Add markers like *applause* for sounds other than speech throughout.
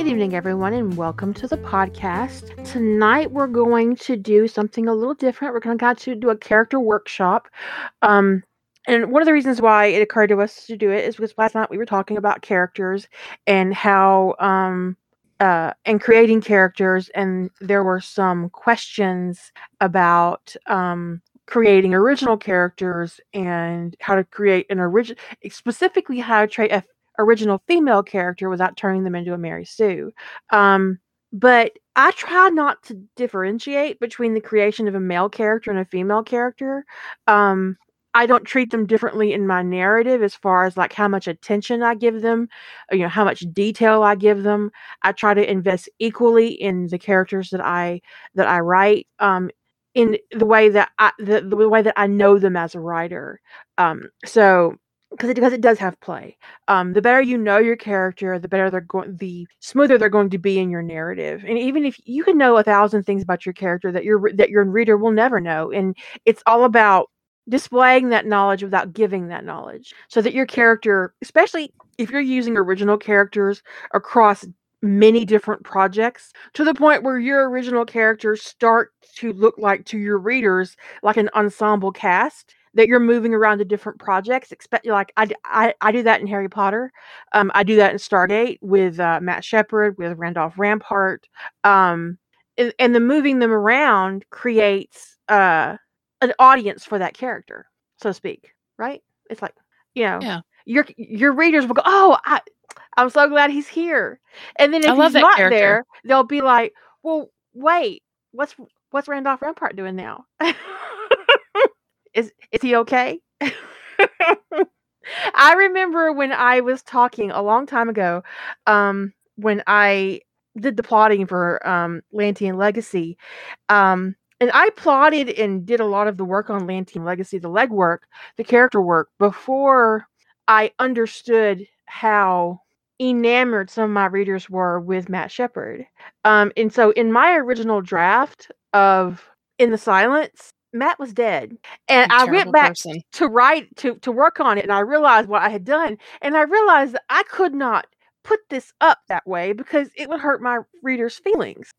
Good evening, everyone, and welcome to the podcast. Tonight, we're going to do something a little different. We're going to do a character workshop. Um, and one of the reasons why it occurred to us to do it is because last night we were talking about characters and how um, uh, and creating characters, and there were some questions about um, creating original characters and how to create an original, specifically how to create a original female character without turning them into a Mary Sue. Um, but I try not to differentiate between the creation of a male character and a female character. Um, I don't treat them differently in my narrative as far as like how much attention I give them, you know, how much detail I give them. I try to invest equally in the characters that I that I write. Um, in the way that I the, the way that I know them as a writer. Um, so because it because it does have play. Um, the better you know your character, the better they're going, the smoother they're going to be in your narrative. And even if you can know a thousand things about your character that your that your reader will never know, and it's all about displaying that knowledge without giving that knowledge, so that your character, especially if you're using original characters across many different projects to the point where your original characters start to look like to your readers like an ensemble cast that you're moving around to different projects. Expect like I, I, I do that in Harry Potter. Um, I do that in Stargate with uh, Matt Sheppard, with Randolph Rampart. Um, and, and the moving them around creates uh, an audience for that character, so to speak. Right? It's like you know, Yeah. your your readers will go, "Oh, I, I'm so glad he's here," and then if he's not character. there, they'll be like, "Well, wait, what's what's Randolph Rampart doing now? *laughs* is is he okay?" *laughs* I remember when I was talking a long time ago, um, when I did the plotting for um, Lantean Legacy, um, and I plotted and did a lot of the work on Lantean Legacy, the legwork, the character work, before I understood how enamored some of my readers were with Matt Sheppard. Um, and so in my original draft of In the Silence, Matt was dead. And I went back person. to write to to work on it and I realized what I had done and I realized that I could not put this up that way because it would hurt my readers' feelings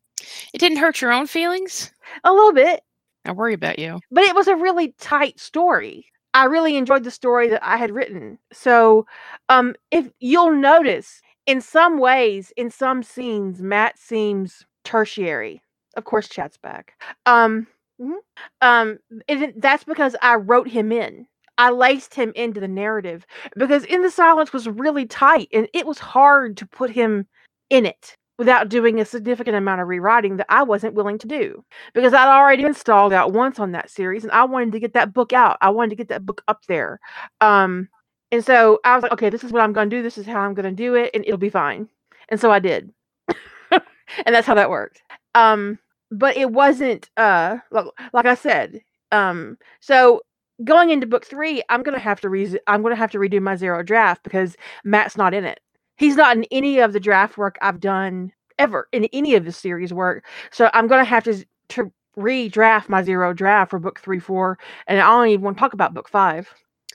It didn't hurt your own feelings. a little bit, I worry about you. but it was a really tight story. I really enjoyed the story that I had written. So, um if you'll notice in some ways in some scenes Matt seems tertiary. Of course Chad's back. Um mhm. um it, that's because I wrote him in. I laced him into the narrative because In the Silence was really tight and it was hard to put him in it without doing a significant amount of rewriting that I wasn't willing to do because I'd already installed out once on that series and I wanted to get that book out. I wanted to get that book up there. Um and so I was like, okay, this is what I'm going to do. This is how I'm going to do it and it'll be fine. And so I did. *laughs* and that's how that worked. Um but it wasn't uh like, like I said. Um so going into book 3, I'm going to have to re- I'm going to have to redo my zero draft because Matt's not in it. He's not in any of the draft work I've done ever in any of the series work. So I'm going to have to to redraft my zero draft for book 3 4 and I don't even want to talk about book 5.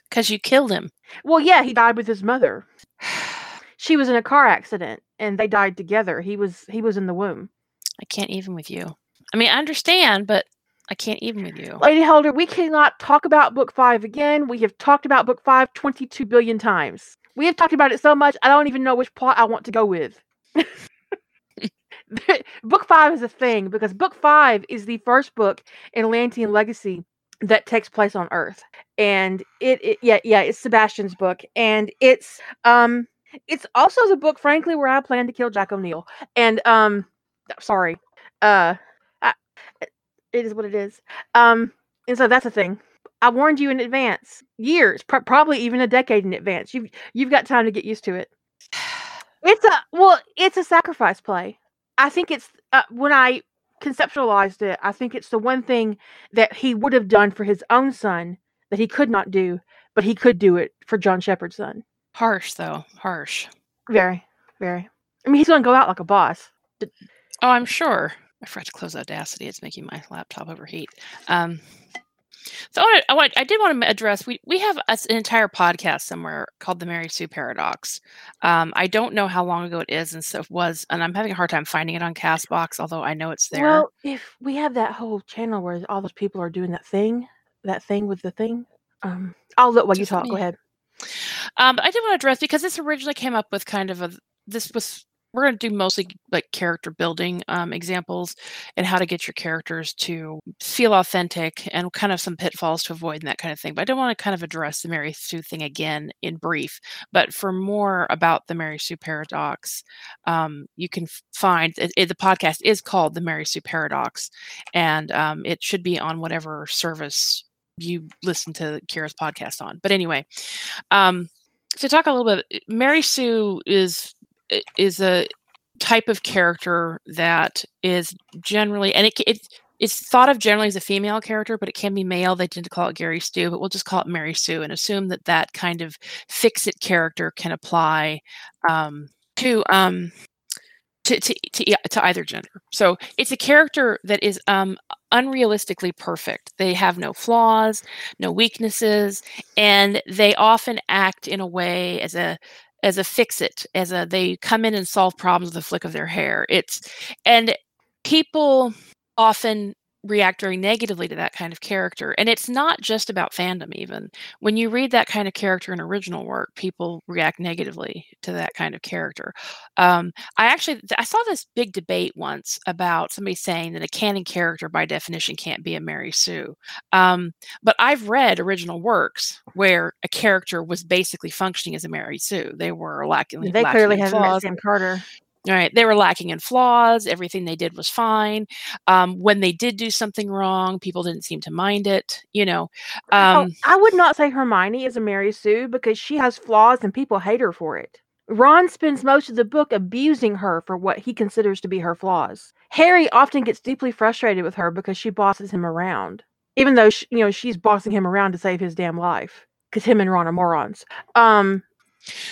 Because you killed him. Well, yeah, he died with his mother. *sighs* She was in a car accident and they died together. He was he was in the womb. I can't even with you. I mean, I understand, but I can't even with you. Lady Helder, we cannot talk about book 5 again. We have talked about book 5 22 billion times. We have talked about it so much I don't even know which plot I want to go with. *laughs* book 5 is a thing because book 5 is the first book in Lantean Legacy that takes place on Earth. And it, it yeah, yeah, it's Sebastian's book and it's um it's also the book frankly where I plan to kill Jack O'Neill. And um sorry. Uh it is what it is. Um and so that's the thing. I warned you in advance, years, pr- probably even a decade in advance. You've you've got time to get used to it. *sighs* It's a well, it's a sacrifice play. I think it's uh, when I conceptualized it, I think it's the one thing that he would have done for his own son that he could not do, but he could do it for John Sheppard's son. Harsh, though. Harsh. Very, very. I mean, he's going to go out like a boss. Oh, I'm sure. I forgot to close Audacity. It's making my laptop overheat. Um, So I, wanna, I, want, I did want to address. We we have an entire podcast somewhere called the Mary Sue Paradox. Um, I don't know how long ago it is, and so it was, and I'm having a hard time finding it on Castbox. Although I know it's there. Well, if we have that whole channel where all those people are doing that thing, that thing with the thing, um, I'll look while you talk. Go ahead. Um, I did want to address because this originally came up with kind of a this was we're going to do mostly like character building um, examples and how to get your characters to feel authentic and kind of some pitfalls to avoid and that kind of thing. But I don't want to kind of address the Mary Sue thing again in brief. But for more about the Mary Sue paradox, um, you can find it, it- the podcast is called the Mary Sue paradox, and um, it should be on whatever service you listen to Kira's podcast on. But anyway, um, to talk a little bit, Mary Sue is is a type of character that is generally and it, it it's thought of generally as a female character, but it can be male. They tend to call it Gary Stu, but we'll just call it Mary Sue and assume that that kind of fix-it character can apply um, to um, to, to, to, to either gender. So it's a character that is um, unrealistically perfect. They have no flaws, no weaknesses, and they often act in a way as a as a fix it, as a they come in and solve problems with a flick of their hair. It's and people often react very negatively to that kind of character. And it's not just about fandom even. When you read that kind of character in original work, people react negatively to that kind of character. Um, I actually I saw this big debate once about somebody saying that a canon character by definition can't be a Mary Sue. Um, but I've read original works where a character was basically functioning as a Mary Sue. They were lacking. They lacking clearly haven't met. Sam Carter. Right, they were lacking in flaws. Everything they did was fine. Um, when they did do something wrong, people didn't seem to mind it. You know, oh, um, I would not say Hermione is a Mary Sue because she has flaws and people hate her for it. Ron spends most of the book abusing her for what he considers to be her flaws. Harry often gets deeply frustrated with her because she bosses him around, even though she, you know she's bossing him around to save his damn life. Because him and Ron are morons. Um,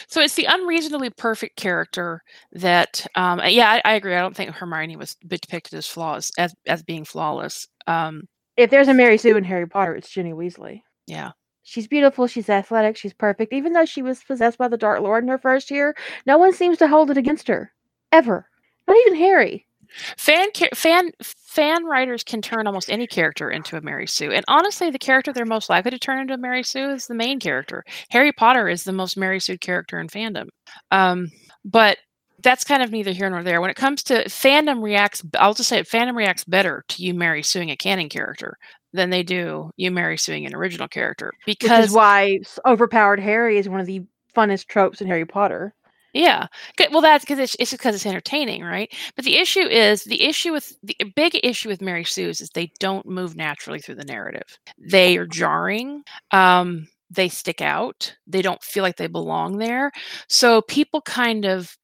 so it's the unreasonably perfect character that, um, yeah, I, I agree. I don't think Hermione was depicted as flaws as as being flawless. Um, if there's a Mary Sue in Harry Potter, it's Ginny Weasley. yeah, She's beautiful, she's athletic, she's perfect. Even though she was possessed by the Dark Lord in her first year, no one seems to hold it against her. Ever. Not even Harry. Fan fan fan writers can turn almost any character into a Mary Sue, and honestly, the character they're most likely to turn into a Mary Sue is the main character. Harry Potter is the most Mary Sue character in fandom, um, but that's kind of neither here nor there. When it comes to fandom, reacts. I'll just say it, fandom reacts better to you Mary suing a canon character than they do you Mary suing an original character Which because is why overpowered Harry is one of the funnest tropes in Harry Potter. Yeah. Well, that's because it's, it's because it's entertaining, right? But the issue is the issue with the big issue with Mary Sue's is they don't move naturally through the narrative. They are jarring. Um, they stick out. They don't feel like they belong there. So people kind of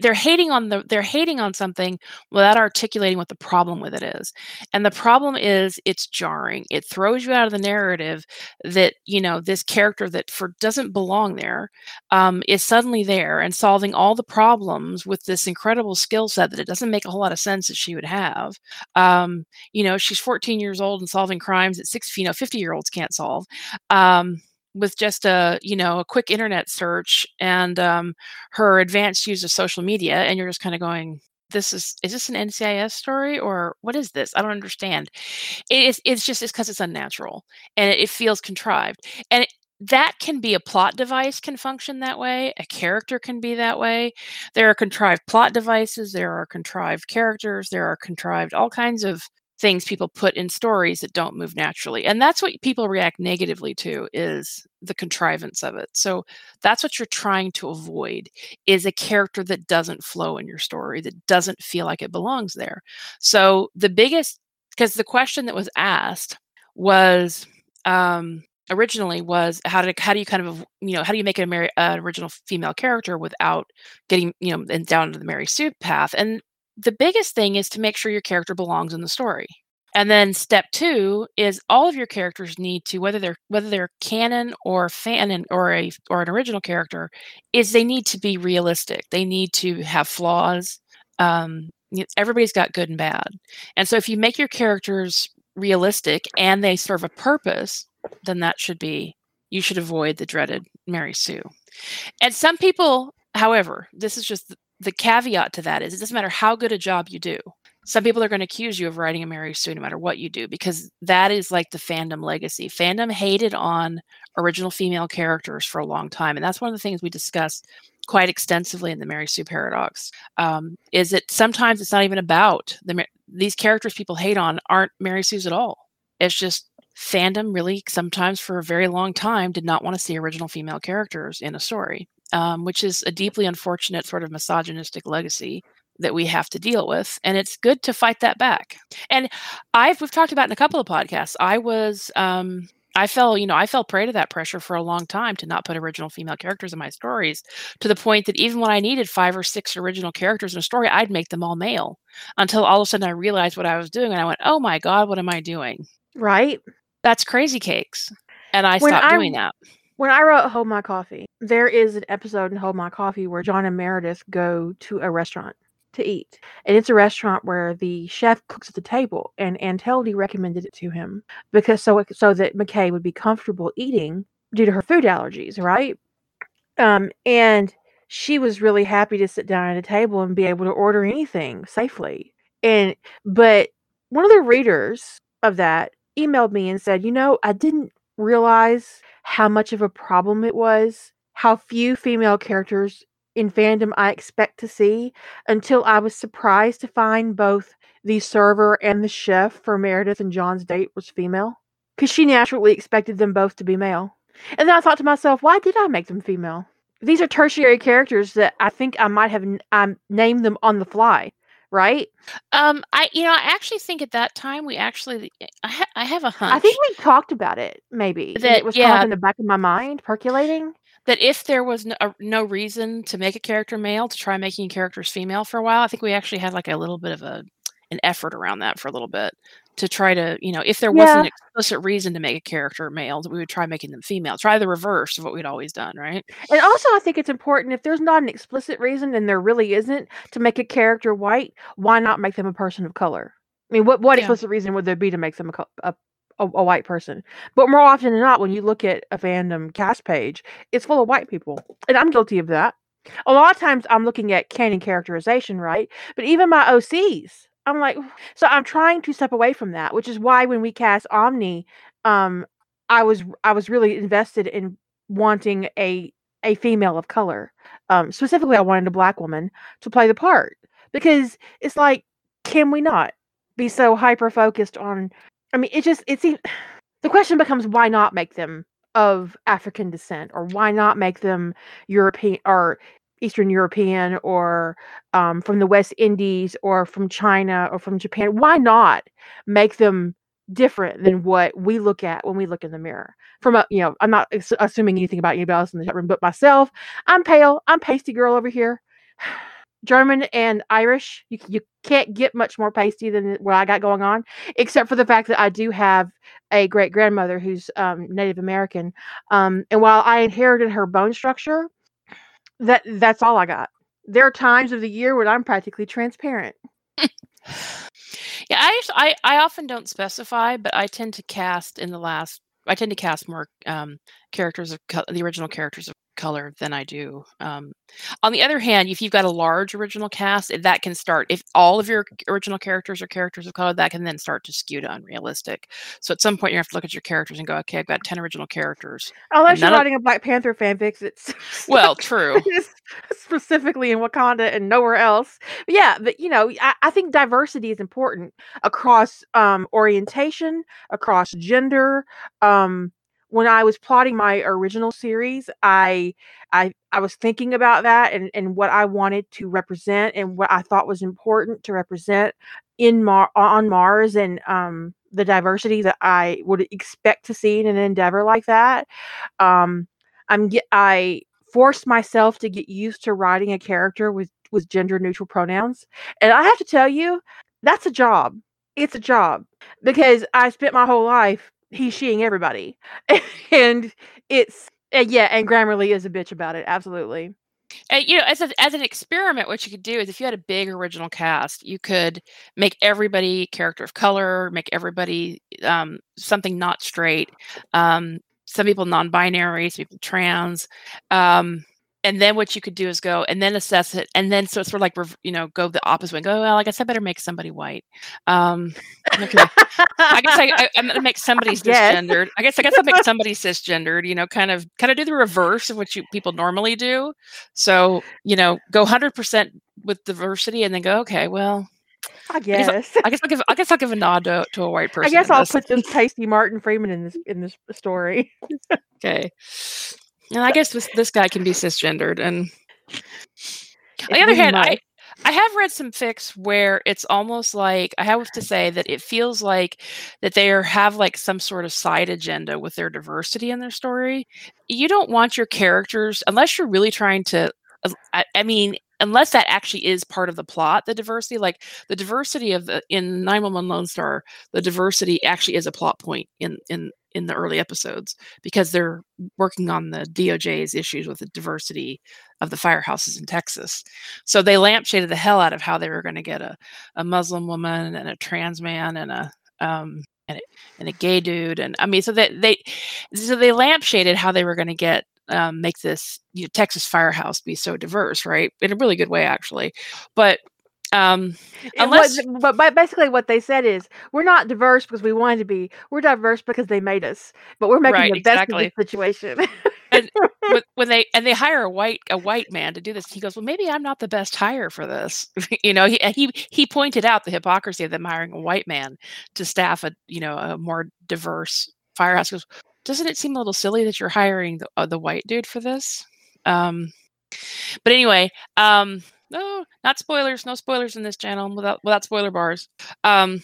they're hating on the they're hating on something without articulating what the problem with it is. And the problem is it's jarring. It throws you out of the narrative that you know this character that for doesn't belong there um, is suddenly there and solving all the problems with this incredible skill set that it doesn't make a whole lot of sense that she would have. Um, you know, she's 14 years old and solving crimes that six, you know, 50 year olds can't solve. Um, with just a you know a quick internet search and um, her advanced use of social media and you're just kind of going this is is this an ncis story or what is this? I don't understand. It is it's just it's because it's unnatural and it, it feels contrived and it, that can be a plot device can function that way a character can be that way. There are contrived plot devices there are contrived characters there are contrived all kinds of things people put in stories that don't move naturally and that's what people react negatively to is the contrivance of it so that's what you're trying to avoid is a character that doesn't flow in your story that doesn't feel like it belongs there so the biggest because the question that was asked was um originally was how to how do you kind of you know how do you make an Mary, uh, original female character without getting you know and down to the Mary Sue path? and the biggest thing is to make sure your character belongs in the story. And then step two is all of your characters need to whether they're whether they're canon or fan or a or an original character is they need to be realistic. They need to have flaws. Um, everybody's got good and bad. And so if you make your characters realistic and they serve a purpose, then that should be you should avoid the dreaded Mary Sue. And some people, however, this is just the caveat to that is it doesn't matter how good a job you do. Some people are going to accuse you of writing a Mary Sue no matter what you do because that is like the fandom legacy. Fandom hated on original female characters for a long time, and that's one of the things we discussed quite extensively in the Mary Sue paradox. Um, is that sometimes it's not even about the these characters people hate on aren't Mary Sue's at all. It's just fandom really sometimes for a very long time did not want to see original female characters in a story um, which is a deeply unfortunate sort of misogynistic legacy that we have to deal with and it's good to fight that back. And i've we've talked about in a couple of podcasts i was um i fell you know i fell prey to that pressure for a long time to not put original female characters in my stories to the point that even when i needed five or six original characters in a story i'd make them all male until all of a sudden i realized what i was doing and i went oh my god what am i doing? Right. That's crazy cakes and i when stopped I'm, doing that when I wrote Hold My Coffee, there is an episode in Hold My Coffee where John and Meredith go to a restaurant to eat. And it's a restaurant where the chef cooks at the table and Anteldi recommended it to him because so so that McKay would be comfortable eating due to her food allergies, right? Um and she was really happy to sit down at a table and be able to order anything safely. And but one of the readers of that emailed me and said, "You know, I didn't realize how much of a problem it was, how few female characters in fandom I expect to see, until I was surprised to find both the server and the chef for Meredith and John's date was female. Because she naturally expected them both to be male. And then I thought to myself, why did I make them female? These are tertiary characters that I think I might have I named them on the fly right? Um, I you know I actually think at that time we actually I, ha- I have a hunch. I think we talked about it maybe that it was yeah, kind of in the back of my mind percolating. That if there was no, no reason to make a character male to try making characters female for a while, I think we actually had like a little bit of a an effort around that for a little bit to try to, you know, if there wasn't an explicit reason to make a character male, we would try making them female. Try the reverse of what we'd always done, right? And also, I think it's important if there's not an explicit reason, and there really isn't, to make a character white, why not make them a person of color? I mean, what what yeah. explicit reason would there be to make them a, a a, a, white person. But more often than not, when you look at a fandom cast page, it's full of white people. And I'm guilty of that. A lot of times I'm looking at canon characterization, right? But even my OCs, I'm like, *sighs* so I'm trying to step away from that, which is why when we cast Omni, um, I was I was really invested in wanting a a female of color. Um, specifically, I wanted a black woman to play the part because it's like, can we not be so hyper focused on? I mean, it just it seems *sighs* the question becomes why not make them of African descent or why not make them European or Eastern European or um, from the West Indies or from China or from Japan. Why not make them different than what we look at when we look in the mirror? From a, you know, I'm not assuming anything about anybody else in the chat room, but myself, I'm pale. I'm pasty girl over here. *sighs* German and Irish. You you can't get much more pasty than what I got going on, except for the fact that I do have a great grandmother who's um, Native American. Um, and while I inherited her bone structure, that that's all I got. There are times of the year when I'm practically transparent. yeah, I, I I often don't specify, but I tend to cast in the last. I tend to cast more um, characters of co- the original characters of color than I do. Um, on the other hand, if you've got a large original cast, that can start. If all of your original characters are characters of color, that can then start to skew to unrealistic. So at some point, you have to look at your characters and go, "Okay, I've got ten original characters." Unless you're writing of, a Black Panther fanfic, it's *laughs* well, true, *laughs* specifically in Wakanda and nowhere else. But yeah, but you know, I, I think diversity is important across um, orientation, across gender. Um, when I was plotting my original series, I I I was thinking about that and and what I wanted to represent and what I thought was important to represent in Mar on Mars and um the diversity that I would expect to see in an endeavor like that. Um I'm get I forced myself to get used to writing a character with with gender neutral pronouns. And I have to tell you, that's a job. It's a job because I spent my whole life he's sheing everybody, *laughs* and it's uh, yeah, and Grammarly is a bitch about it. Absolutely. And, you know, as a, as an experiment, what you could do is if you had a big original cast, you could make everybody character of color, make everybody um, something not straight. Um, some people non-binary, some people trans. Um, and then what you could do is go and then assess it and then so it's sort of like you know go the opposite way go well i guess i better make somebody white um okay i guess I, I'm gonna make *laughs* somebody cisgendered i guess i guess i'll make somebody cisgendered you know kind of kind of do the reverse of what you people normally do so you know go 100% with diversity and then go okay well I guess. I guess, I guess I'll give. I guess I'll give a nod to, to a white person. I guess I'll this. put this tasty Martin Freeman in this in this story. okay. And I guess this this guy can be cisgendered. And on the other hand, I I have read some fics where it's almost like I have to say that it feels like that they are, have like some sort of side agenda with their diversity in their story. You don't want your characters unless you're really trying to. Uh, I, I mean, unless that actually is part of the plot the diversity like the diversity of the in 911 lone star the diversity actually is a plot point in in in the early episodes because they're working on the DOJ's issues with the diversity of the firehouses in Texas. So they lampshaded the hell out of how they were going to get a, a Muslim woman and a trans man and a um, and a, and a gay dude and I mean so that they so they lampshaded how they were going to get um, make this you know, Texas firehouse be so diverse, right? In a really good way, actually. But um, unless, but basically, what they said is, we're not diverse because we wanted to be. We're diverse because they made us. But we're making right, the best exactly. of the situation. and *laughs* when they and they hire a white a white man to do this, he goes, "Well, maybe I'm not the best hire for this." *laughs* you know, he he he pointed out the hypocrisy of them hiring a white man to staff a you know a more diverse firehouse. He goes, doesn't it seem a little silly that you're hiring the, uh, the white dude for this? Um, but anyway, um, no, not spoilers. No spoilers in this channel without without spoiler bars. Um,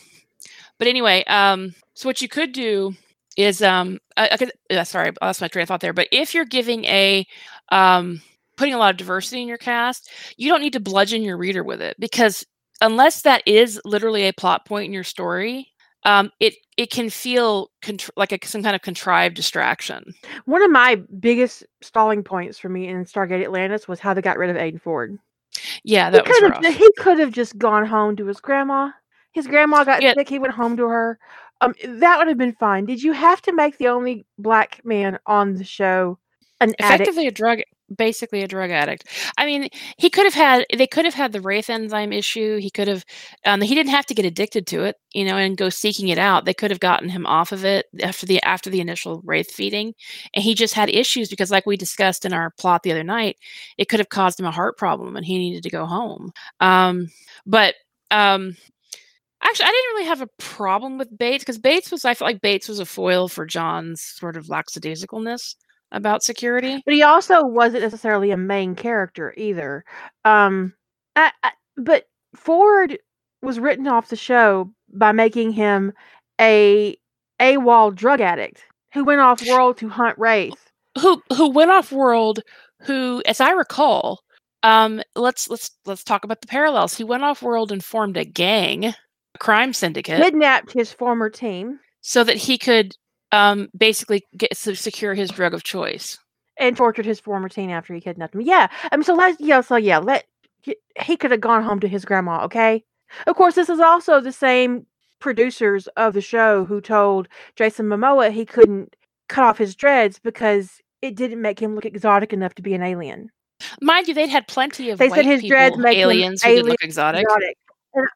but anyway, um, so what you could do is um, I, I could, uh, sorry, I lost my train of thought there. But if you're giving a um, putting a lot of diversity in your cast, you don't need to bludgeon your reader with it because unless that is literally a plot point in your story, um, it it can feel contr- like a, some kind of contrived distraction. One of my biggest stalling points for me in Stargate Atlantis was how they got rid of Aiden Ford. Yeah, that he was rough. He could have just gone home to his grandma. His grandma got yeah. sick. He went home to her. Um, that would have been fine. Did you have to make the only black man on the show an effectively addict? a drug basically a drug addict. I mean, he could have had they could have had the Wraith enzyme issue. He could have um, he didn't have to get addicted to it, you know, and go seeking it out. They could have gotten him off of it after the after the initial Wraith feeding, and he just had issues because, like we discussed in our plot the other night, it could have caused him a heart problem, and he needed to go home. Um, but um, Actually, I didn't really have a problem with Bates because Bates was, I felt like Bates was a foil for John's sort of lackadaisicalness about security. But he also wasn't necessarily a main character either. Um, I, I, but Ford was written off the show by making him a AWOL drug addict who went off world to hunt Wraith. Who who went off world? Who, as I recall, um, let's let's let's talk about the parallels. He went off world and formed a gang, a crime syndicate, kidnapped his former team, so that he could um, basically get to secure his drug of choice and tortured his former teen after he kidnapped him. Yeah, I mean, so let yeah, so yeah, let he could have gone home to his grandma. Okay, of course, this is also the same producers of the show who told Jason Momoa he couldn't cut off his dreads because it didn't make him look exotic enough to be an alien. Mind you, they'd had plenty of they said his people, dreads make aliens who alien look exotic. exotic. And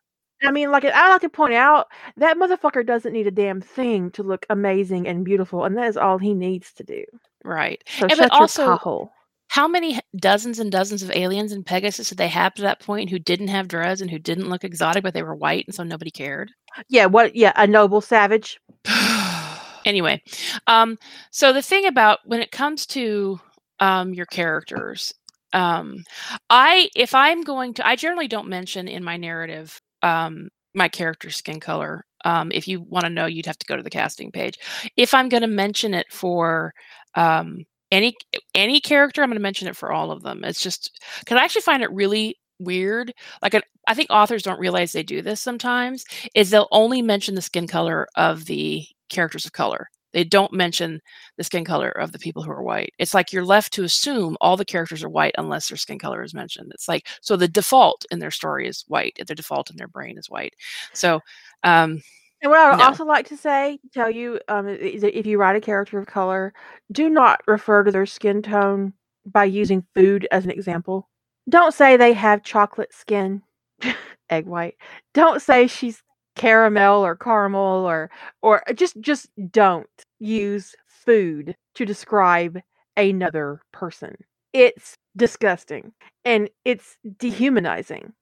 I mean, like I like to point out, that motherfucker doesn't need a damn thing to look amazing and beautiful, and that is all he needs to do. Right. So and shut also, your hole. How many dozens and dozens of aliens and Pegasus did they have to that point who didn't have dreads and who didn't look exotic, but they were white, and so nobody cared? Yeah. What? Yeah. A noble savage. *sighs* anyway, um, so the thing about when it comes to um, your characters, um, I if I'm going to, I generally don't mention in my narrative um, my character skin color. Um, if you want to know, you'd have to go to the casting page. If I'm going to mention it for um, any any character, I'm going to mention it for all of them. It's just because I actually find it really weird. Like I think authors don't realize they do this sometimes. Is they'll only mention the skin color of the characters of color. They don't mention the skin color of the people who are white. It's like you're left to assume all the characters are white unless their skin color is mentioned. It's like so the default in their story is white. The default in their brain is white. So um And what I would No. also like to say, tell you, um, is that if you write a character of color, do not refer to their skin tone by using food as an example. Don't say they have chocolate skin, *laughs* egg white. Don't say she's caramel or caramel or or uh, just just don't use food to describe another person. It's disgusting and it's dehumanizing.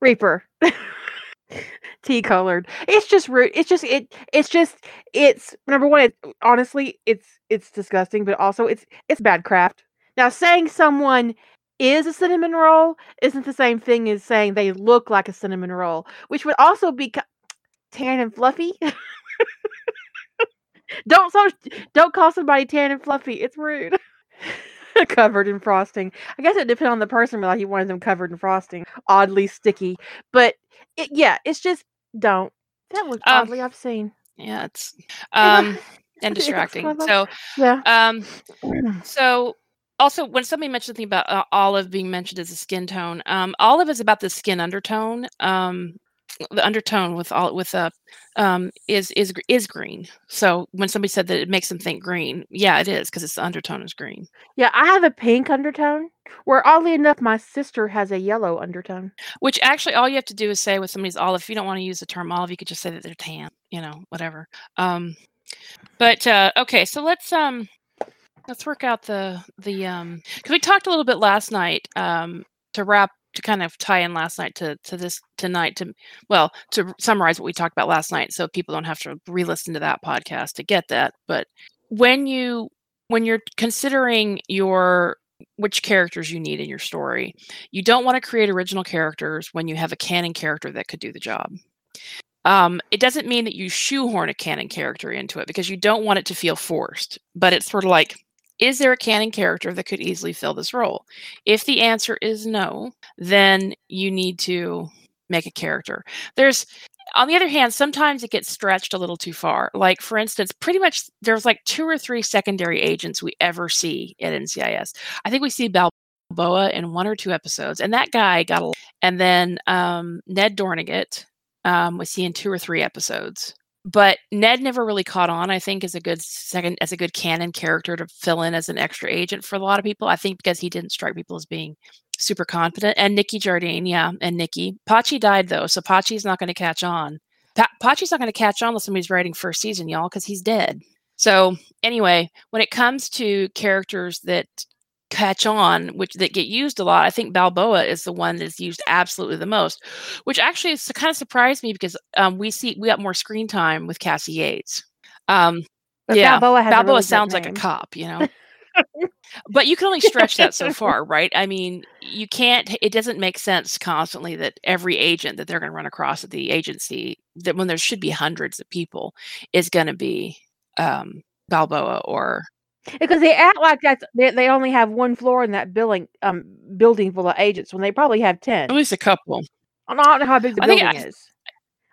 Reaper. *laughs* tea colored. It's just rude. It's just it. It's just it's number one. It, honestly, it's it's disgusting, but also it's it's bad craft. Now, saying someone is a cinnamon roll isn't the same thing as saying they look like a cinnamon roll, which would also be tan and fluffy. *laughs* don't so don't call somebody tan and fluffy. It's rude. *laughs* covered in frosting. I guess it depends on the person. but, Like you wanted them covered in frosting, oddly sticky. But it, yeah, it's just don't. That was Um, oddly obscene. yeah, it's *laughs* um and distracting. So Yeah. um *clears throat* so also when somebody mentioned something about uh, olive being mentioned as a skin tone, um olive is about the skin undertone. Um the undertone with all with uh um is is is green. So when somebody said that it makes them think green, yeah, it is because it's the undertone is green. Yeah, I have a pink undertone. Where oddly enough, my sister has a yellow undertone. Which actually, all you have to do is say with somebody's olive. If you don't want to use the term olive, you could just say that they're tan. You know, whatever. Um, but uh, okay, so let's um, let's work out the the um, because we talked a little bit last night um, to wrap to kind of tie in last night to to this tonight to well to summarize what we talked about last night, so people don't have to re-listen to that podcast to get that. But when you when you're considering your which characters you need in your story you don't want to create original characters when you have a canon character that could do the job. Um, it doesn't mean that you shoehorn a canon character into it because you don't want it to feel forced. But it's sort of like, is there a canon character that could easily fill this role? If the answer is no, then you need to make a character. There's on the other hand, sometimes it gets stretched a little too far. Like, for instance, pretty much there's like two or three secondary agents we ever see at NCIS. I think we see Balboa in one or two episodes, and that guy got a. And then um, Ned Dorneget um, was seen in two or three episodes, but Ned never really caught on. I think as a good second, as a good canon character to fill in as an extra agent for a lot of people. I think because he didn't strike people as being super confident. And Nikki Jardine, yeah, and Nikki Pacci died though, so Pacci's not going to catch on. Pa- Pacci's not going to catch on unless somebody's writing first season, y'all, because he's dead. So anyway, when it comes to characters that catch on, which that get used a lot, I think Balboa is the one that's used absolutely the most. Which actually is kind of surprised me because um, we see we got more screen time with Cassie Yates. Um, Yeah, Balboa has Balboa really sounds like a cop, you know. *laughs* but you can only stretch that so *laughs* far, right? I mean, you can't. It doesn't make sense constantly that every agent that they're going to run across at the agency, that when there should be hundreds of people, is going to be um, Balboa or Because they act like that's they, they only have one floor in that building um building full of agents when they probably have ten. at least a couple. I don't know how big the I building I- is.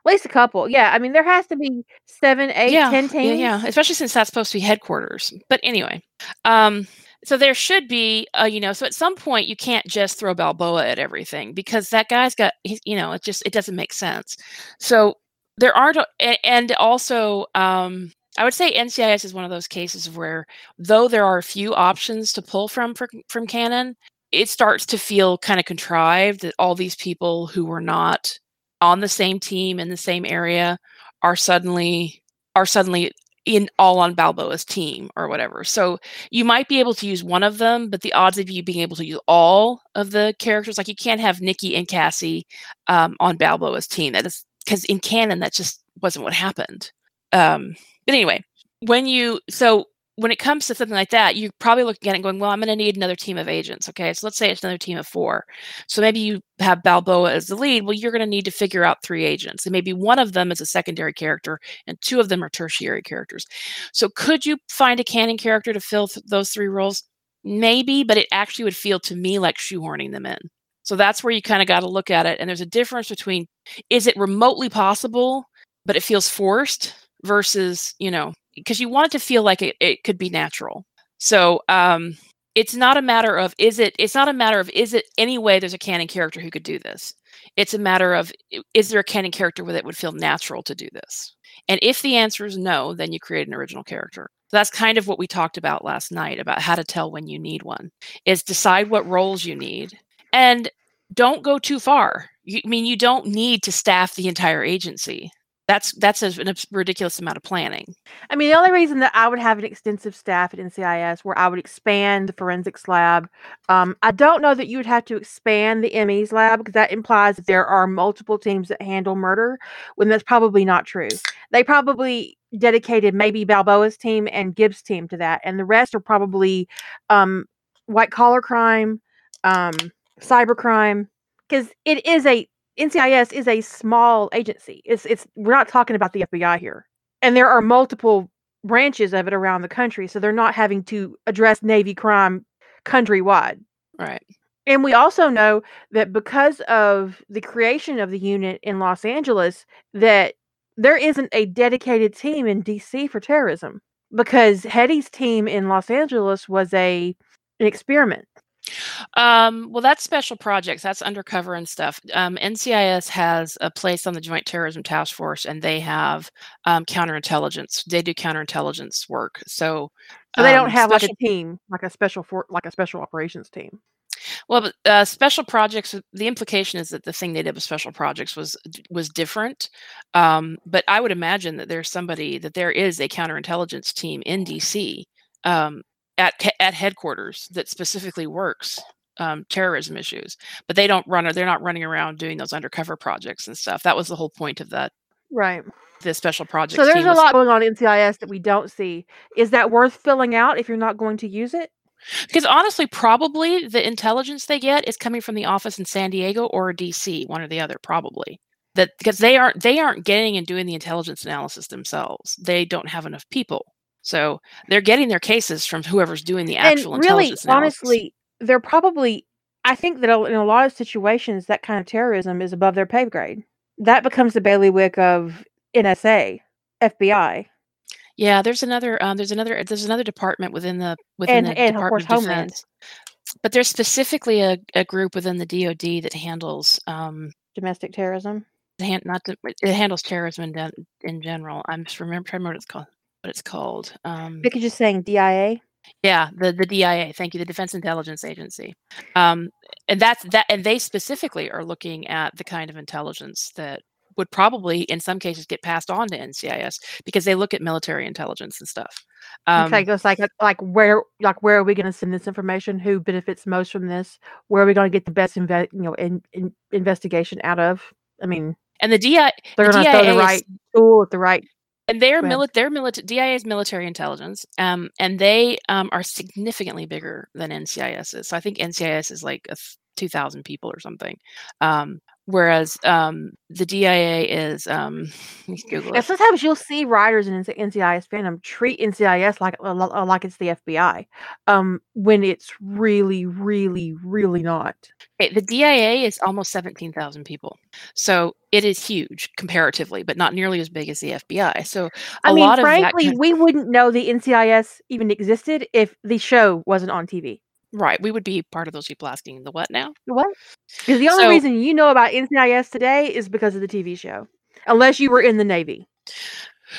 At least a couple. Yeah, I mean there has to be seven, eight, yeah, ten teams. yeah. Especially since that's supposed to be headquarters. But anyway, um, so there should be, uh, you know, so at some point you can't just throw Balboa at everything because that guy's got, he's, you know, it just it doesn't make sense. So there aren't, a- a- and also, um, I would say NCIS is one of those cases where, though there are a few options to pull from from, from canon, it starts to feel kind of contrived that all these people who were not on the same team in the same area are suddenly are suddenly in all on Balboa's team or whatever. So you might be able to use one of them, but the odds of you being able to use all of the characters, like you can't have Nikki and Cassie um, on Balboa's team. That is because in canon that just wasn't what happened. Um, but anyway, when you so when it comes to something like that, you're probably looking at it going, well, I'm going to need another team of agents. Okay, so let's say it's another team of four. So maybe you have Balboa as the lead. Well, you're going to need to figure out three agents, and maybe one of them is a secondary character, and two of them are tertiary characters. So could you find a canon character to fill th- those three roles? Maybe, but it actually would feel to me like shoehorning them in. So that's where you kind of got to look at it. And there's a difference between is it remotely possible, but it feels forced versus, you know, because you want it to feel like it, it could be natural. So um, it's not a matter of is it it's not a matter of is it any way there's a canon character who could do this. It's a matter of is there a canon character where it would feel natural to do this? And if the answer is no, then you create an original character. So that's kind of what we talked about last night about how to tell when you need one. Is decide what roles you need and don't go too far. You, I mean, you don't need to staff the entire agency that's that's a, a, ridiculous amount of planning. I mean, the only reason that I would have an extensive staff at NCIS where I would expand the forensics lab, um, I don't know that you would have to expand the ME's lab because that implies that there are multiple teams that handle murder, when that's probably not true. They probably dedicated maybe Balboa's team and Gibbs' team to that, and the rest are probably um, white collar crime, um, cyber crime, because it is a NCIS is a small agency. It's it's we're not talking about the FBI here. And there are multiple branches of it around the country, so they're not having to address Navy crime countrywide. Right. And we also know that because of the creation of the unit in Los Angeles, that there isn't a dedicated team in DC for terrorism because Hetty's team in Los Angeles was a an experiment. Um, well, that's special projects. That's undercover and stuff. Um, NCIS has a place on the Joint Terrorism Task Force, and they have um, counterintelligence. They do counterintelligence work. So, so they don't um, have special, like a team, like a special for, like a special operations team. Well, but, uh, special projects. The implication is that the thing they did with special projects was was different. Um, but I would imagine that there's somebody that there is a counterintelligence team in DC um, at at headquarters that specifically works um, terrorism issues, but they don't run. They're not running around doing those undercover projects and stuff. That was the whole point of that. Right. The special project. So there's a was, lot going on in NCIS that we don't see. Is that worth filling out if you're not going to use it? Because honestly, probably the intelligence they get is coming from the office in San Diego or DC, one or the other, probably. That because they aren't they aren't getting and doing the intelligence analysis themselves. They don't have enough people. So they're getting their cases from whoever's doing the actual and really, intelligence analysis. Honestly, they're probably. I think that in a lot of situations, that kind of terrorism is above their pay grade. That becomes the bailiwick of NSA, FBI. Yeah, there's another. Um, there's another. There's another department within the within and, the and Department of, course, of Defense. Homeland. But there's specifically a, a group within the DoD that handles um, domestic terrorism. not to, it handles terrorism in, in general. I'm just remember, remember what it's called what it's called. Um, Vicky just saying DIA. Yeah, the the DIA. Thank you, the Defense Intelligence Agency. Um, and that's that, and they specifically are looking at the kind of intelligence that would probably, in some cases, get passed on to NCIS because they look at military intelligence and stuff. Um, okay, it's like like where like where are we going to send this information? Who benefits most from this? Where are we going to get the best inve- you know in, in investigation out of? I mean, and the DI they're going to throw the right tool at the right and they're military they're military DIA is military intelligence um, and they um, are significantly bigger than NCIS is. So I think NCIS is like a 2000 people or something. Um, whereas um, the DIA is um, *laughs* Google and sometimes you'll see writers in NCIS fandom treat NCIS like like it's the FBI um, when it's really really really not. Okay, the DIA is almost 17,000 people so it is huge comparatively but not nearly as big as the FBI so I mean frankly we wouldn't know the NCIS even existed if the show wasn't on TV Right. We would be part of those people asking the what now? The what? Because the only so, reason you know about NCIS today is because of the TV show, unless you were in the Navy.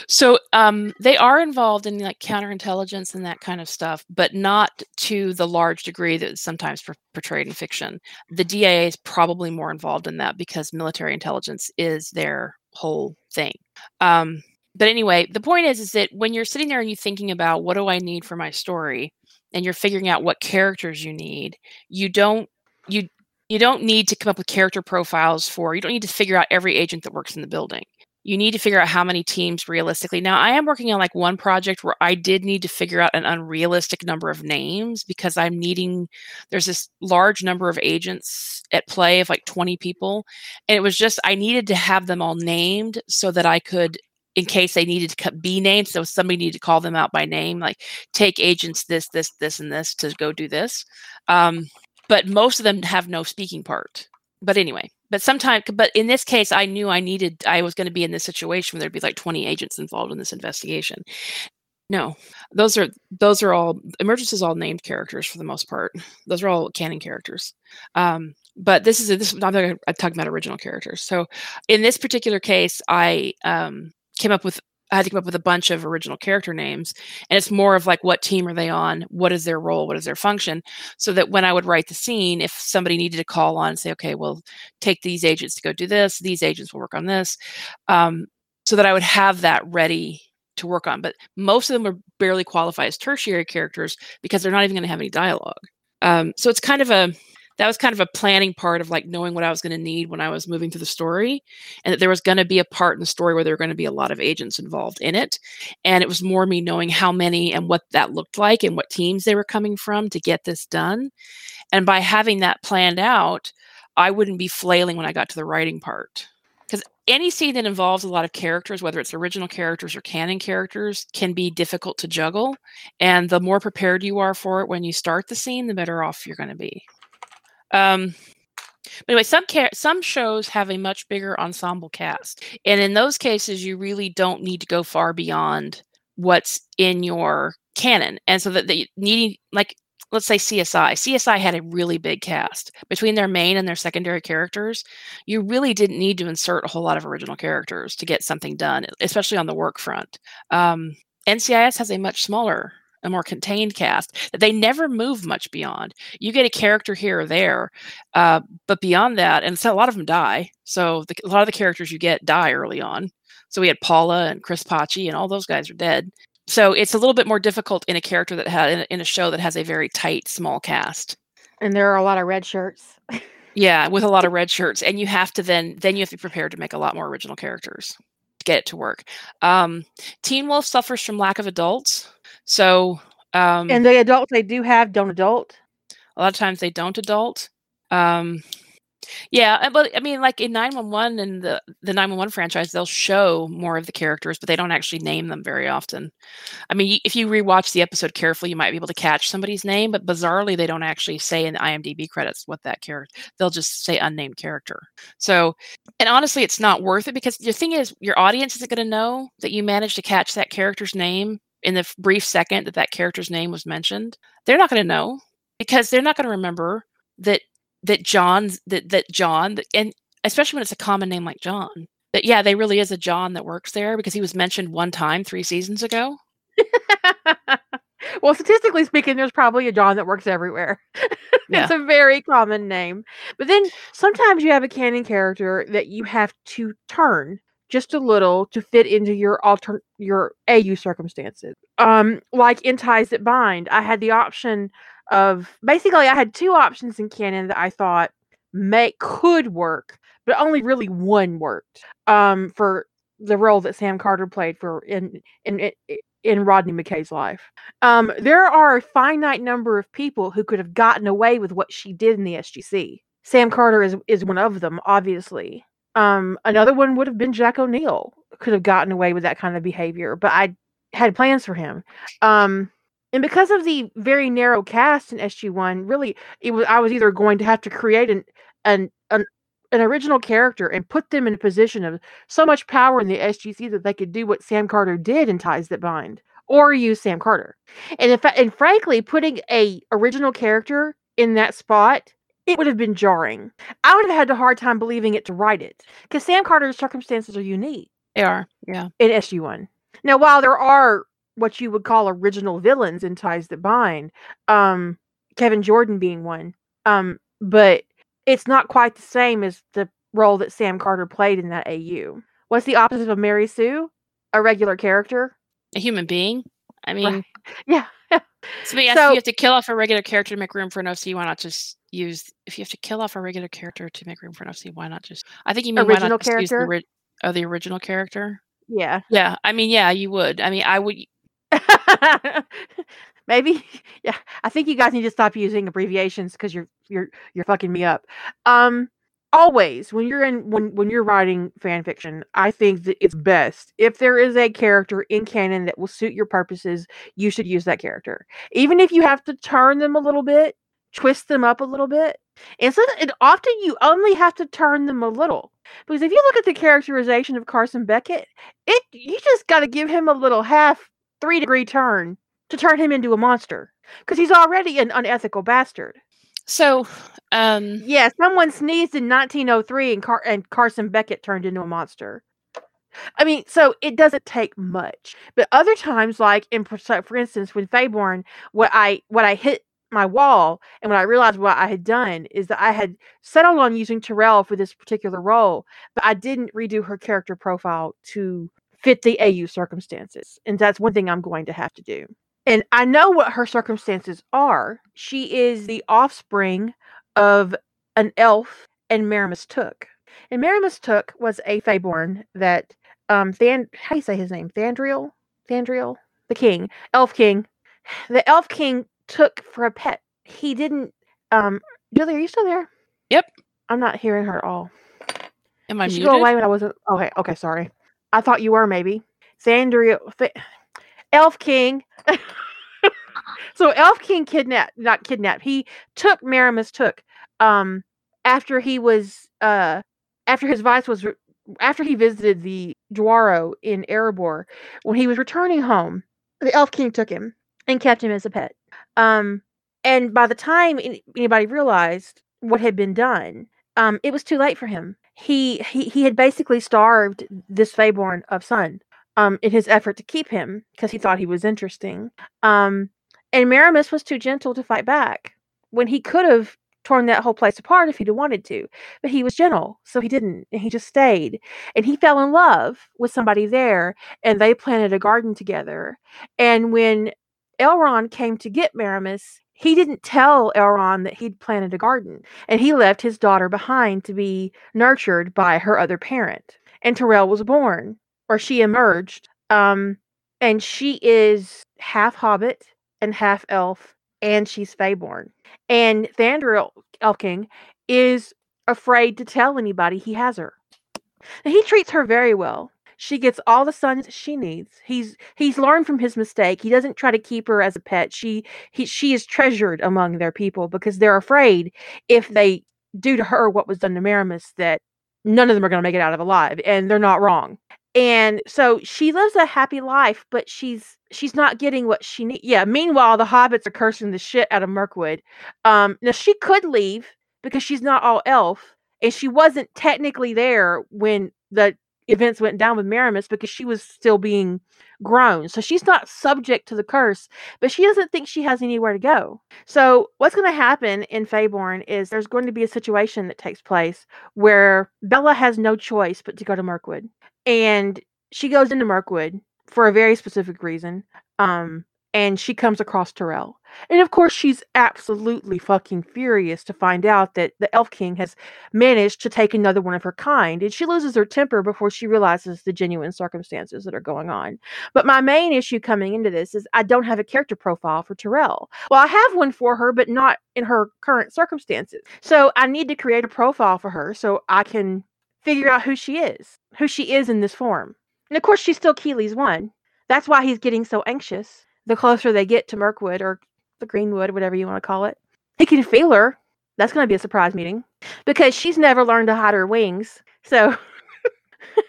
So um, they are involved in like counterintelligence and that kind of stuff, but not to the large degree that is sometimes portrayed in fiction. The DIA is probably more involved in that because military intelligence is their whole thing. Um, but anyway, the point is, is that when you're sitting there and you're thinking about what do I need for my story, and you're figuring out what characters you need, you don't you you don't need to come up with character profiles for you don't need to figure out every agent that works in the building. You need to figure out how many teams realistically. Now i am working on like one project where i did need to figure out an unrealistic number of names because i'm needing there's this large number of agents at play of like 20 people and it was just i needed to have them all named so that i could in case they needed to be named. So somebody needed to call them out by name, like take agents this, this, this, and this to go do this. Um, but most of them have no speaking part. But anyway, but sometimes, but in this case, I knew I needed, I was going to be in this situation where there'd be like 20 agents involved in this investigation. No, those are those are all emergence is all named characters for the most part. Those are all canon characters. Um, but this is a, this. I'm talking, about original characters. So in this particular case, I um, came up with I had to come up with a bunch of original character names. And it's more of like, what team are they on? What is their role? What is their function? So that when I would write the scene, if somebody needed to call on and say, okay, well, take these agents to go do this, these agents will work on this, um, so that I would have that ready to work on. But most of them are barely qualify as tertiary characters because they're not even going to have any dialogue. Um, so it's kind of a that was kind of a planning part of like knowing what I was going to need when I was moving through the story, and that there was going to be a part in the story where there were going to be a lot of agents involved in it. And it was more me knowing how many and what that looked like and what teams they were coming from to get this done. And by having that planned out, I wouldn't be flailing when I got to the writing part. Because any scene that involves a lot of characters, whether it's original characters or canon characters, can be difficult to juggle. And the more prepared you are for it when you start the scene, the better off you're going to be. Um, but anyway, some ca- some shows have a much bigger ensemble cast, and in those cases, you really don't need to go far beyond what's in your canon. And so that the needing like let's say CSI. CSI had a really big cast between their main and their secondary characters. You really didn't need to insert a whole lot of original characters to get something done, especially on the work front. Um, NCIS has a much smaller a more contained cast that they never move much beyond. You get a character here or there, uh, but beyond that, and so a lot of them die. So the, a lot of the characters you get die early on. So we had Paula and Chris Pacci, and all those guys are dead. So it's a little bit more difficult in a character that had in a, in a show that has a very tight, small cast. And there are a lot of red shirts. *laughs* yeah, with a lot of red shirts, and you have to then then you have to be prepared to make a lot more original characters to get it to work. Um, Teen Wolf suffers from lack of adults so, um, and the adults they do have don't adult. A lot of times they don't adult. Um, yeah, but I mean, like in 911 and the the 911 franchise, they'll show more of the characters, but they don't actually name them very often. I mean, if you rewatch the episode carefully, you might be able to catch somebody's name, but bizarrely, they don't actually say in the IMDb credits what that character. They'll just say unnamed character. So, and honestly, it's not worth it because the thing is, your audience isn't going to know that you managed to catch that character's name in the brief second that that character's name was mentioned, they're not going to know because they're not going to remember that that John's that that John and especially when it's a common name like John. That yeah, they really is a John that works there because he was mentioned one time 3 seasons ago. *laughs* well, statistically speaking, there's probably a John that works everywhere. *laughs* Yeah. it's a very common name. But then sometimes you have a canon character that you have to turn just a little to fit into your alter your AU circumstances. Um, like in Ties That Bind, I had the option of basically I had two options in canon that I thought may could work, but only really one worked. Um, for the role that Sam Carter played for in in in, Rodney McKay's life. Um, there are a finite number of people who could have gotten away with what she did in the SGC. Sam Carter is is one of them, obviously. Um, another one would have been Jack O'Neill. Could have gotten away with that kind of behavior, but I had plans for him. Um, and because of the very narrow cast in SG One, really, it was I was either going to have to create an an an an original character and put them in a position of so much power in the SGC that they could do what Sam Carter did in Ties That Bind, or use Sam Carter. And if and frankly, putting a original character in that spot it would have been jarring. I would have had a hard time believing it to write it because Sam Carter's circumstances are unique. They are, yeah. In SG1. Now, while there are what you would call original villains in Ties That Bind, um, Kevin Jordan being one, um, but it's not quite the same as the role that Sam Carter played in that AU. What's the opposite of Mary Sue? A regular character, a human being. I mean, right. *laughs* yeah. So, yeah, so, you have to kill off a regular character to make room for an OC. Why not just use if you have to kill off a regular character to make room for an OC? Why not just? I think you mean original why not character? use the, oh, the original character. Yeah. Yeah. I mean, yeah, you would. I mean, I would. *laughs* Maybe. *laughs* Yeah. I think you guys need to stop using abbreviations because you're you're you're fucking me up. Um always when you're in when when you're writing fan fiction i think that it's best if there is a character in canon that will suit your purposes you should use that character even if you have to turn them a little bit twist them up a little bit and so and often you only have to turn them a little because if you look at the characterization of carson beckett it you just got to give him a little half three degree turn to turn him into a monster because he's already an unethical bastard. So, um, Yeah, someone sneezed in 1903 and, Car- and Carson Beckett turned into a monster. I mean, so it doesn't take much. But other times, like in for instance, when Feyborn, what I what I hit my wall and when I realized what I had done is that I had settled on using Terrell for this particular role, but I didn't redo her character profile to fit the AU circumstances. And that's one thing I'm going to have to do. And I know what her circumstances are. She is the offspring of an elf and Maramus Took. And Maramus Took was a Feyborn that um Than how do you say his name? Thandriel? Thandriel? The king. Elf King. The Elf King took for a pet. He didn't um Julie, are you still there? Yep. I'm not hearing her at all. am I Did she muted? go away when I wasn't okay, okay, sorry. I thought you were maybe. Thandriel Th- Elf King. so Elf King kidnapped not kidnapped. He took Maramus took um after he was uh after his vice was re- after he visited the Dwarrow in Erebor when he was returning home the Elf King took him and kept him as a pet um and by the time anybody realized what had been done um it was too late for him he he, he had basically starved this Feyborn of sun um in his effort to keep him because he thought he was interesting um and Maramus was too gentle to fight back when he could have torn that whole place apart if he'd wanted to. But he was gentle, so he didn't. And he just stayed. And he fell in love with somebody there, and they planted a garden together. And when Elrond came to get Maramus, he didn't tell Elrond that he'd planted a garden. And he left his daughter behind to be nurtured by her other parent. And Terrell was born, or she emerged. Um, and she is half hobbit and half elf, and she's Feyborn. And Thandriel Elking is afraid to tell anybody he has her. He treats her very well. She gets all the suns she needs. He's he's learned from his mistake. He doesn't try to keep her as a pet. She he she is treasured among their people because they're afraid if they do to her what was done to Maramus that none of them are going to make it out of alive and they're not wrong and so she lives a happy life but she's she's not getting what she needs yeah meanwhile the hobbits are cursing the shit out of mirkwood. Um now she could leave because she's not all elf and she wasn't technically there when the events went down with Maramus because she was still being grown so she's not subject to the curse but she doesn't think she has anywhere to go so what's going to happen in Feyborn is there's going to be a situation that takes place where Bella has no choice but to go to Mirkwood and she goes into Mirkwood for a very specific reason. Um, and she comes across Terrell. And of course, she's absolutely fucking furious to find out that the Elf King has managed to take another one of her kind. And she loses her temper before she realizes the genuine circumstances that are going on. But my main issue coming into this is I don't have a character profile for Terrell. Well, I have one for her, but not in her current circumstances. So I need to create a profile for her so I can figure out who she is, who she is in this form. And of course, she's still Kili's one. That's why he's getting so anxious. The closer they get to Mirkwood or the Greenwood, whatever you want to call it, he can feel her. That's going to be a surprise meeting because she's never learned to hide her wings. So,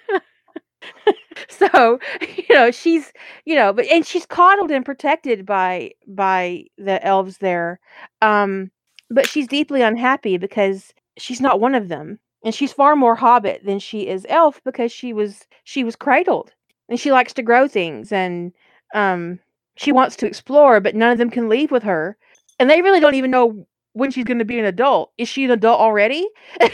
*laughs* so you know she's you know, but and she's coddled and protected by by the elves there. Um, but she's deeply unhappy because she's not one of them and she's far more hobbit than she is elf because she was she was cradled and she likes to grow things and um she wants to explore but none of them can leave with her and they really don't even know when she's going to be an adult. Is she an adult already? *laughs*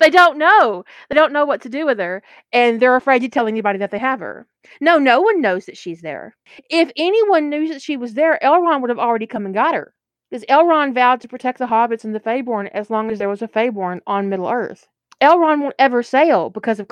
They don't know. They don't know what to do with her and they're afraid to tell anybody that they have her. No no one knows that she's there. If anyone knew that she was there elrond would have already come and got her because Elrond vowed to protect the hobbits and the Feyborn as long as there was a Feyborn on Middle Earth. Elrond won't ever sail because of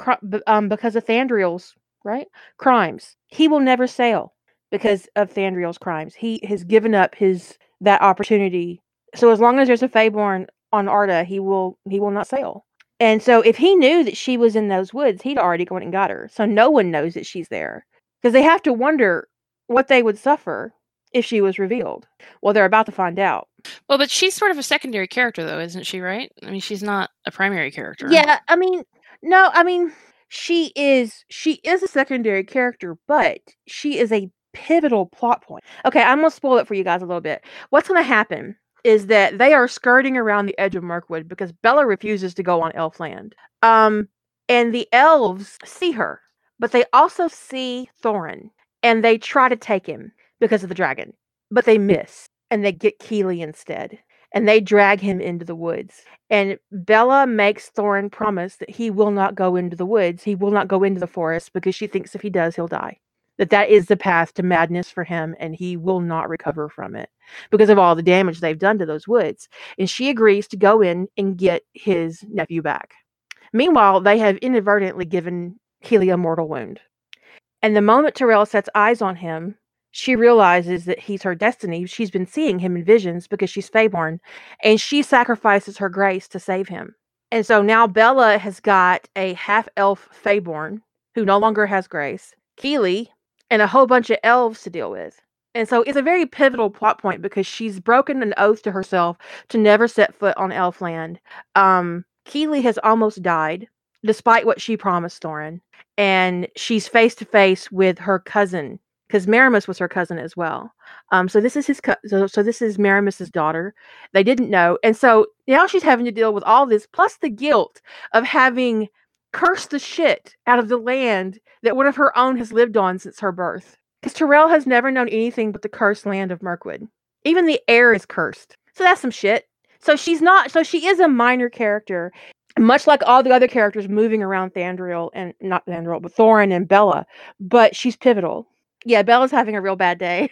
um because of Thandriel's right crimes. He will never sail because of Thandriel's crimes. He has given up his that opportunity. So as long as there's a Feyborn on Arda, he will he will not sail. And so if he knew that she was in those woods, he'd already gone and got her. So no one knows that she's there because they have to wonder what they would suffer if she was revealed. Well, they're about to find out. Well, but she's sort of a secondary character, though, isn't she? Right? I mean, she's not a primary character. Yeah, I mean, no, I mean, she is she is a secondary character, but she is a pivotal plot point. Okay, I'm gonna spoil it for you guys a little bit. What's gonna happen is that they are skirting around the edge of Mirkwood because Bella refuses to go on Elfland. Um, and the elves see her, but they also see Thorin, and they try to take him because of the dragon, but they miss, and they get Kili instead, and they drag him into the woods. And Bella makes Thorin promise that he will not go into the woods, he will not go into the forest because she thinks if he does, he'll die that that is the path to madness for him and he will not recover from it because of all the damage they've done to those woods and she agrees to go in and get his nephew back. Meanwhile they have inadvertently given Kili a mortal wound. And the moment terrell sets eyes on him she realizes that he's her destiny. She's been seeing him in visions because she's Feyborn and she sacrifices her grace to save him. And so now Bella has got a half elf Feyborn who no longer has grace. Kili, and a whole bunch of elves to deal with. And so it's a very pivotal plot point because she's broken an oath to herself to never set foot on Elfland. Um, Kili has almost died, despite what she promised Thorin, and she's face to face with her cousin because Maramus was her cousin as well. Um, so this is his co- so, so this is Maramus's daughter. They didn't know, and so now she's having to deal with all this plus the guilt of having cursed the shit out of the land that one of her own has lived on since her birth. Because Terrell has never known anything but the cursed land of Mirkwood. Even the air is cursed. So that's some shit. So she's not, so she is a minor character, much like all the other characters moving around Thandriel and not Thandriel, but Thorin and Bella. But she's pivotal. Yeah, Bella's having a real bad day.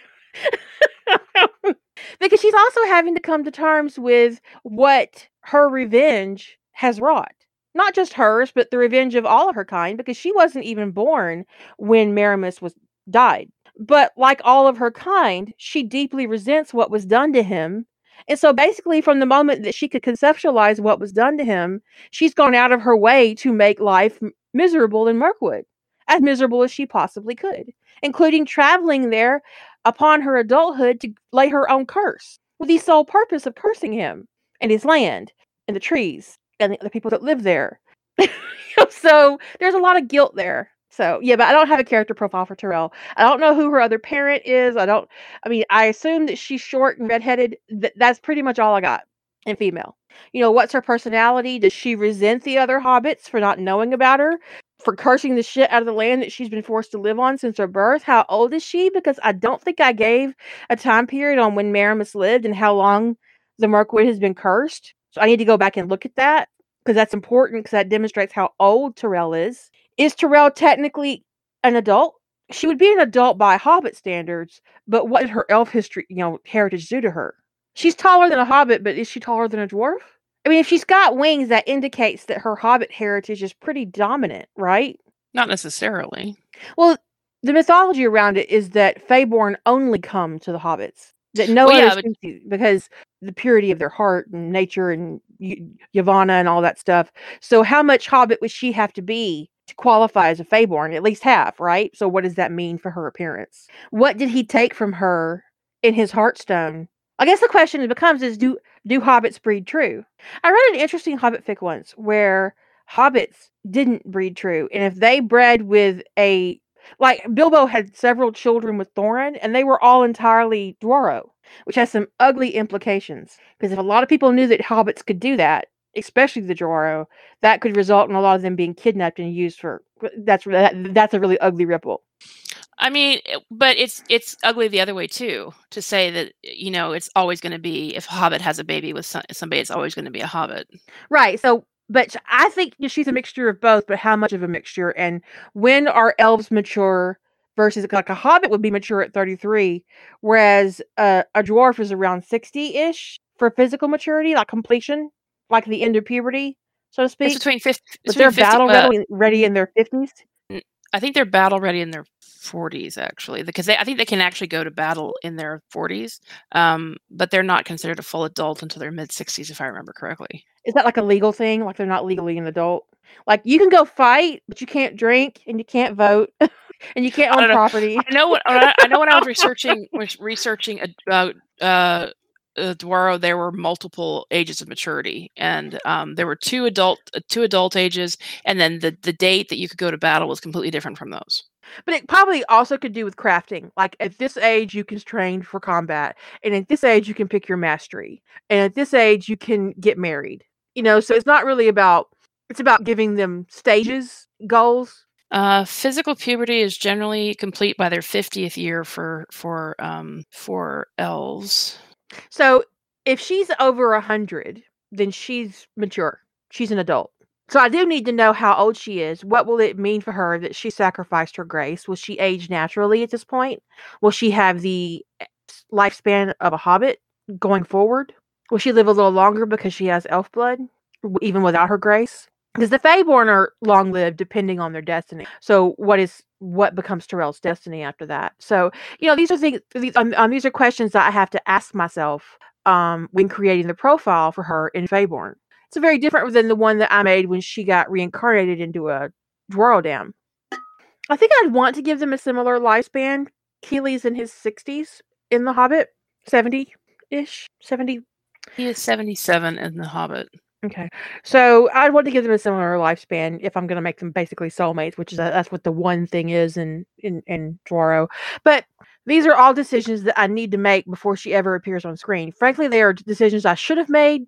*laughs* because she's also having to come to terms with what her revenge has wrought not just hers, but the revenge of all of her kind, because she wasn't even born when Maramus was died. But like all of her kind, she deeply resents what was done to him. And so basically, from the moment that she could conceptualize what was done to him, she's gone out of her way to make life miserable in Mirkwood, as miserable as she possibly could, including traveling there upon her adulthood to lay her own curse, with the sole purpose of cursing him and his land and the trees and the, other people that live there. *laughs* so there's a lot of guilt there. So yeah, but I don't have a character profile for Tyrell. I don't know who her other parent is. I don't. I mean, I assume that she's short and redheaded. Th- that's pretty much all I got in female. You know, what's her personality? Does she resent the other hobbits for not knowing about her? For cursing the shit out of the land that she's been forced to live on since her birth? How old is she? Because I don't think I gave a time period on when Maramus lived and how long the Mirkwood has been cursed. So I need to go back and look at that because that's important because that demonstrates how old Terrell is. Is Terrell technically an adult? She would be an adult by Hobbit standards, but what did her elf history, you know, heritage do to her? She's taller than a Hobbit, but is she taller than a dwarf? I mean, if she's got wings, that indicates that her Hobbit heritage is pretty dominant, right? Not necessarily. Well, the mythology around it is that Feyborn only come to the hobbits no Well, yeah, but- because the purity of their heart and nature and y- Yavanna and all that stuff. So how much hobbit would she have to be to qualify as a Feyborn? At least half, right? So what does that mean for her appearance? What did he take from her in his Heartstone? I guess the question it becomes is do do hobbits breed true? I read an interesting hobbit fic once where hobbits didn't breed true. And if they bred with a like Bilbo had several children with Thorin, and they were all entirely Dwarrow, which has some ugly implications. Because if a lot of people knew that hobbits could do that, especially the Dwarrow, that could result in a lot of them being kidnapped and used for. That's that, that's a really ugly ripple. I mean, but it's it's ugly the other way too. To say that you know it's always going to be if a Hobbit has a baby with some, somebody, it's always going to be a Hobbit. Right. So, but I think she's a mixture of both. But how much of a mixture? And when are elves mature versus like a hobbit would be mature at 33, whereas uh, a dwarf is around 60 ish for physical maturity, like completion, like the end of puberty, so to It's speak. between fifty. But they're battle ready, ready in their 50s. I think they're battle ready in their forties actually, because they, I think they can actually go to battle in their forties, um, but they're not considered a full adult until their mid sixties, if I remember correctly. Is that like a legal thing? Like they're not legally an adult? Like you can go fight, but you can't drink and you can't vote *laughs* and you can't own don't property. I know what I I know when I was researching researching about uh, uh, Dwarrow, there were multiple ages of maturity, and um, there were two adult uh, two adult ages, and then the the date that you could go to battle was completely different from those. But it probably also could do with crafting. Like at this age, you can train for combat, and at this age, you can pick your mastery, and at this age, you can get married. You know, so it's not really about. It's about giving them stages, goals. Uh, physical puberty is generally complete by their 50th year for for um, for elves. So if she's over a hundred, then she's mature. She's an adult. So I do need to know how old she is. What will it mean for her that she sacrificed her grace? Will she age naturally at this point? Will she have the eh, lifespan of a hobbit going forward? Will she live a little longer because she has elf blood, even without her grace? Because the Feyborn are long lived depending on their destiny. So what is what becomes Tauriel's destiny after that? So you know these are things. These, um, um, these are questions that I have to ask myself um, when creating the profile for her in Feyborn. It's very different than the one that I made when she got reincarnated into a Dwarrowdam. I think I'd want to give them a similar lifespan. Kili's in his 60s in The Hobbit, 70 ish, 70. He is 77 in The Hobbit. Okay, so I'd want to give them a similar lifespan if I'm going to make them basically soulmates, which is a, that's what the one thing is in in in Dwarrow. But these are all decisions that I need to make before she ever appears on screen. Frankly, they are decisions I should have made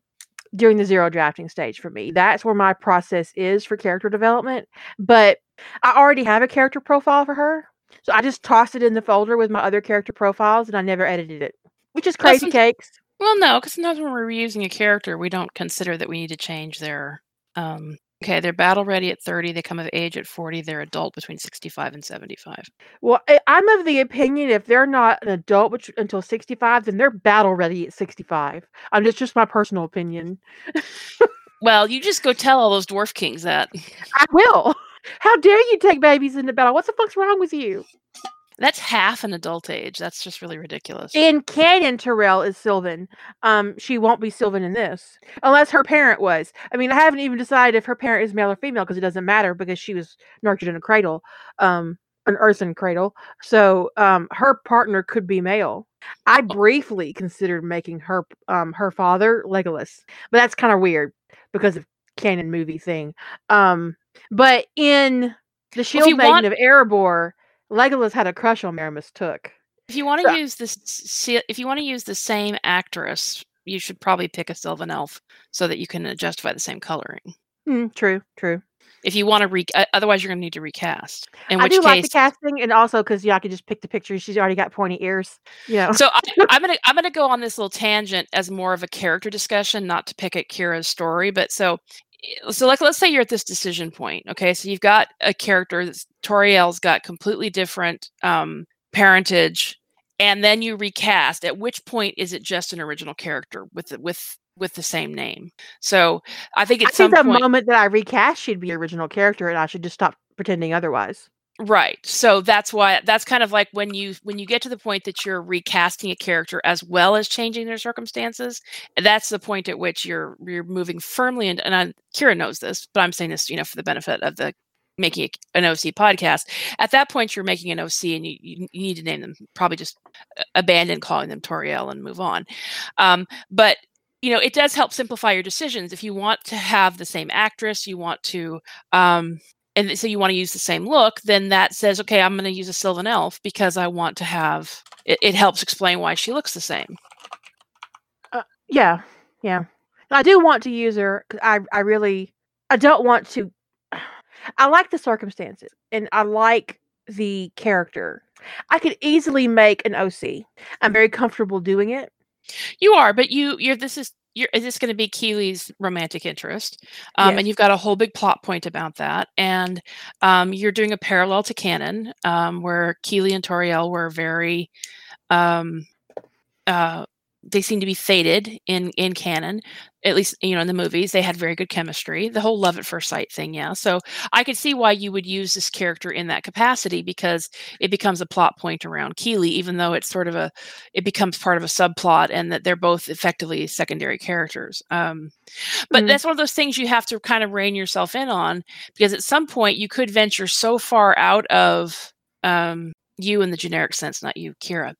during the zero drafting stage for me. That's where my process is for character development. But I already have a character profile for her. So I just tossed it in the folder with my other character profiles and I never edited it, which is crazy cakes. Well, no, because sometimes when we're reusing a character, we don't consider that we need to change their um, Okay, they're battle ready at 30. They come of age at 40. They're adult between 65 and 75. Well, I- I'm of the opinion if they're not an adult which, until 65, then they're battle ready at 65. I'm just just my personal opinion. well, you just go tell all those dwarf kings that. *laughs* I will. How dare you take babies into battle? What the fuck's wrong with you? That's half an adult age. That's just really ridiculous. In canon, Terrell is Sylvan. Um, she won't be Sylvan in this, unless her parent was. I mean, I haven't even decided if her parent is male or female because it doesn't matter because she was nurtured in a cradle, um, an earthen cradle. So, um, her partner could be male. I oh. briefly considered making her, um, her father Legolas, but that's kind of weird because of canon movie thing. Um, but in the Shield well, Maiden want- of Erebor Legolas had a crush on Maramus Took. If you want to so, use this, if you want to use the same actress, you should probably pick a Sylvan Elf so that you can justify the same coloring. Mm, true, true. If you want to re, otherwise you're going to need to recast. In I do case, like the casting, and also because yeah, I could just pick the picture. She's already got pointy ears. Yeah. So I, *laughs* I'm gonna I'm gonna go on this little tangent as more of a character discussion, not to pick at Kira's story, but so so like let's say you're at this decision point okay? So you've got a character that's tauriel's got completely different um, parentage and then you recast at which point is it just an original character with with with the same name? So i think at I some think the point, moment that i recast she'd be original character and i should just stop pretending otherwise Right. So that's why that's kind of like when you when you get to the point that you're recasting a character as well as changing their circumstances, that's the point at which you're you're moving firmly into and Kira knows this, but I'm saying this, you know, for the benefit of the making an OC podcast. At that point, you're making an OC, and you, you, need to name them. Probably just abandon calling them Tauriel and move on. Um, but you know, it does help simplify your decisions. If you want to have the same actress, you want to um, and so you want to use the same look, then that says, okay, I'm going to use a Sylvan Elf because I want to have it, it helps explain why she looks the same. Uh, yeah, yeah. I do want to use her. I I really I don't want to. *sighs* I like the circumstances and I like the character. I could easily make an OC. I'm very comfortable doing it. You are, but you you're this is you're, is this going to be Kili's romantic interest? Um, yes. And you've got a whole big plot point about that. And um, you're doing a parallel to canon um, where Keeley and Tauriel were very um, uh, they seem to be fated in in canon at least you know in the movies they had very good chemistry the whole love at first sight thing yeah so i could see why you would use this character in that capacity because it becomes a plot point around Kili even though it's sort of a it becomes part of a subplot and that they're both effectively secondary characters um, but mm-hmm. that's one of those things you have to kind of rein yourself in on because at some point you could venture so far out of um, you in the generic sense, not you, Kira.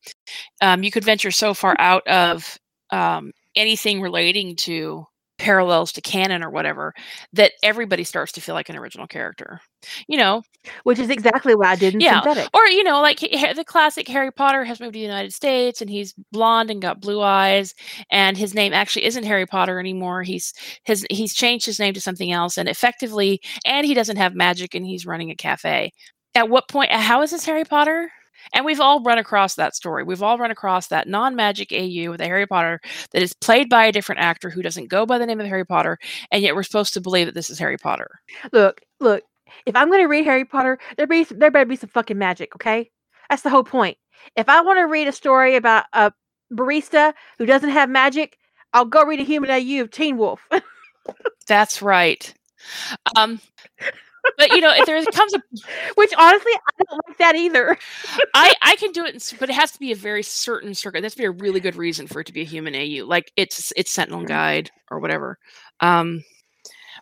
Um, you could venture so far out of um, anything relating to parallels to canon or whatever, that everybody starts to feel like an original character. You know, which is exactly why I did in yeah, synthetic. or you know, like he- the classic Harry Potter has moved to the United States and he's blonde and got blue eyes, and his name actually isn't Harry Potter anymore. He's his he's changed his name to something else, and effectively, and he doesn't have magic, and he's running a cafe. At what point? How is this Harry Potter? And we've all run across that story. We've all run across that non magic AU with a Harry Potter that is played by a different actor who doesn't go by the name of Harry Potter, and yet we're supposed to believe that this is Harry Potter. Look, look. If I'm going to read Harry Potter, there be there better be some fucking magic. Okay, that's the whole point. If I want to read a story about a barista who doesn't have magic, I'll go read a human AU of Teen Wolf. *laughs* That's right. Um, but you know, if there comes a, *laughs* Which honestly, I don't like that either. I *laughs* I can do it, in but it has to be a very certain circuit. That's be a really good reason for it to be a human AU, like it's it's Sentinel Guide or whatever. Um,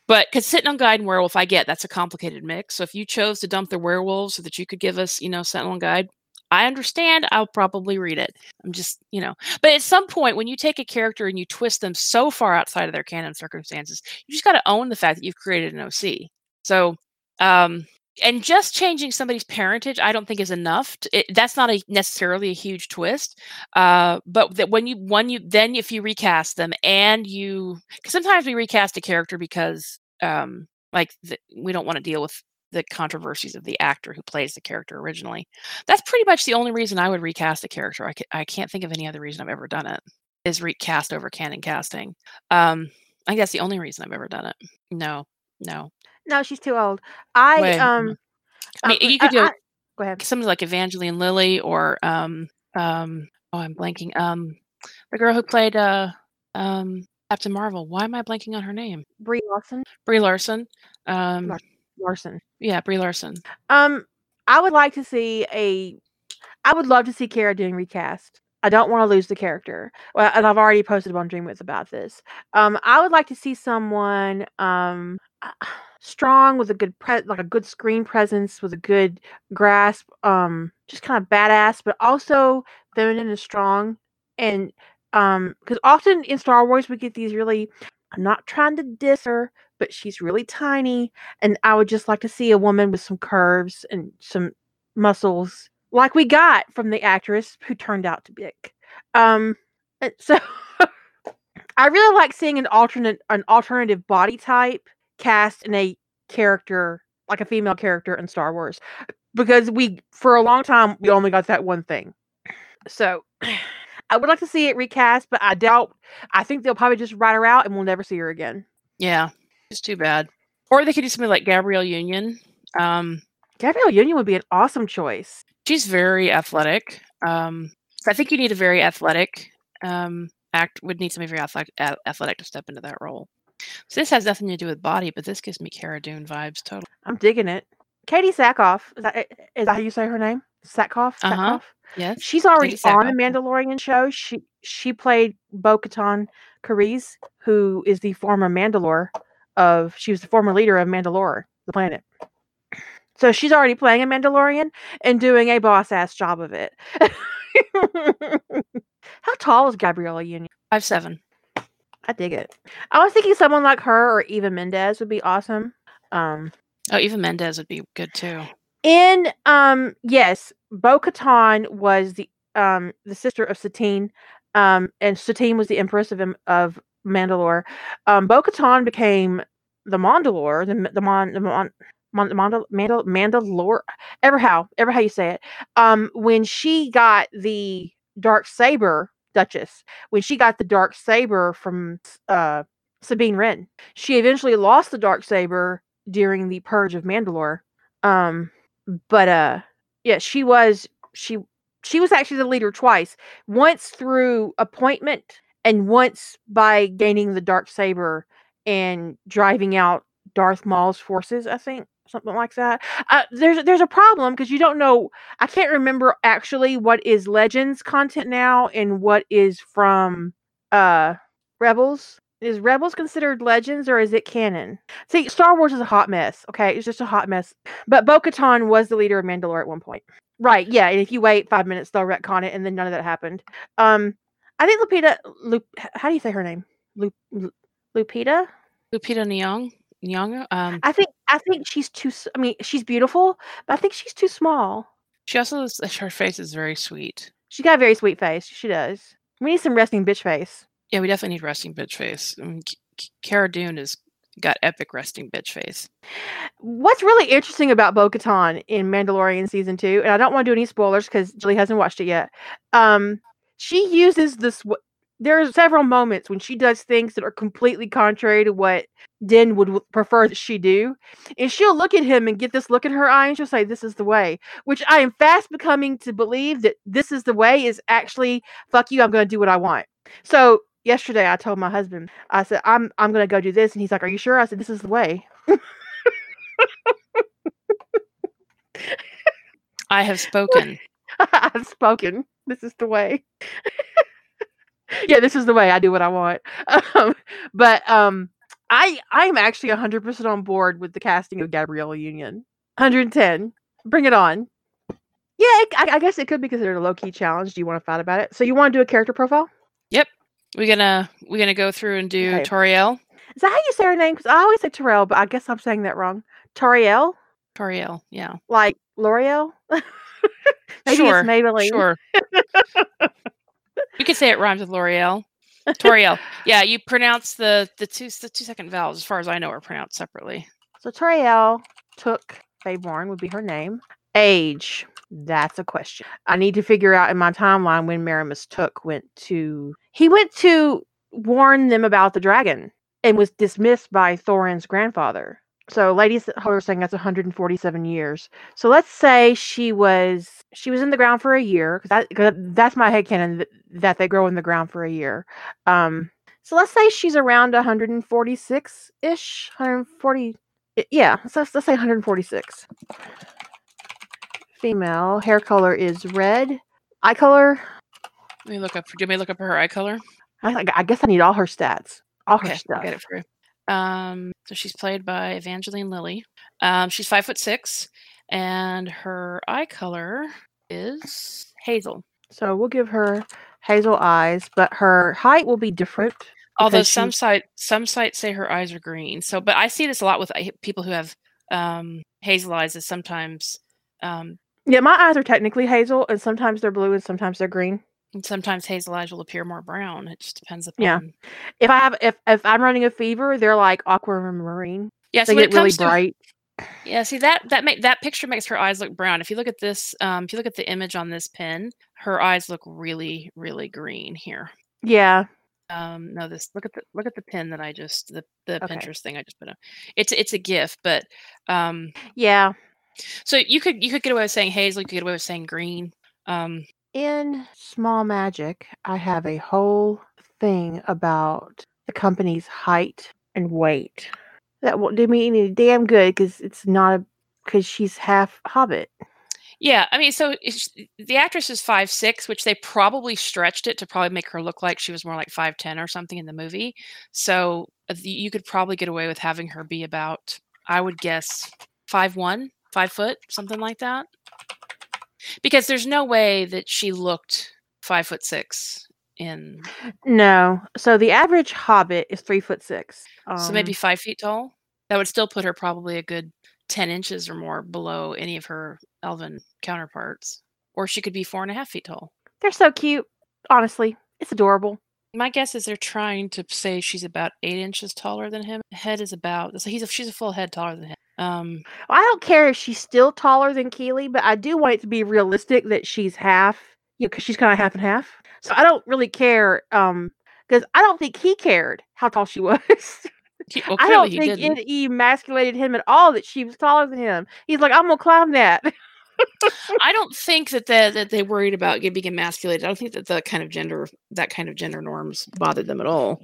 but because Sentinel Guide and Werewolf, I get that's a complicated mix. So if you chose to dump the werewolves so that you could give us, you know, Sentinel Guide, I understand. I'll probably read it. I'm just, you know, but at some point when you take a character and you twist them so far outside of their canon circumstances, you just got to own the fact that you've created an OC. So um and just changing somebody's parentage i don't think is enough to, it, that's not a necessarily a huge twist uh but that when you when you then if you recast them and you sometimes we recast a character because um like the, we don't want to deal with the controversies of the actor who plays the character originally. That's pretty much the only reason i would recast a character i, I can't think of any other reason i've ever done it is recast over canon casting. Um i guess the only reason i've ever done it. No no No, she's too old. I Way, um. I mean, uh, you could do I- I- go ahead. somebody like Evangeline Lilly or um um oh I'm blanking um the girl who played uh um Captain Marvel. Why am I blanking on her name? Brie Larson. Brie Larson. Um Larson. yeah, Brie Larson. Um, I would like to see a. I would love to see Cara Dune recast. I don't want to lose the character. Well, and I've already posted on Dreamwidth about this. Um, I would like to see someone um *sighs* strong with a good pre- like a good screen presence with a good grasp, um, just kind of badass, but also feminine and strong. And um, because often in Star Wars we get these really. I'm not trying to diss her, but she's really tiny and I would just like to see a woman with some curves and some muscles, like we got from the actress who turned out to be. Um, so *laughs* I really like seeing an alternate, an alternative body type cast in a character like a female character in Star Wars, because we for a long time we only got that one thing. So. *clears throat* I would like to see it recast, but I doubt. I think they'll probably just write her out and we'll never see her again. Yeah. It's too bad. Or they could do something like Gabrielle Union. Um Gabrielle Union would be an awesome choice. she's very athletic. Um so I think you need a very athletic um act would need somebody very athletic, athletic to step into that role. So this has nothing to do with body, but this gives me Cara Dune vibes totally. I'm digging it. Katee Sackhoff is that is that how you say her name? Sackhoff. Uh-huh. Yes. She's already on the Mandalorian show. She she played Bo-Katan Kryze, who is the former Mandalore of. She was the former leader of Mandalore, the planet. So she's already playing a Mandalorian and doing a boss ass job of it. *laughs* How tall is Gabrielle Union? Five seven. I dig it. I was thinking someone like her or Eva Mendes would be awesome. Um, Oh, even Mendes would be good too. in um yes bo-katan was the um the sister of satine um and satine was the empress of of mandalore um bo-katan became the mandalore the the mon the mon Mon- Mandal- Mandal- Mandalore, ever how, ever how you say it. Um, when she got the dark saber, Duchess, when she got the dark saber from uh Sabine Wren, she eventually lost the dark saber during the purge of Mandalore. Um, but uh yeah she was she she was actually the leader twice once through appointment and once by gaining the dark saber and driving out darth maul's forces i think something like that uh, there's there's a problem because you don't know i can't remember actually what is legends content now and what is from uh rebels is rebels considered legends or is it canon see star wars is a hot mess okay it's just a hot mess but Bo Katan was the leader of Mandalore at one point. Right, yeah. And if you wait five minutes, they'll retcon it, and then none of that happened. Um, I think Lupita, Lup, how do you say her name? Lup, Lu- Lupita. Lupita Nyong. Nyong'o. Um, I think I think she's too. I mean, she's beautiful, but I think she's too small. she also is, her face is very sweet. She's got a very sweet face. She does. We need some resting bitch face. Yeah, we definitely need resting bitch face. I mean, Cara Dune has got epic resting bitch face. What's really interesting about Bo Katan in Mandalorian season two, and I don't want to do any spoilers because Julie hasn't watched it yet. Um, she uses this. w- There are several moments when she does things that are completely contrary to what Din would prefer that she do, and she'll look at him and get this look in her eye, and she'll say, "This is the way." Which I am fast becoming to believe that this is the way is actually fuck you. I'm going to do what I want. So yesterday, I told my husband, I said, "I'm I'm going to go do this," and he's like, "Are you sure?" I said, "This is the way." I have spoken. *laughs* I've spoken. This is the way. *laughs* yeah, this is the way I do what I want. *laughs* Um, but um, I I am actually 100% on board with the casting of Gabrielle Union. 110. Bring it on. Yeah, it, I, I guess it could be considered a low key challenge. Do you want to fight about it? So you want to do a character profile? Yep. We're gonna we're gonna go through and do Okay. Tauriel. Is that how you say her name? Because I always say Terrell, but I guess I'm saying that wrong. Tauriel, Tauriel, yeah. like L'Oreal. *laughs* Maybe sure. it's Maybelline. Sure. *laughs* we could say it rhymes with L'Oreal. Tauriel. Yeah, you pronounce the the two the two second vowels, as far as I know, are pronounced separately. So Tauriel took Feyborn would be her name. Age. That's a question. I need to figure out in my timeline when Maramus Took went to he went to warn them about the dragon and was dismissed by Thorin's grandfather. So ladies Holder saying that's 147 years. So let's say she was she was in the ground for a year because that, 'cause that's my headcanon th- that they grow in the ground for a year. Um, so let's say she's around 146 ish, 140 yeah, so let's, let's say 146. Female hair color is red. Eye color, Let me look up. Do you want me look up her eye color? I, I- guess I need all her stats, all her Okay, stuff. Get it for you. Um, so she's played by Evangeline Lilly. Um, she's five foot six, and her eye color is hazel. So we'll give her hazel eyes, but her height will be different. Although some she- site some sites say her eyes are green. So, but I see this a lot with uh, people who have um, hazel eyes. Is sometimes um, Yeah, my eyes are technically hazel, and sometimes they're blue and sometimes they're green. And sometimes hazel eyes will appear more brown. It just depends upon. Yeah. If I have if if I'm running a fever, they're like aquamarine. Yeah. So They get really to bright. Yeah, see that that make that picture makes her eyes look brown. If you look at this, um, if you look at the image on this pin, her eyes look really, really green here. Yeah. Um, no, this look at the look at the pin that I just the the Okay. Pinterest thing I just put up. It's it's a GIF, but um, Yeah. so you could you could get away with saying hazel, you could get away with saying green. Um, In Small Magic, I have a whole thing about the company's height and weight. That won't do me any damn good because it's not a because she's half Hobbit. yeah, I mean, so the actress is five six, which they probably stretched it to probably make her look like she was more like five ten or something in the movie. So uh, you could probably get away with having her be about, I would guess, five one, five foot, something like that. Because there's no way that she looked five foot six in, No, so the average Hobbit is three foot six. so maybe Um, five feet tall. That would still put her probably a good ten inches or more below any of her elven counterparts, or she could be four and a half feet tall. they're so cute. Honestly, it's adorable. My guess is they're trying to say she's about eight inches taller than him. Head is about so he's a, she's a full head taller than him. Um, I don't care if she's still taller than Kili, but I do want it to be realistic that she's half. You know, because she's kind of half and half. So I don't really care. Um, because I don't think he cared how tall she *laughs* was. well, I don't think didn't. it emasculated him at all that she was taller than him. He's like, I'm gonna climb that. *laughs* I don't think that they, that they worried about get- being emasculated. I don't think that the kind of gender that kind of gender norms bothered them at all.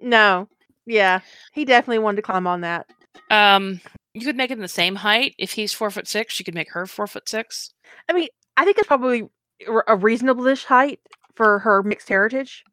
no, yeah, he definitely wanted to climb on that. Um, you could make them the same height. If he's four foot six, you could make her four foot six. I mean, I think it's probably a reasonable-ish height for her mixed heritage.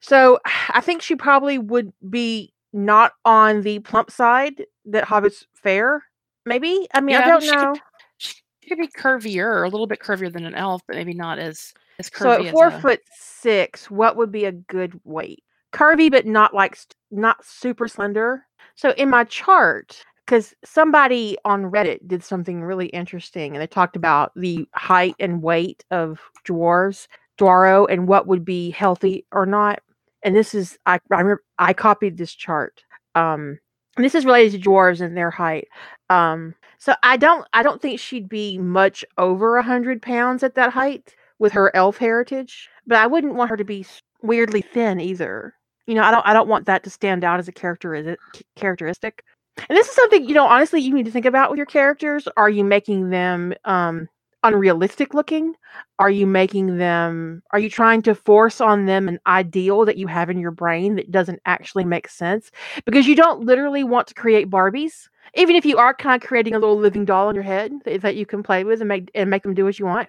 So *sighs* I think she probably would be not on the plump side that hobbits fare. Maybe. I mean, Yeah, I don't she could- know. She could be curvier, a little bit curvier than an elf, but maybe not as as So curvy at as four a- foot six, what would be a good weight? curvy, but not like st- not super slender. So in my chart, because somebody on Reddit did something really interesting, and they talked about the height and weight of dwarves, Dwarrow, and what would be healthy or not. And this is I I, remember, I copied this chart. Um, this is related to dwarves and their height. Um, so I don't I don't think she'd be much over a hundred pounds at that height with her elf heritage, but I wouldn't want her to be weirdly thin either. You know, I don't I don't want that to stand out as a character characteristic. And this is something, you know, honestly you need to think about with your characters. Are you making them um unrealistic looking? Are you making them are you trying to force on them an ideal that you have in your brain that doesn't actually make sense? Because you don't literally want to create Barbies. Even if you are kind of creating a little living doll in your head that, that you can play with and make and make them do what you want.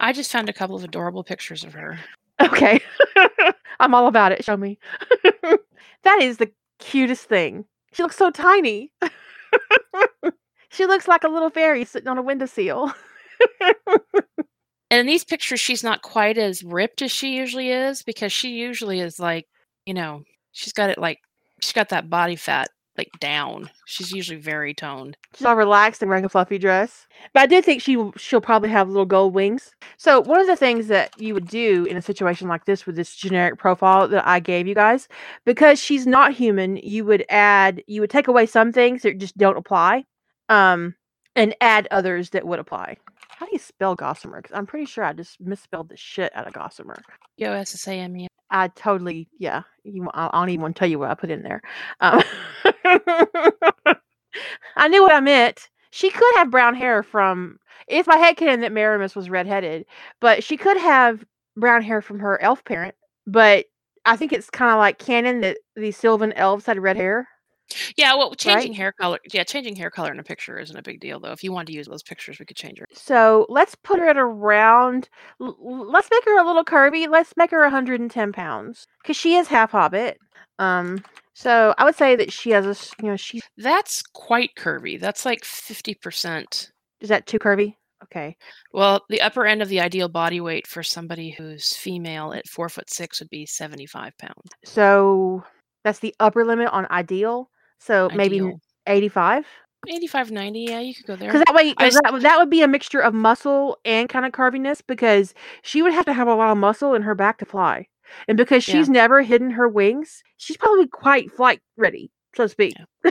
I just found a couple of adorable pictures of her. Okay. *laughs* I'm all about it. Show me. *laughs* that is the cutest thing. She looks so tiny. she looks like a little fairy sitting on a windowsill. *laughs* and in these pictures, she's not quite as ripped as she usually is because she usually is like, you know, she's got it like, she's got that body fat like down. She's usually very toned. She's all relaxed and wearing a fluffy dress. But I do think she she'll probably have little gold wings. So one of the things that you would do in a situation like this with this generic profile that I gave you guys, because she's not human, you would add you would take away some things that just don't apply, um, and add others that would apply. How do you spell gossamer? Because I'm pretty sure I just misspelled the shit out of gossamer. Yo S S A M E. I totally, yeah. You, I don't even want to tell you what I put in there. Um, *laughs* I knew what I meant. She could have brown hair from. It's my headcanon that Maramus was redheaded, but she could have brown hair from her elf parent. But I think it's kind of like canon that the Sylvan elves had red hair. Yeah, well, changing right? hair color. Yeah, changing hair color in a picture isn't a big deal, though. If you want to use those pictures, we could change her. So let's put her at around. Let's make her a little curvy. Let's make her 110 pounds because she is half hobbit. Um, so I would say that she has a, you know, she. That's quite curvy. That's like 50%. Is that too curvy? Okay. Well, the upper end of the ideal body weight for somebody who's female at four foot six would be 75 pounds. So that's the upper limit on ideal. So Ideal. maybe 85? 85 90 yeah you could go there because that way that, that would be a mixture of muscle and kind of carviness because she would have to have a lot of muscle in her back to fly and because she's yeah. never hidden her wings she's probably quite flight ready so to speak yeah.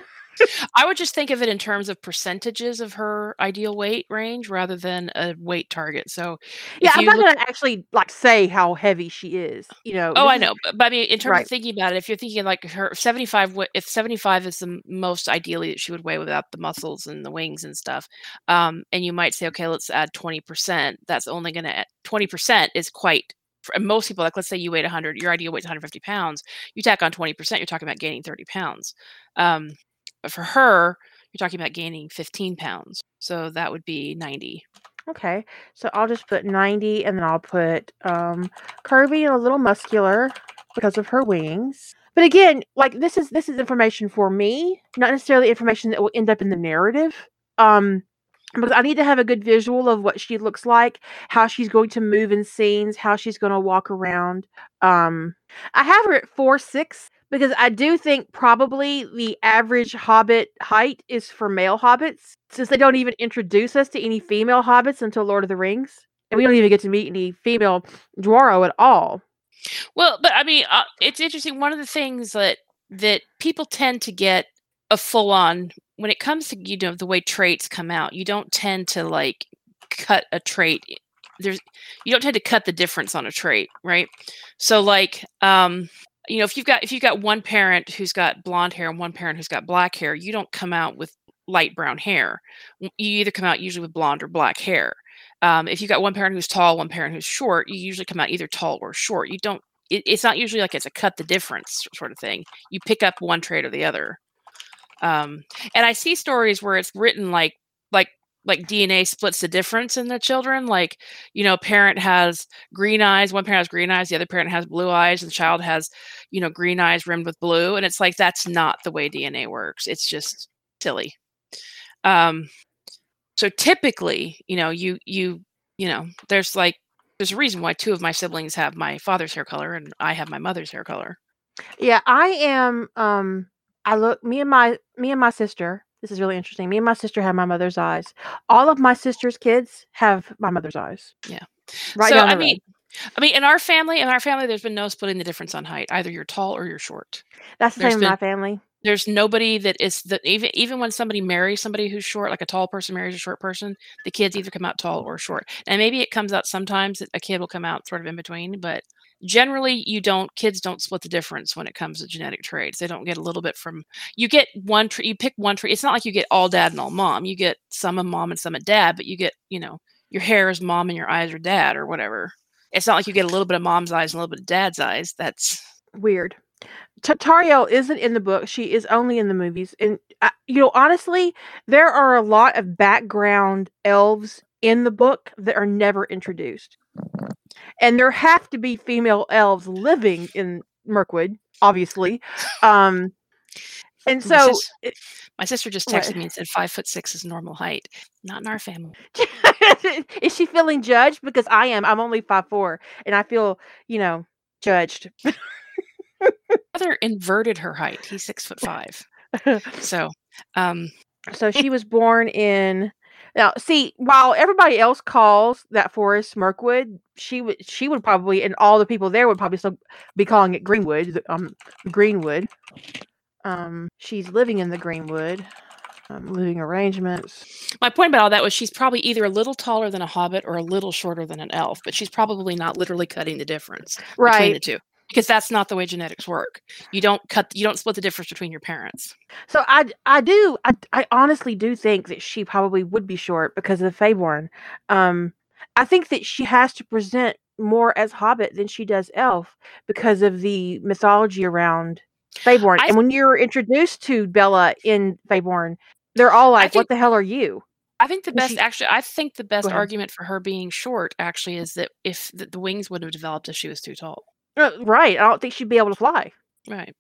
I would just think of it in terms of percentages of her ideal weight range rather than a weight target. So, yeah, I'm not going to actually like say how heavy she is. You know. Oh, I know, but, but I mean, in terms right. of thinking about it, if you're thinking like her 75, if 75 is the most ideally that she would weigh without the muscles and the wings and stuff, um, and you might say, okay, let's add 20 percent. That's only going to 20 percent is quite for most people, like let's say you weigh 100, your ideal weight's 150 pounds. You tack on 20%, you're talking about gaining 30 pounds. Um, but for her, you're talking about gaining 15 pounds. So that would be 90. Okay. So I'll just put 90 and then I'll put um curvy and a little muscular because of her wings. But again, like this is this is information for me, not necessarily information that will end up in the narrative. Um because I need to have a good visual of what she looks like, how she's going to move in scenes, how she's going to walk around. Um, I have her at four six because I do think probably the average hobbit height is for male hobbits, since they don't even introduce us to any female hobbits until Lord of the Rings, and we don't even get to meet any female Dwarrow at all. Well, but I mean, uh, it's interesting. One of the things that that people tend to get a full on when it comes to you know the way traits come out. You don't tend to like cut a trait. There's you don't tend to cut the difference on a trait, right? So like um you know if you've got if you've got one parent who's got blonde hair and one parent who's got black hair you don't come out with light brown hair you either come out usually with blonde or black hair um, if you've got one parent who's tall one parent who's short you usually come out either tall or short you don't it, it's not usually like it's a cut the difference sort of thing you pick up one trait or the other um, and i see stories where it's written like like like DNA splits the difference in the children. Like, you know, parent has green eyes, one parent has green eyes, the other parent has blue eyes, and the child has, you know, green eyes rimmed with blue. And it's like that's not the way DNA works. It's just silly. Um, so typically, you know, you you you know, there's like there's a reason why two of my siblings have my father's hair color and I have my mother's hair color. Yeah, I am. Um, I look me and my me and my sister. This is really interesting. Me and my sister have my mother's eyes. All of my sister's kids have my mother's eyes. Yeah. Right so I road. mean, I mean, in our family, in our family, there's been no splitting the difference on height. Either you're tall or you're short. That's the there's same in my family. There's nobody that is the even even when somebody marries somebody who's short, like a tall person marries a short person, the kids either come out tall or short. And maybe it comes out sometimes that a kid will come out sort of in between, but generally you don't kids don't split the difference when it comes to genetic traits. They don't get a little bit from you get one trait you pick one trait. It's not like you get all dad and all mom. You get some of mom and some of dad, but you get, you know, your hair is mom and your eyes are dad or whatever. It's not like you get a little bit of mom's eyes and a little bit of dad's eyes. That's Weird. T- Tauriel isn't in the book. She is only in the movies. And uh, you know, honestly, there are a lot of background elves in the book that are never introduced. And there have to be female elves living in Mirkwood, obviously. Um, and My so sis- my sister just What? texted me and said five foot six is normal height. Not in our family. *laughs* is she feeling judged? Because I am. I'm only five four, and I feel, you know, judged. *laughs* Brother inverted her height. He's six foot five. *laughs* So um so she was born in. Now, see, while everybody else calls that forest Mirkwood, she would she would probably, and all the people there would probably still be calling it Greenwood. Um, Greenwood. Um, she's living in the Greenwood. Um, living arrangements. my point about all that was she's probably either a little taller than a hobbit or a little shorter than an elf, but she's probably not literally cutting the difference between the two. Because that's not the way genetics work. You don't cut you don't split the difference between your parents. So I I do I I honestly do think that she probably would be short because of the Feyborn. Um I think that she has to present more as Hobbit than she does Elf because of the mythology around Feyborn. I and when you're introduced to Bella in Feyborn, they're all like, think- "What the hell are you?" I think the And best she- actually I think the best argument for her being short actually is that if the, the wings would have developed if she was too tall. Uh, right. I don't think she'd be able to fly. Right.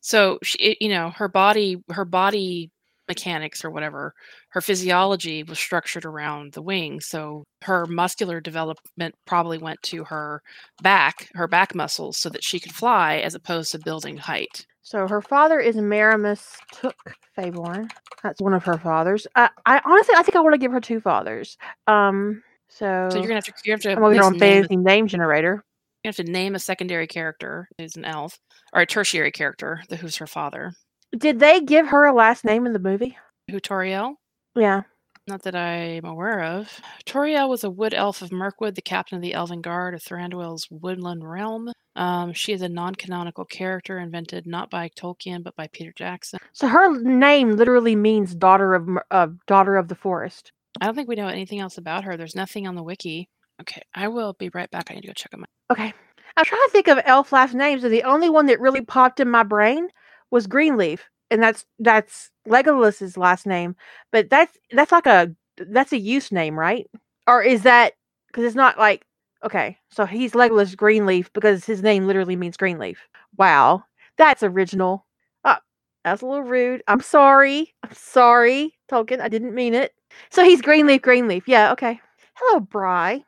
So she, you know, her body, her body mechanics or whatever, her physiology was structured around the wings. So her muscular development probably went to her back, her back muscles, so that she could fly, as opposed to building height. So her father is Maramus Took Feyborn. That's one of her fathers. I, I honestly, I think I want to give her two fathers. Um, so, So you're gonna have to, you have to, I'm at over here least on name, fantasy name generator. You have to name a secondary character who's an elf, or a tertiary character the, who's her father. Did they give her a last name in the movie? Who Tauriel? Yeah. Not that I'm aware of. Tauriel was a wood elf of Mirkwood, the captain of the Elven Guard of Thranduil's woodland realm. Um, she is a non-canonical character invented not by Tolkien but by Peter Jackson. So her name literally means daughter of uh, daughter of the forest. I don't think we know anything else about her. There's nothing on the wiki. Okay, I will be right back. I need to go check on my. Okay. I'm trying to think of elf last names, and the only one that really popped in my brain was Greenleaf, and that's that's Legolas's last name. But that's that's like a that's a use name, right? Or is that because it's not like okay, so he's Legolas Greenleaf because his name literally means Greenleaf. Wow, that's original. Ah, oh, that's a little rude. I'm sorry. I'm sorry, Tolkien. I didn't mean it. So he's Greenleaf, Greenleaf. Yeah, okay. Hello, Bry.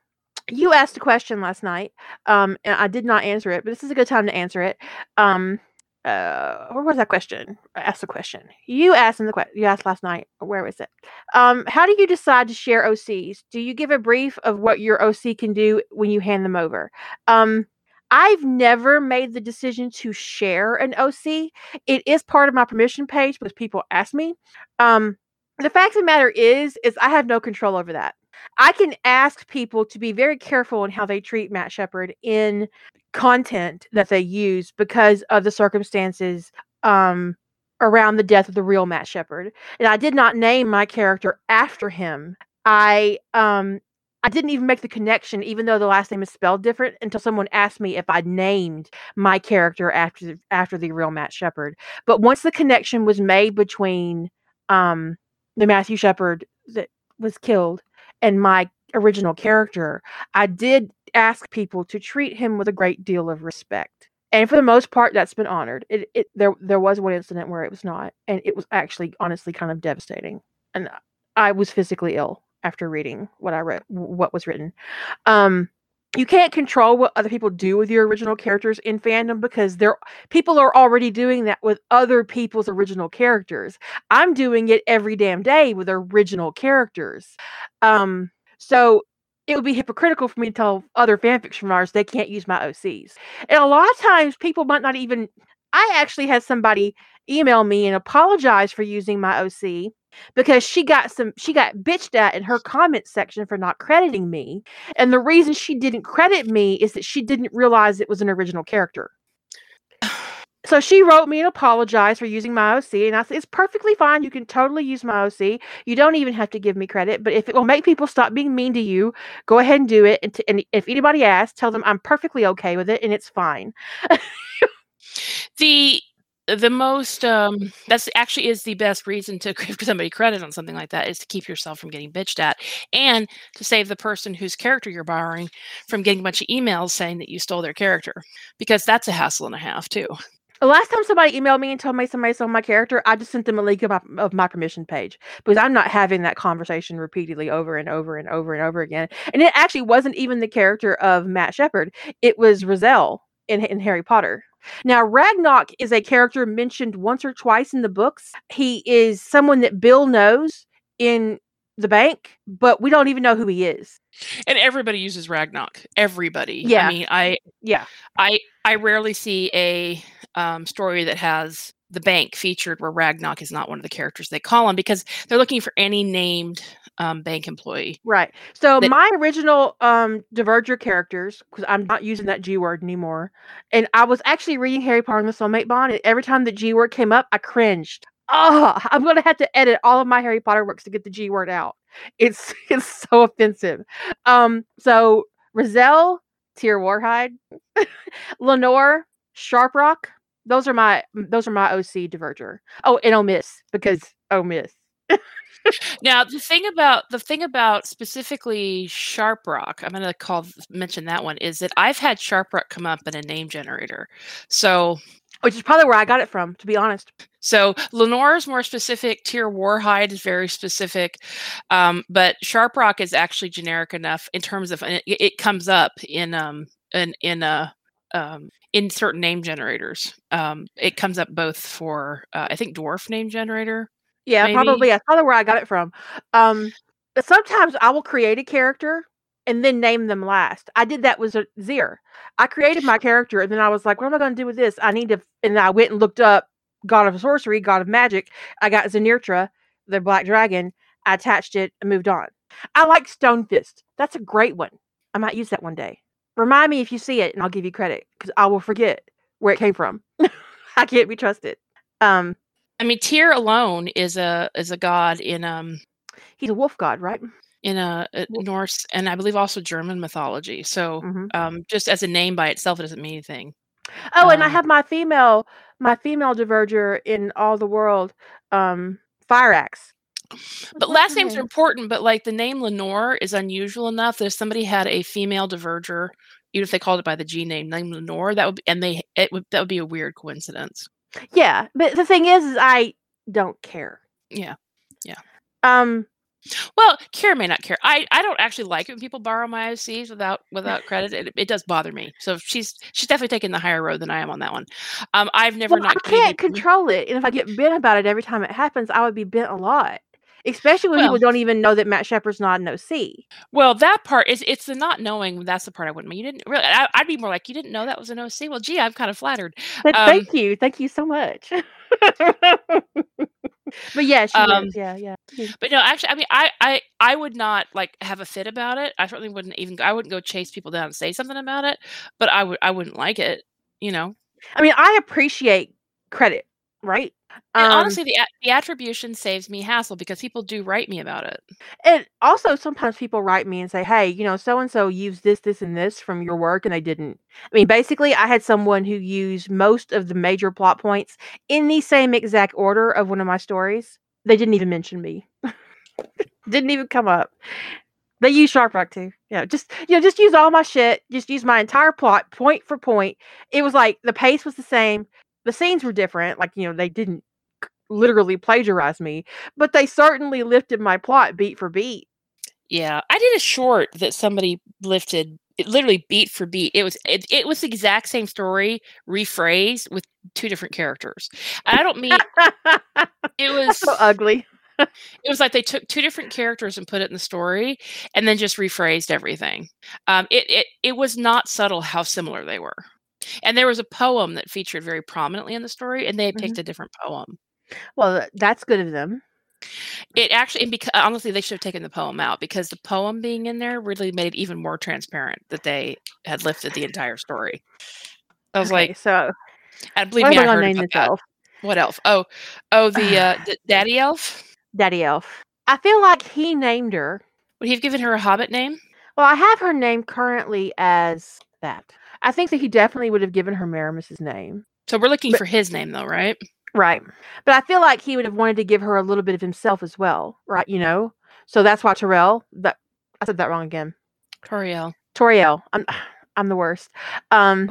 You asked a question last night, um, and I did not answer it, but this is a good time to answer it. Um, uh, where was that question? I asked the question. You asked in the question. You asked last night. Where was it? Um, how do you decide to share OCs? Do you give a brief of what your OC can do when you hand them over? Um, I've never made the decision to share an OC. It is part of my permission page because people ask me. Um, the fact of the matter is, is I have no control over that. I can ask people to be very careful in how they treat Matt Sheppard in content that they use because of the circumstances um, around the death of the real Matt Shepard. And I did not name my character after him. I um I didn't even make the connection, even though the last name is spelled different, until someone asked me if I named my character after the, after the real Matt Shepard. But once the connection was made between um, the Matthew Shepard that was killed and my original character, I did ask people to treat him with a great deal of respect. And for the most part, that's been honored. It, it there there was one incident where it was not, and it was actually honestly kind of devastating. And I was physically ill after reading what I read, what was written. Um, you can't control what other people do with your original characters in fandom because they're people are already doing that with other people's original characters. I'm doing it every damn day with original characters. Um, so it would be hypocritical for me to tell other fanfiction writers they can't use my OCs. And a lot of times people might not even I actually had somebody email me and apologize for using my OC because she got some she got bitched at in her comment section for not crediting me and the reason she didn't credit me is that she didn't realize it was an original character *sighs* so she wrote me and apologized for using my OC, and I said it's perfectly fine. You can totally use my OC. You don't even have to give me credit. But if it will make people stop being mean to you, go ahead and do it. And, t- and if anybody asks, tell them I'm perfectly okay with it and it's fine. *laughs* the the most um that's actually is the best reason to *laughs* give somebody credit on something like that is to keep yourself from getting bitched at and to save the person whose character you're borrowing from getting a bunch of emails saying that you stole their character because that's a hassle and a half too the last time somebody emailed me and told me somebody stole my character, I just sent them a link of my, of my permission page because I'm not having that conversation repeatedly over and over and over and over again. And it actually wasn't even the character of Matt Sheppard; it was Rizal in, in Harry Potter. Now, Ragnok is a character mentioned once or twice in the books. He is someone that Bill knows in the bank, but we don't even know who he is. And everybody uses Ragnok. Everybody. Yeah. I mean, I yeah. I I rarely see a um, story that has the bank featured where Ragnok is not one of the characters they call him because they're looking for any named um, bank employee. Right. So that, my original um, Diverger characters, because I'm not using that G word anymore, and I was actually reading Harry Potter and the Soulmate Bond, and every time the G word came up, I cringed. Oh, *laughs* I'm gonna have to edit all of my Harry Potter works to get the G word out. It's *laughs* it's so offensive. Um, so Roselle, Tyr Warhide, *laughs* Lenore, Sharprock, those are my those are my OC diverger. Oh, and oh miss because oh miss. *laughs* now the thing about the thing about specifically Sharprock, I'm going to call mention that one is that I've had Sharprock come up in a name generator. So which is probably where I got it from, to be honest. So Lenore is more specific. Tyr Warhide is very specific, um, but Sharprock is actually generic enough in terms of it, it comes up in um in in a um, in certain name generators. Um, it comes up both for uh, I think dwarf name generator. Yeah, maybe. probably. That's probably where I got it from. Um, sometimes I will create a character and then name them last. I did that with Zir. I created my character and then I was like, what am I going to do with this? I need to, and I went and looked up God of Sorcery, God of Magic. I got Zenithra, the Black Dragon. I attached it and moved on. I like Stone Fist. That's a great one. I might use that one day. Remind me if you see it, and I'll give you credit because I will forget where it came from. *laughs* I can't be trusted. Um, I mean, Tyr alone is a is a god in um. He's a wolf god, right? In a, a Norse and I believe also German mythology. So, mm-hmm. um, just as a name by itself, it doesn't mean anything. Oh, um, and I um have my female my female diverger in all the world, um, Fire Axe. But last names are important, but like the name Lenore is unusual enough that if somebody had a female diverger, even if they called it by the G name, name Lenore, that would be, and they it would that would be a weird coincidence. Yeah, but the thing is, is I don't care. Yeah, yeah. Um, well, Kira may not care. I, I don't actually like it when people borrow my OCs without without *laughs* credit. It, it does bother me. So she's she's definitely taking the higher road than I am on that one. Um, I've never well, not. I can't control it, and if I get bent about it every time it happens, I would be bent a lot especially when well, people don't even know that Matt Sheppard's not an OC. Well, that part is it's the not knowing. That's the part I wouldn't. Mean. You didn't really. I, would be more like you didn't know that was an OC. Well, gee, I'm kind of flattered. But um, thank you, thank you so much. *laughs* but yeah, she um, is. Yeah, yeah. But no, actually, I mean, I, I, I would not like have a fit about it. I certainly wouldn't even. I wouldn't go chase people down and say something about it. But I would. I wouldn't like it. You know. I mean, I appreciate credit, right? And um, honestly, the the attribution saves me hassle because people do write me about it. And also, sometimes people write me and say, "Hey, you know, so and so used this, this, and this from your work," and they didn't. I mean, basically, I had someone who used most of the major plot points in the same exact order of one of my stories. They didn't even mention me. *laughs* didn't even come up. They use Sharprock too. Yeah, just you know, just use all my shit. Just use my entire plot point for point. It was like the pace was the same the scenes were different. Like, you know, they didn't literally plagiarize me, but they certainly lifted my plot beat for beat. Yeah, I did a short that somebody lifted it literally beat for beat. It was it, it was the exact same story rephrased with two different characters. I don't mean *laughs* it was so ugly. it was like they took two different characters and put it in the story and then just rephrased everything. Um, it, it it was not subtle how similar they were. And there was a poem that featured very prominently in the story, and they had picked Mhm. a different poem. Well, that's good of them. It actually, and because honestly, they should have taken the poem out because the poem being in there really made it even more transparent that they had lifted the entire story. I was Okay, like, so and believe what me, I I heard about that. elf? What elf? Oh, oh, the uh, the daddy elf. Daddy Elf. I feel like he named her. Would he have given her a hobbit name? Well, I have her name currently as that. I think that he definitely would have given her Maramus's name. So we're looking But- for his name, though, right? Right. But I feel like he would have wanted to give her a little bit of himself as well, right? You know? So that's why Terrell, that I said that wrong again. Tauriel. Tauriel. I'm *sighs* I'm the worst. Um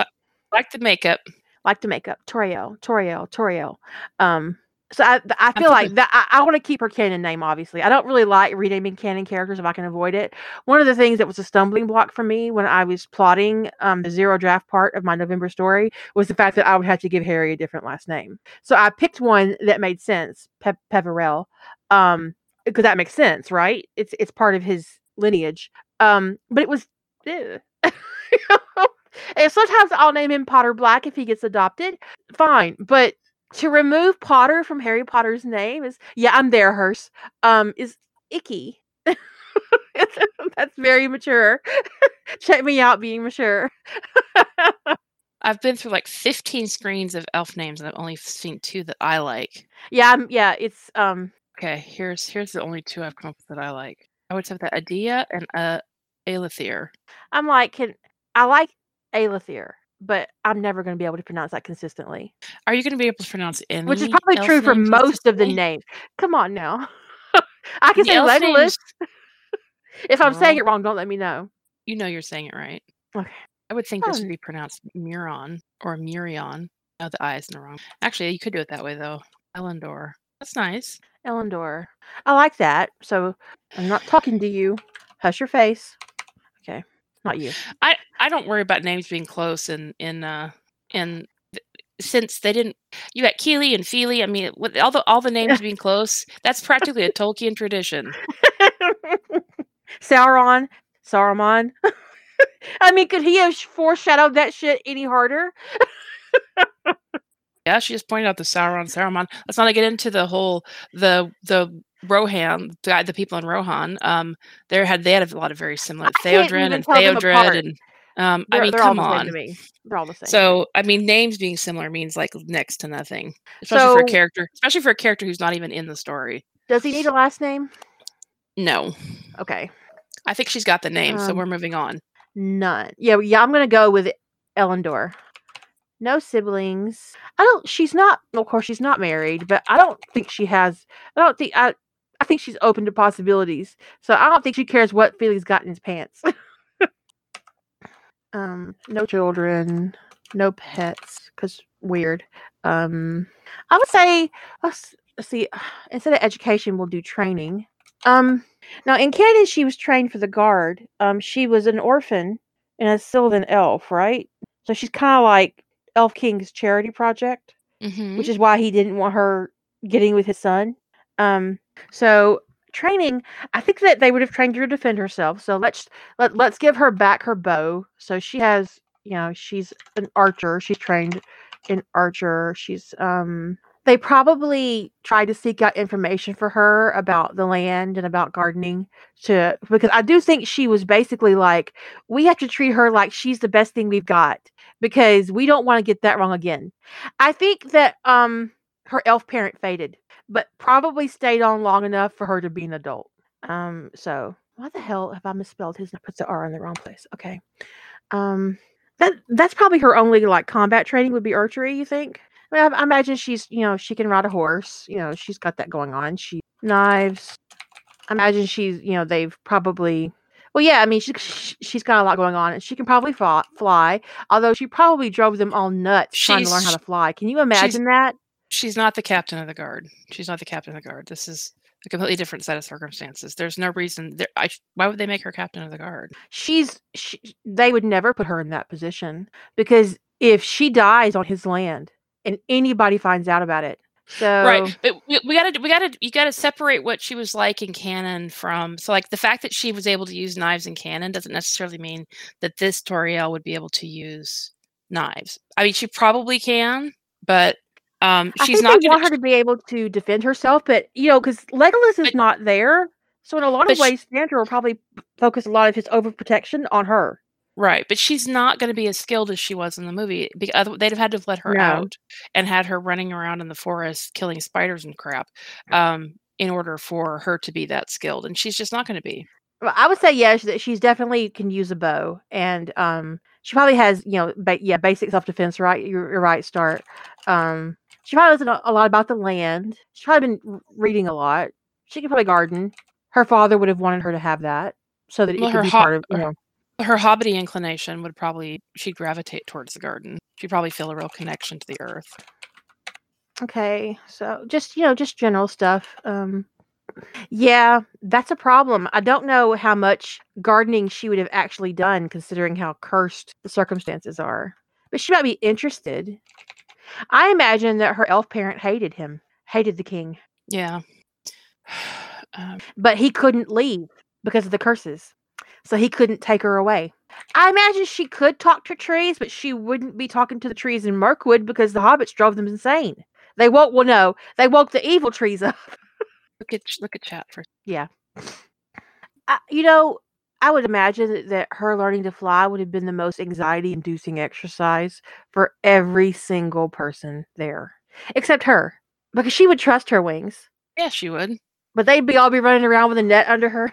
Like the makeup. like the makeup. Tauriel, Tauriel, Tauriel. Um so I I feel like that I, I want to keep her canon name, obviously. I don't really like renaming canon characters if I can avoid it. One of the things that was a stumbling block for me when I was plotting um, the zero draft part of my November story was the fact that I would have to give Harry a different last name. So I picked one that made sense, Pe- Peverell, um, because that makes sense, right? It's it's part of his lineage. Um, but it was. *laughs* and sometimes I'll name him Potter Black if he gets adopted. Fine, but to remove Potter from Harry Potter's name is yeah, I'm there, Hearst. Um, is icky. *laughs* That's very mature. *laughs* Check me out being mature. *laughs* I've been through like 15 screens of elf names, and I've only seen two that I like. yeah, I'm, yeah, it's um Okay, here's here's the only two I've come up with that I like. I would say that Adia and uh Aelithir. I'm like can I like Aelithir, but I'm never going to be able to pronounce that consistently. Are you going to be able to pronounce any? Which is probably elf true for most of the names. Come on now. *laughs* I can The say Legolas. *laughs* If I'm saying it wrong, don't let me know. You know you're saying it right. Okay. I would think this Um, would be pronounced Muron or Murion. Oh, the I is in the wrong. Actually, you could do it that way though. Elendor. That's nice. Elendor. I like that. So I'm not talking to you. Hush your face. Okay. Not you. I I don't worry about names being close in in uh in since they didn't you got Kili and Fili. I mean, with all the all the names being close, that's practically a *laughs* Tolkien tradition. Sauron. Saruman. *laughs* I mean, could he have foreshadowed that shit any harder? Yeah, she just pointed out the Sauron, Saruman. Let's not get into the whole the the Rohan, the guy, the people in Rohan. Um, they had they had a lot of very similar Theodred and Theodred, and um, I mean, come all the same on. to me. They're all the same. So I mean, names being similar means like next to nothing, especially for a character, especially for a character who's not even in the story. does he need a last name? No, Okay. I think she's got the name, so Um, we're moving on. None. Yeah, yeah, I'm gonna go with Elendor. No siblings. I don't she's not of course she's not married, but I don't think she has I don't think I I think she's open to possibilities. So I don't think she cares what Felix got in his pants. *laughs* um, no children, no pets, because weird. Um I would say let's, let's see, *sighs* instead of education, we'll do training. Um now in Canada she was trained for the guard. Um she was an orphan and a Sylvan elf, right? So she's kind of like Elf King's charity project, hmm which is why he didn't want her getting with his son. Um so training, I think that they would have trained her to defend herself. So let's let, let's give her back her bow. So she has, you know, she's an archer. She's trained in archer. She's um they probably tried to seek out information for her about the land and about gardening to because I do think she was basically like we have to treat her like she's the best thing we've got because we don't want to get that wrong again. I think that um her elf parent faded, but probably stayed on long enough for her to be an adult. Um so why the hell have I misspelled his I put the R in the wrong place? Okay. Um that that's probably her only like combat training would be archery, you think? I, mean, I, I imagine she's, you know, she can ride a horse. You know, she's got that going on. She knives. I imagine she's, you know, they've probably. Well, yeah, I mean, she, she she's got a lot going on, and she can probably fly. fly although she probably drove them all nuts trying to learn how to fly. Can you imagine that? She's not the captain of the guard. She's not the captain of the guard. This is a completely different set of circumstances. There's no reason. There, I, why would they make her captain of the guard? She's she, they would never put her in that position because if she dies on his land and anybody finds out about it, so Right, but we, we gotta we gotta you gotta separate what she was like in canon from. So like the fact that she was able to use knives in canon doesn't necessarily mean that this Tauriel would be able to use knives. I mean, she probably can, but um, I she's think not they want her to be able to defend herself, but you know, because Legolas is But not there, so in a lot of ways, Thranduil will probably focus a lot of his overprotection on her. right, but she's not going to be as skilled as she was in the movie. Because they'd have had to have let her No, out and had her running around in the forest killing spiders and crap, um, in order for her to be that skilled, and she's just not going to be. Well, I would say yes that she's definitely can use a bow, and um, she probably has you know, ba- yeah, basic self defense. Right, you're, you're right. Start. Um, she probably doesn't a lot about the land. She's probably been reading a lot. She could probably garden. Her father would have wanted her to have that so that it could be ho- part of you know. her hobbity inclination would probably she'd gravitate towards the garden. She'd probably feel a real connection to the earth. Okay, so just you know, just general stuff. Um, yeah, that's a problem. I don't know how much gardening she would have actually done, considering how cursed the circumstances are. But she might be interested. I imagine that her elf parent hated him, hated the king, Yeah. *sighs* Um, but he couldn't leave because of the curses. So he couldn't take her away. I imagine she could talk to trees, but she wouldn't be talking to the trees in Mirkwood because the hobbits drove them insane. They woke, well, no, they woke the evil trees up. look at look at chat for Yeah. I, you know, I would imagine that her learning to fly would have been the most anxiety inducing exercise for every single person there, except her, because she would trust her wings. yeah, she would. but they'd be all be running around with a net under her.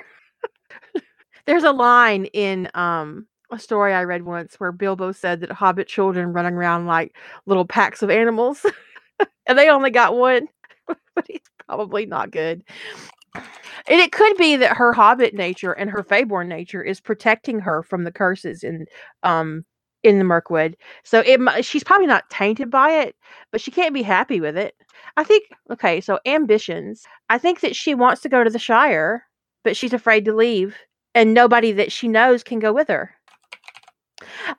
*laughs* There's a line in um a story I read once where Bilbo said that hobbit children running around like little packs of animals *laughs* and they only got one. *laughs* but he's probably not good. And it could be that her hobbit nature and her Feyborn nature is protecting her from the curses in um in the Mirkwood. So it she's probably not tainted by it, but she can't be happy with it. I think okay, so ambitions. I think that she wants to go to the Shire, but she's afraid to leave and nobody that she knows can go with her.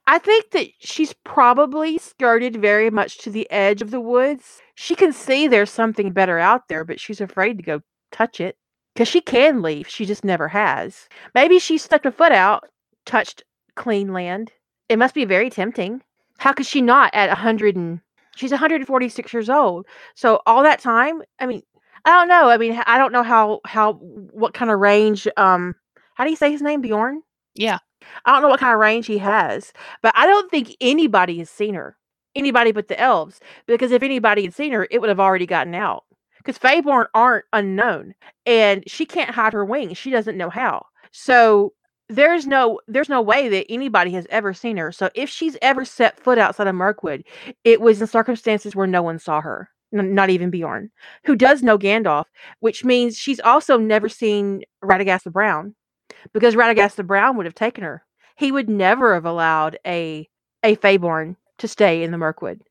I think that she's probably skirted very much to the edge of the woods. She can see there's something better out there, but she's afraid to go touch it because she can leave. She just never has. Maybe she stepped a foot out, touched clean land. It must be very tempting. How could she not at 100 and she's 146 years old. So all that time, I mean, I don't know. I mean, I don't know how how what kind of range um how do you say his name Bjorn? Yeah. I don't know what kind of range he has, but I don't think anybody has seen her. Anybody but the elves. Because if anybody had seen her, it would have already gotten out. Because Feyborn aren't unknown. And she can't hide her wings. She doesn't know how. So there's no there's no way that anybody has ever seen her. So if she's ever set foot outside of Mirkwood, it was in circumstances where no one saw her. n- Not even Bjorn, who does know Gandalf, which means she's also never seen Radagast the Brown because Radagast the Brown would have taken her. He would never have allowed a a Feyborn to stay in the Mirkwood.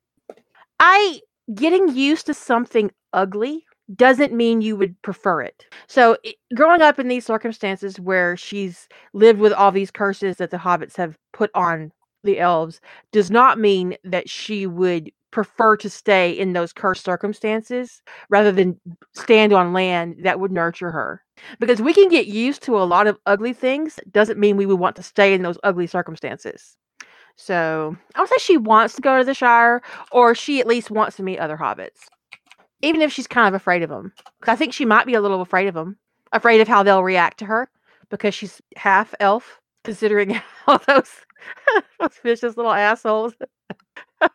I getting used to something ugly doesn't mean you would prefer it. So, i- growing up in these circumstances where she's lived with all these curses that the hobbits have put on the elves does not mean that she would prefer to stay in those cursed circumstances rather than stand on land that would nurture her. Because we can get used to a lot of ugly things doesn't mean we would want to stay in those ugly circumstances. So i would say she wants to go to the shire or she at least wants to meet other hobbits even if she's kind of afraid of them because i think she might be a little afraid of them afraid of how they'll react to her because she's half elf considering *laughs* all those those vicious little assholes. *laughs*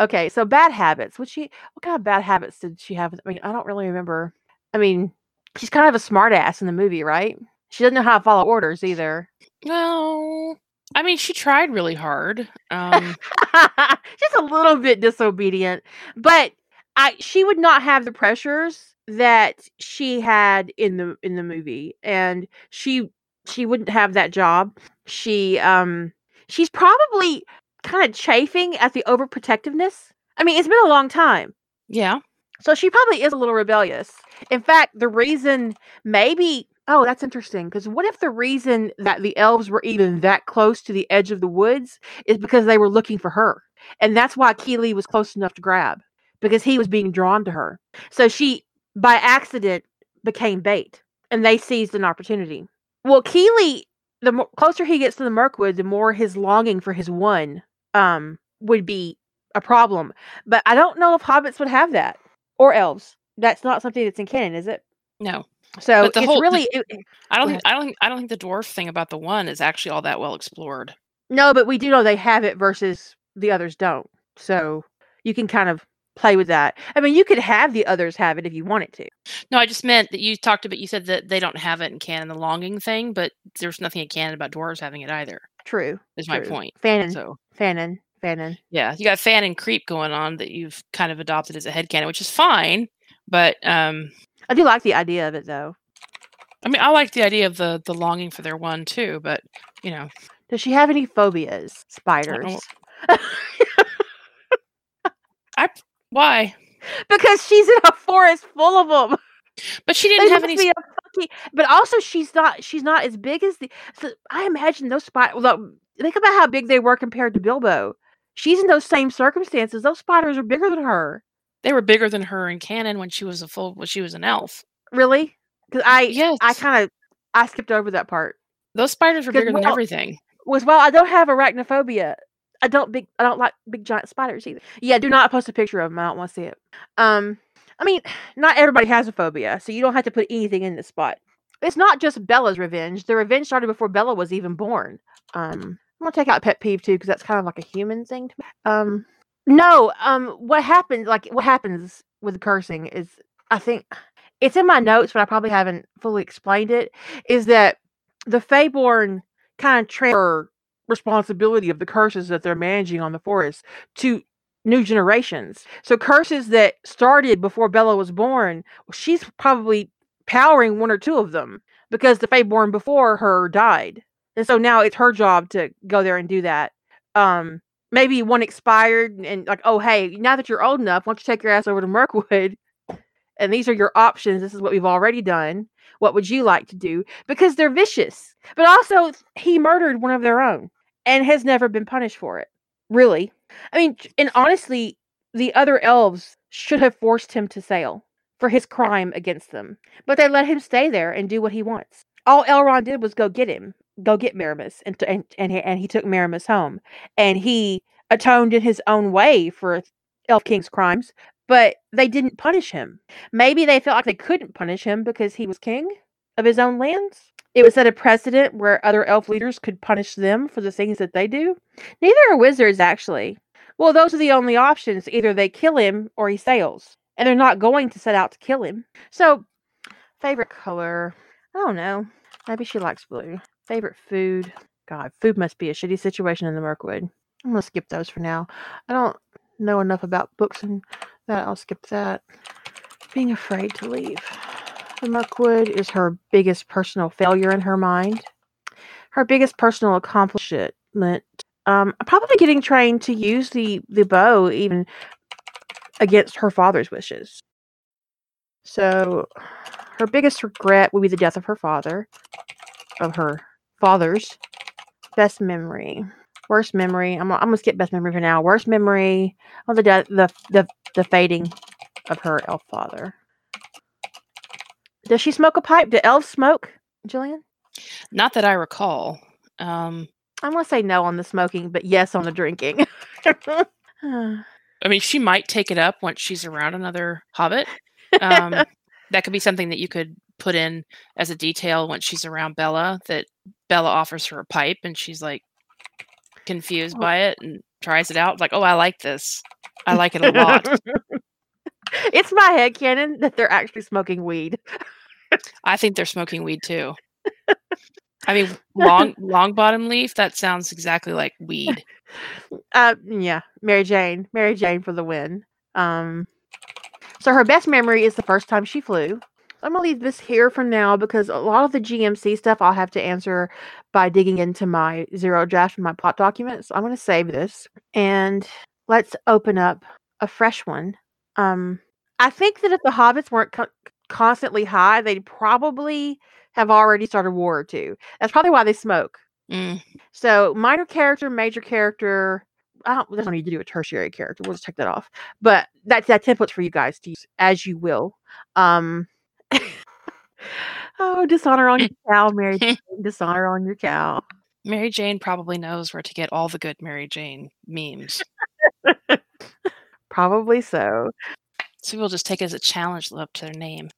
Okay so bad habits. What she what kind of bad habits did she have i mean i don't really remember. I mean she's kind of a smart ass in the movie right? She doesn't know how to follow orders either. No, I mean, she tried really hard. Um, *laughs* just a little bit disobedient but i she would not have the pressures that she had in the in the movie and she she wouldn't have that job. She um she's probably kind of chafing at the overprotectiveness. I mean it's been a long time. Yeah. so she probably is a little rebellious. In fact, the reason maybe oh, that's interesting because what if the reason that the elves were even that close to the edge of the woods is because they were looking for her, and that's why Kili was close enough to grab because he was being drawn to her. So she, by accident, became bait, and they seized an opportunity. Well, Kili, the closer he gets to the Mirkwood, the more his longing for his one um would be a problem. But I don't know if hobbits would have that or elves. That's not something that's in canon, is it? No. So But the it's whole- the- really it- I don't think I don't I don't think the dwarf thing about the one is actually all that well explored. no, but we do know they have it versus the others don't. So you can kind of play with that. I mean, you could have the others have it if you wanted to. No, I just meant that you talked about you said that they don't have it in canon, the longing thing, but there's nothing in canon about dwarves having it either. True. Is my point. Fanon, So Fanon, Fanon. yeah, you got fanon creep going on that you've kind of adopted as a headcanon, which is fine. But um I do like the idea of it though. I mean I like the idea of the the longing for their one too, but you know, Does she have any phobias? Spiders. *laughs* why? because she's in a forest full of them. But she didn't have any fucking- but also she's not she's not as big as the so I imagine those spiders well, think about how big they were compared to Bilbo. She's in those same circumstances. Those spiders are bigger than her. they were bigger than her in canon when she was a full when she was an elf. Really? Because I Yes. I kind of I skipped over that part. Those spiders were bigger than everything. Was well, I don't have arachnophobia. I don't big I don't like big giant spiders either. Yeah, do not post a picture of them. I don't want to see it. Um I mean, *sighs* not everybody has a phobia, so you don't have to put anything in the spot. It's not just Bella's revenge. The revenge started before Bella was even born. Um I'm gonna take out pet peeve too, because that's kind of like a human thing to me. Um no, um what happens like what happens with cursing is I think *sighs* it's in my notes, but I probably haven't fully explained it, is that the Feyborn kind of transfer responsibility of the curses that they're managing on the forest to new generations. So curses that started before Bella was born, she's probably powering one or two of them because the Feyborn before her died. And so now it's her job to go there and do that. Um maybe one expired and like, oh hey, now that you're old enough, why don't you take your ass over to Mirkwood? *laughs* And these are your options. This is what we've already done. What would you like to do? Because they're vicious. But also he murdered one of their own and has never been punished for it. Really. I mean, and honestly, the other elves should have forced him to sail for his crime against them. But they let him stay there and do what he wants. All Elrond did was go get him, go get Maramus, and t- and and he, and he took Maramus home, and he atoned in his own way for Elf King's crimes. But they didn't punish him. Maybe they felt like they couldn't punish him because he was king of his own lands. It would set a precedent where other elf leaders could punish them for the things that they do. Neither are wizards, actually. Well, those are the only options. Either they kill him or he sails. And they're not going to set out to kill him. So, favorite color? I don't know. Maybe she likes blue. Favorite food? God, food must be a shitty situation in the Mirkwood. I'm going to skip those for now. I don't know enough about books and that. I'll skip that. Being afraid to leave. The Mirkwood is her biggest personal failure in her mind. Her biggest personal accomplishment. Um, probably getting trained to use the the bow even against her father's wishes. So, her biggest regret would be the death of her father, of her father's best memory. Worst memory. I'm, I'm gonna skip best memory for now. Worst memory. Oh, the death, the the the fading of her elf father. Does she smoke a pipe? Do elves smoke, Jillian? Not that I recall. Um, I'm gonna say no on the smoking, but yes on the drinking. *laughs* I mean, she might take it up once she's around another hobbit. Um, *laughs* that could be something that you could put in as a detail once she's around Bella. That Bella offers her a pipe, and she's like confused Oh. by it and tries it out. Like, oh, I like this. I like it a lot. *laughs* it's my head canon that they're actually smoking weed. I think they're smoking weed too. I mean, *laughs* long long bottom leaf. That sounds exactly like weed. Uh, yeah, Mary Jane, Mary Jane for the win. Um, so her best memory is the first time she flew. I'm gonna leave this here for now because a lot of the GMC stuff I'll have to answer by digging into my zero draft and my plot documents. I'm gonna save this and let's open up a fresh one. Um, I think that if the hobbits weren't co- constantly high, they'd probably have already started War or two. That's probably why they smoke. Mm. So minor character, major character. I don't. There's no need to do a tertiary character. We'll just take that off. But that's that template's for you guys to use as you will. Um. *laughs* oh, dishonor on your *laughs* cow, Mary. Jane, dishonor on your cow. Mary Jane probably knows where to get all the good Mary Jane memes. *laughs* Probably so. So people just take it as a challenge up to their name.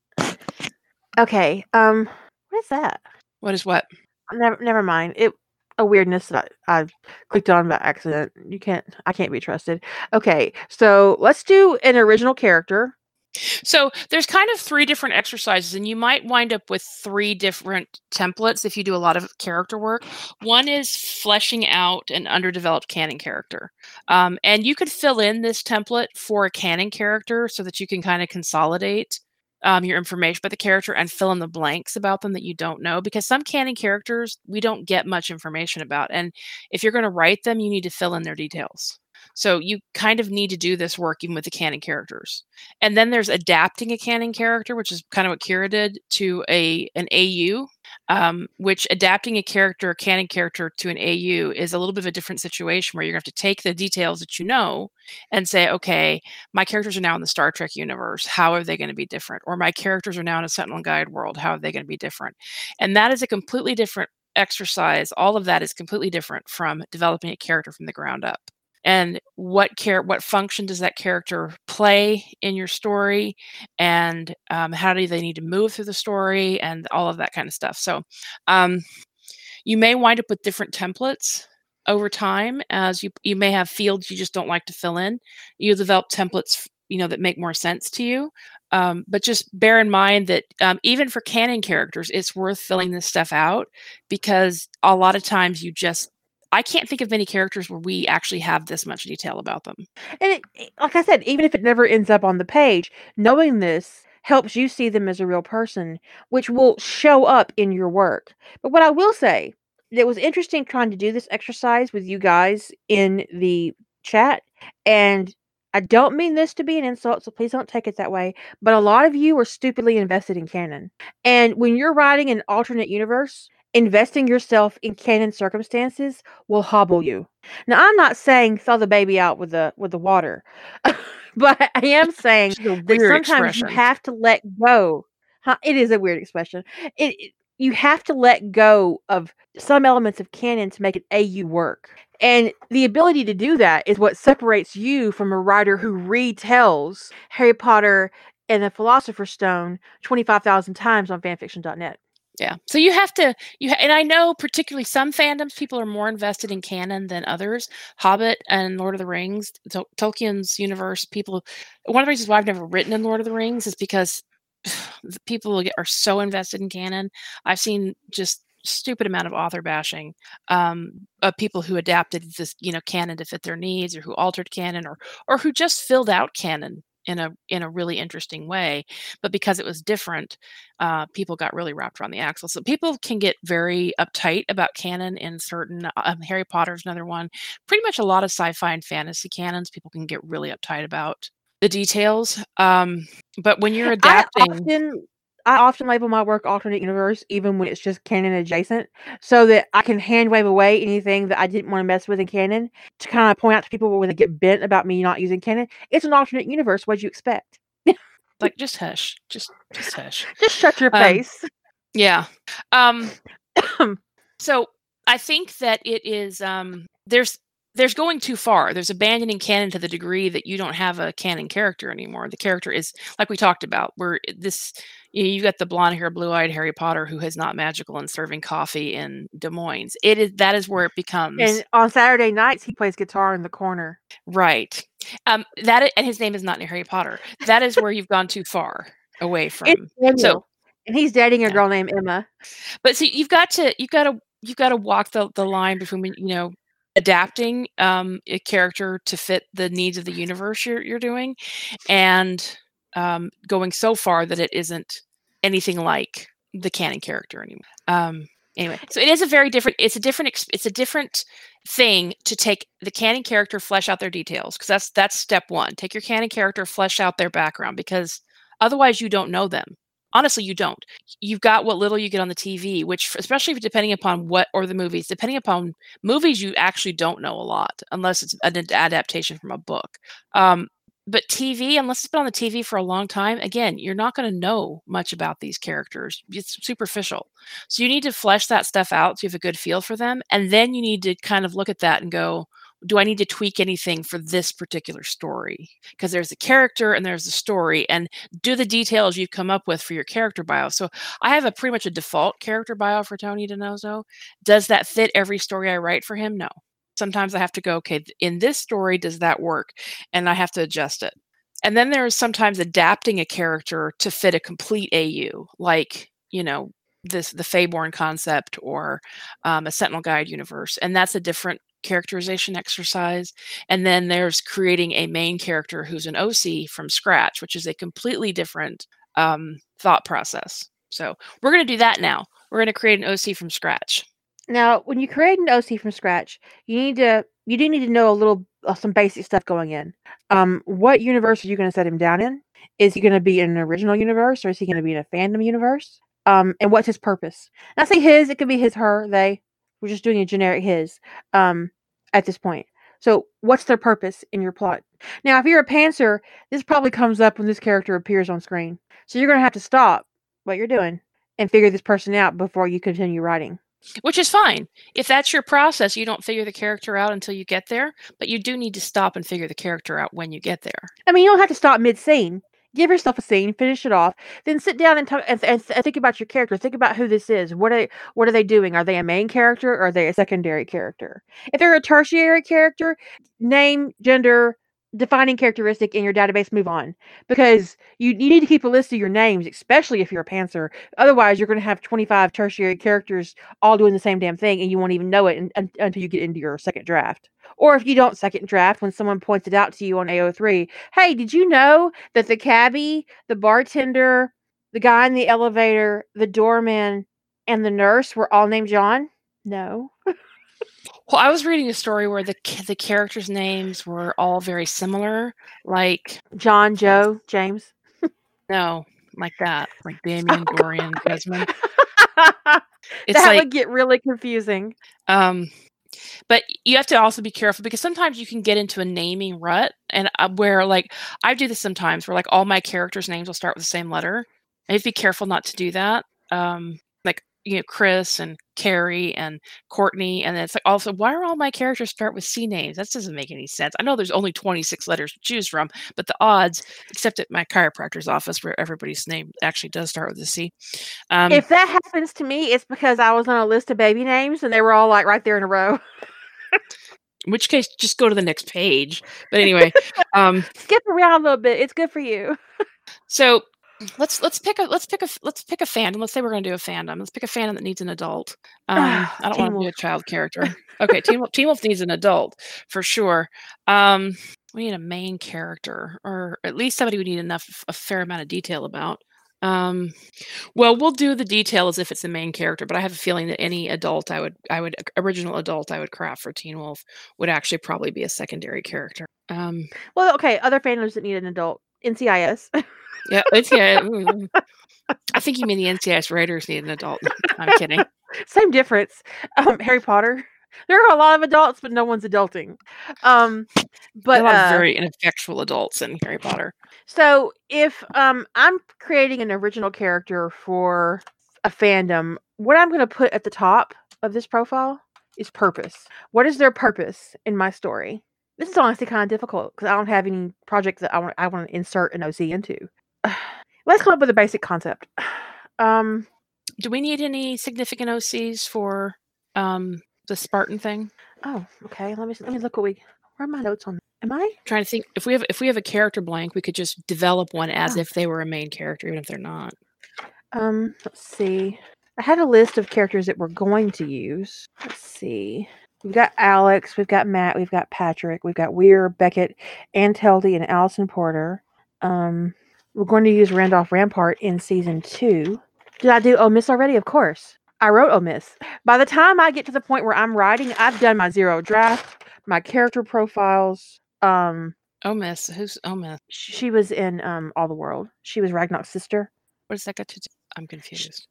Okay. Um. What is that? What is what? Never. Never mind. It. A weirdness that I, I clicked on by accident. You can't. I can't be trusted. Okay. So let's do an original character. So there's kind of three different exercises, and you might wind up with three different templates if you do a lot of character work. One is fleshing out an underdeveloped canon character. Um, and you could fill in this template for a canon character so that you can kind of consolidate um, your information about the character and fill in the blanks about them that you don't know because some canon characters we don't get much information about and if you're going to write them you need to fill in their details so you kind of need to do this work even with the canon characters. And then there's adapting a canon character, which is kind of what Kira did to a an AU, um, which adapting a character, a canon character to an AU is a little bit of a different situation where you're going to have to take the details that you know and say, okay, my characters are now in the Star Trek universe. How are they going to be different? Or my characters are now in a Sentinel Guide world. How are they going to be different? And that is a completely different exercise. All of that is completely different from developing a character from the ground up and what care what function does that character play in your story? And um, how do they need to move through the story? And all of that kind of stuff. So um, you may wind up with different templates over time as you you may have fields you just don't like to fill in. You develop templates you know that make more sense to you. Um, but just bear in mind that um, even for canon characters it's worth filling this stuff out because a lot of times you just I can't think of many characters where we actually have this much detail about them. And it, like I said, even if it never ends up on the page, knowing this helps you see them as a real person, which will show up in your work. But what I will say, it was interesting trying to do this exercise with you guys in the chat. And I don't mean this to be an insult, so please don't take it that way. But a lot of you are stupidly invested in canon. And when you're writing an alternate universe, investing yourself in canon circumstances will hobble you. Now, I'm not saying throw the baby out with the with the water, *laughs* but I am saying that sometimes expression. you have to let go. Huh? It is a weird expression. It, it you have to let go of some elements of canon to make an AU work. And the ability to do that is what separates you from a writer who retells Harry Potter and the Philosopher's Stone 25,000 times on fanfiction.net. Yeah. So you have to you ha- and I know particularly some fandoms people are more invested in canon than others. Hobbit and Lord of the Rings, Tol- Tolkien's universe, people one of the reasons why I've never written in Lord of the Rings is because *sighs* people are so invested in canon. I've seen just stupid amount of author bashing um, of people who adapted this you know canon to fit their needs or who altered canon or or who just filled out canon in a in a really interesting way but because it was different uh, people got really wrapped around the axle. So people can get very uptight about canon in certain um, harry potter's another one. Pretty much a lot of sci-fi and fantasy canons people can get really uptight about the details um, but when you're adapting I often, I often label my work alternate universe, even when it's just canon adjacent, so that I can hand wave away anything that I didn't want to mess with in canon to kind of point out to people when they get bent about me not using canon. It's an alternate universe. What'd you expect? like just hush, just just hush, *laughs* just shut your um, face. Yeah. Um. *coughs* so I think that it is. Um. There's there's going too far. There's abandoning canon to the degree that you don't have a canon character anymore. The character is like we talked about, where this you, know, you got the blonde hair, blue eyed Harry Potter who is not magical and serving coffee in Des Moines. It is that is where it becomes. And on Saturday nights, he plays guitar in the corner. Right. Um. That and his name is not Harry Potter. That is where you've gone too far away *laughs* from. So, and he's dating a yeah. girl named Emma. But see, you've got to you've got to you've got to walk the, the line between you know adapting um, a character to fit the needs of the universe you're, you're doing and um, going so far that it isn't anything like the canon character anymore. Um, anyway so it is a very different it's a different it's a different thing to take the canon character flesh out their details because that's that's step one. Take your canon character flesh out their background because otherwise you don't know them honestly you don't. You've got what little you get on the tv which especially depending upon what or the movies depending upon movies you actually don't know a lot unless it's an adaptation from a book. Um, but tv unless it's been on the tv for a long time again you're not going to know much about these characters. It's superficial. So you need to flesh that stuff out so you have a good feel for them and then you need to kind of look at that and go do I need to tweak anything for this particular story? Because there's a character and there's a story, and do the details you've come up with for your character bio. So I have a pretty much a default character bio for Tony DiNozzo. Does that fit every story I write for him? No. Sometimes I have to go, okay, in this story, does that work? And I have to adjust it. And then there's sometimes adapting a character to fit a complete AU, like, you know, this the Feyborn concept or um, a Sentinel Guide universe, and that's a different characterization exercise. And then there's creating a main character who's an OC from scratch, which is a completely different um, thought process. So we're going to do that now. We're going to create an OC from scratch. Now, when you create an OC from scratch, you need to you do need to know a little uh, some basic stuff going in. Um, what universe are you going to set him down in? Is he going to be in an original universe, or is he going to be in a fandom universe? Um, and what's his purpose? And I say his; it could be his, her, they. We're just doing a generic his um, at this point. So, what's their purpose in your plot? Now, if you're a pantser, this probably comes up when this character appears on screen. So, you're going to have to stop what you're doing and figure this person out before you continue writing. Which is fine. If that's your process, you don't figure the character out until you get there, but you do need to stop and figure the character out when you get there. I mean, you don't have to stop mid scene give yourself a scene, finish it off, then sit down and talk and, and, and, think about your character. Think about who this is. What are what are they doing? Are they a main character or are they a secondary character? If they're a tertiary character, name, gender, defining characteristic in your database, move on. Because you, you need to keep a list of your names, especially if you're a pantser. Otherwise, you're going to have 25 tertiary characters all doing the same damn thing, and you won't even know it in, until you get into your second draft. Or if you don't second draft, when someone points it out to you on AO3, hey, did you know that the cabbie, the bartender, the guy in the elevator, the doorman, and the nurse were all named John? No. *laughs* Well, I was reading a story where the the characters' names were all very similar, like John, Joe, James. no, like that, like *laughs* Damien, oh, Dorian, Desmond. *laughs* It's that like, would get really confusing. Um, but you have to also be careful because sometimes you can get into a naming rut, and uh, where like I do this sometimes, where like all my characters' names will start with the same letter. I have to be careful not to do that. Um, you know Chris and Carrie and Courtney, and then it's like also why are all my characters start with C names? That doesn't make any sense. I know there's only 26 letters to choose from, but the odds, except at my chiropractor's office where everybody's name actually does start with a C. Um, if that happens to me, it's because I was on a list of baby names and they were all like right there in a row. in which case, just go to the next page. But *laughs* anyway, um, skip around a little bit. It's good for you. so let's let's pick a let's pick a let's pick a fandom. Let's say we're going to do a fandom. Let's pick a fandom that needs an adult. Um, I don't want to be a child character. *laughs* Okay, Teen Wolf, Teen Wolf needs an adult for sure. Um, we need a main character, or at least somebody we need enough a fair amount of detail about. Um, well, we'll do the detail as if it's the main character, but I have a feeling that any adult I would I would original adult I would craft for Teen Wolf would actually probably be a secondary character. Um, well, okay, other fandoms that need an adult. NCIS. *laughs* Yeah, NCIS. I think you mean the NCIS writers need an adult. I'm kidding. *laughs* Same difference. Um, Harry Potter. There are a lot of adults, but no one's adulting. Um, but a lot uh, of very ineffectual adults in Harry Potter. So if um, I'm creating an original character for a fandom, what I'm going to put at the top of this profile is purpose. What is their purpose in my story? This is honestly kind of difficult because I don't have any projects that I want I want to insert an OC into. *sighs* Let's come up with a basic concept. *sighs* Um, Do we need any significant OCs for um, the Spartan thing? Oh, okay. Let me let me look what we. Where are my notes on? Am I trying to think? If we have if we have a character blank, we could just develop one as oh. if they were a main character, even if they're not. Um, let's see. I had a list of characters that we're going to use. Let's see. We've got Alex, we've got Matt, we've got Patrick, we've got Weir, Beckett, Anne Teldy, and Allison Porter. Um, we're going to use Randolph Rampart in season two. Did I do Omiss already? Of course. I wrote Omiss. By the time I get to the point where I'm writing, I've done my zero draft, my character profiles. Um, Omiss. Who's Omiss? She was in um All the World. She was Ragnar's sister. What does that got to do? I'm confused.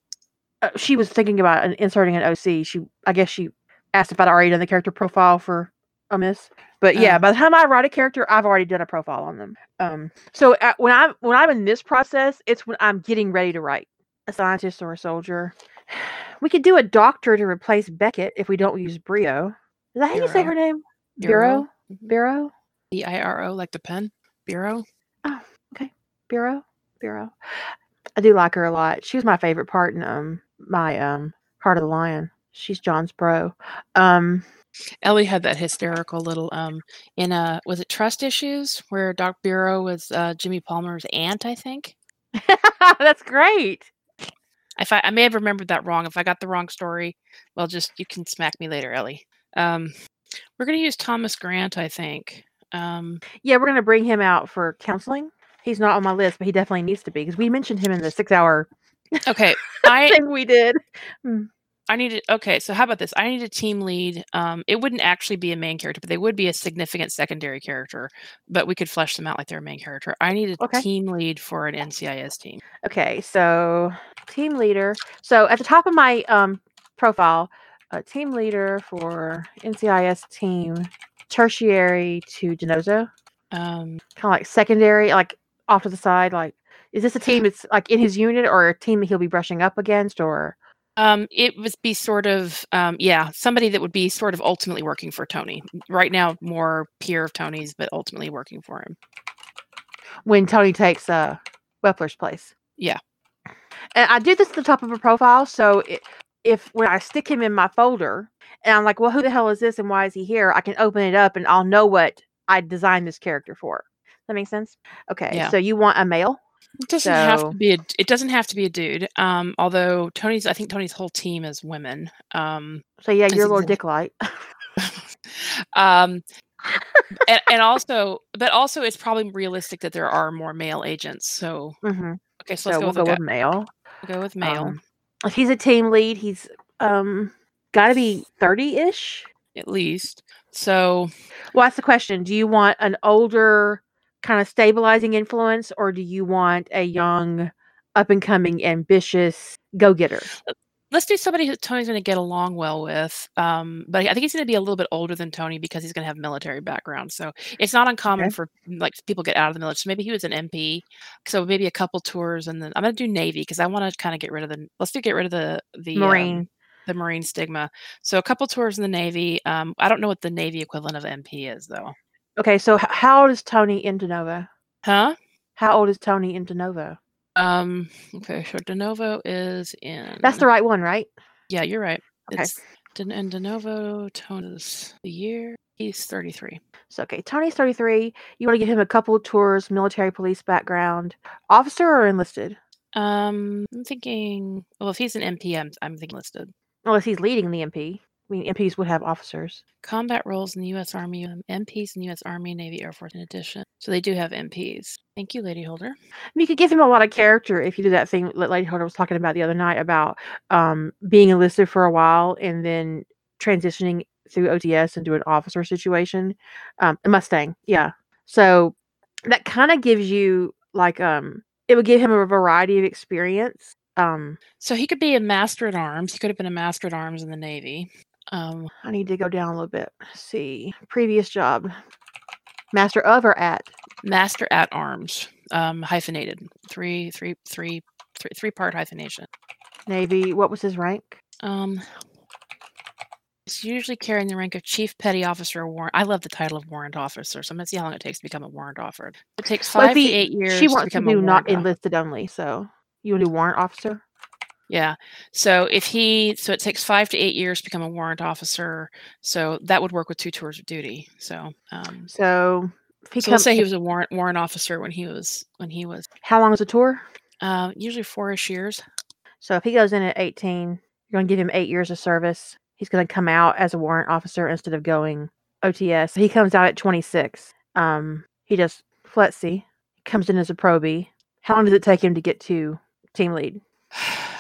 Uh, she was thinking about an, inserting an OC. She, I guess, she asked if I'd already done the character profile for miss. But yeah, Oh. by the time I write a character, I've already done a profile on them. Um, so uh, when I'm when I'm in this process, it's when I'm getting ready to write a scientist or a soldier. *sighs* We could do a doctor to replace Beckett if we don't use Biro. Is that how you say her name? Biro. Biro. Biro. B I R O, like the pen. Biro. Oh, okay. Biro. Biro. I do like her a lot. She was my favorite part in um my um Heart of the Lion. She's John's bro. Um Ellie had that hysterical little um in a was it trust issues where Doc Biro was uh, Jimmy Palmer's aunt, I think. *laughs* that's great. If I, I may have remembered that wrong. If I got the wrong story, well, just you can smack me later, Ellie. Um, we're gonna use Thomas Grant, I think. Um, Yeah, we're gonna bring him out for counseling. He's not on my list, but he definitely needs to be because we mentioned him in the six hour okay, *laughs* I thing we did. I need needed okay. So how about this? I need a team lead. Um, it wouldn't actually be a main character, but they would be a significant secondary character. But we could flesh them out like they're a main character. I need a Okay. team lead for an NCIS team. Okay, so team leader. So at the top of my um profile, uh, team leader for NCIS team, tertiary to DiNozzo, Um, kind of like secondary, like off to the side. Like, is this a *laughs* team that's like in his unit or a team that he'll be brushing up against? Or Um, it would be sort of, um, yeah, somebody that would be sort of ultimately working for Tony. Right now, more peer of Tony's, but ultimately working for him. when Tony takes uh Wepler's place. Yeah. And I do this at the top of a profile, so it, if when I stick him in my folder and I'm like, well, who the hell is this and why is he here? I can open it up and I'll know what I designed this character for. That makes sense. Okay, Yeah. so you want a male? It doesn't have to be a. It doesn't have to be a dude. Um, although Tony's, I think Tony's whole team is women. Um, So yeah, you're a little dick light. *laughs* um, *laughs* and, and also, but also, it's probably realistic that there are more male agents. So hmm okay, so So let's we'll go, with male. We'll go with male Um, if he's a team lead, he's um got to be thirty ish. at least. So Well, that's the question. Do you want an older, kind of stabilizing influence, or do you want a young, up and coming, ambitious go getter? let's do somebody who Tony's going to get along well with. Um, but I think he's going to be a little bit older than Tony because he's going to have military background. So it's not uncommon Okay. for like people get out of the military. So maybe he was an MP. So maybe a couple tours, and then I'm going to do Navy because I want to kind of get rid of the. Let's do get rid of the the um, Marine. the Marine stigma. So a couple tours in the Navy. Um, I don't know what the Navy equivalent of MP is though. Okay, so h- how old is Tony in DeNovo? Huh? How old is Tony in DeNovo? Um. Okay. So De Novo is in. That's the right one, right? Yeah, you're right. Okay. It's De, and De Novo Tone is the year. He's 33. So okay, Tony's thirty three. You want to give him a couple tours, military police background, officer or enlisted? Um, I'm thinking. Well, if he's an MP, I'm, I'm thinking listed. Unless he's leading the MP. I mean, MPs would have officers. Combat roles in the U.S. Army, um, MPs in the U.S. Army, Navy, Air Force, in addition. So they do have MPs. Thank you, Lady Holder. You could give him a lot of character if you do that thing that Lady Holder was talking about the other night about um, being enlisted for a while and then transitioning through OTS into an officer situation. Um, a Mustang, yeah. So that kind of gives you like um, it would give him a variety of experience. Um, So he could be a master at arms. He could have been a master at arms in the Navy. Um, I need to go down a little bit. Let's see, previous job, master of or at. master at arms, um, hyphenated. Three, three, three, three, three part hyphenation. Navy. What was his rank? Um, it's usually carrying the rank of chief petty officer or warrant. I love the title of warrant officer, so I'm gonna see how long it takes to become a warrant officer. It takes five Well, five to eight years. She wants to become a do not enlisted only. So you want to do warrant officer? Yeah. So if he, so it takes five to eight years to become a warrant officer. So that would work with two tours of duty. So, um, So if he so let's comes, say he was a warrant warrant officer when he was when he was how long is the tour? uh, usually four-ish years. So if he goes in at 18, you're going to give him eight years of service. He's going to come out as a warrant officer instead of going OTS. He comes out at 26. Um, he does FLETC. Comes in as a probie. How long does it take him to get to team lead?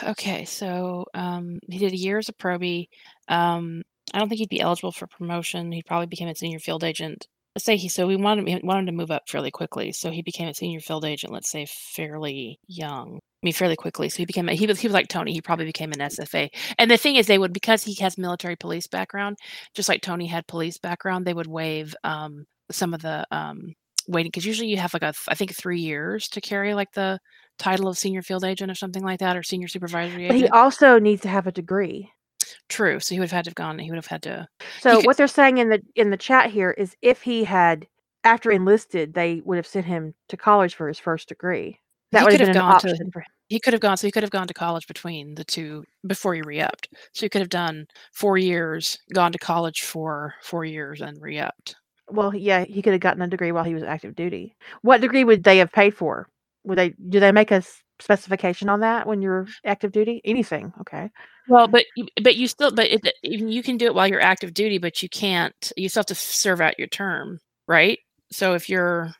Okay, so um, he did a year as a probie. Um, I don't think he'd be eligible for promotion. He probably became a senior field agent let's say he so we wanted wanted him to move up fairly quickly. So he became a senior field agent, let's say fairly young. I mean, fairly quickly. So he became a, he was he was like Tony. He probably became an SFA. And the thing is, they would because he has military police background, just like Tony had police background. They would waive um, some of the um, waiting because usually you have like a I think three years to carry like the title of senior field agent or something like that or senior supervisory But agent. he also needs to have a degree. True. So he would have had to have gone. He would have had to. So could- what they're saying in the in the chat here is if he had after enlisted, they would have sent him to college for his first degree. That would have been have an gone to- option for him. He could have gone. So he could have gone to college between the two before he re-upped. So he could have done four years, gone to college for four years, and re-upped. Well, yeah, he could have gotten a degree while he was active duty. What degree would they have paid for? Would they do they make a specification on that when you're active duty? Anything? Okay. Well, but but you still but it, you can do it while you're active duty, but you can't. You still have to serve out your term, right? So if you're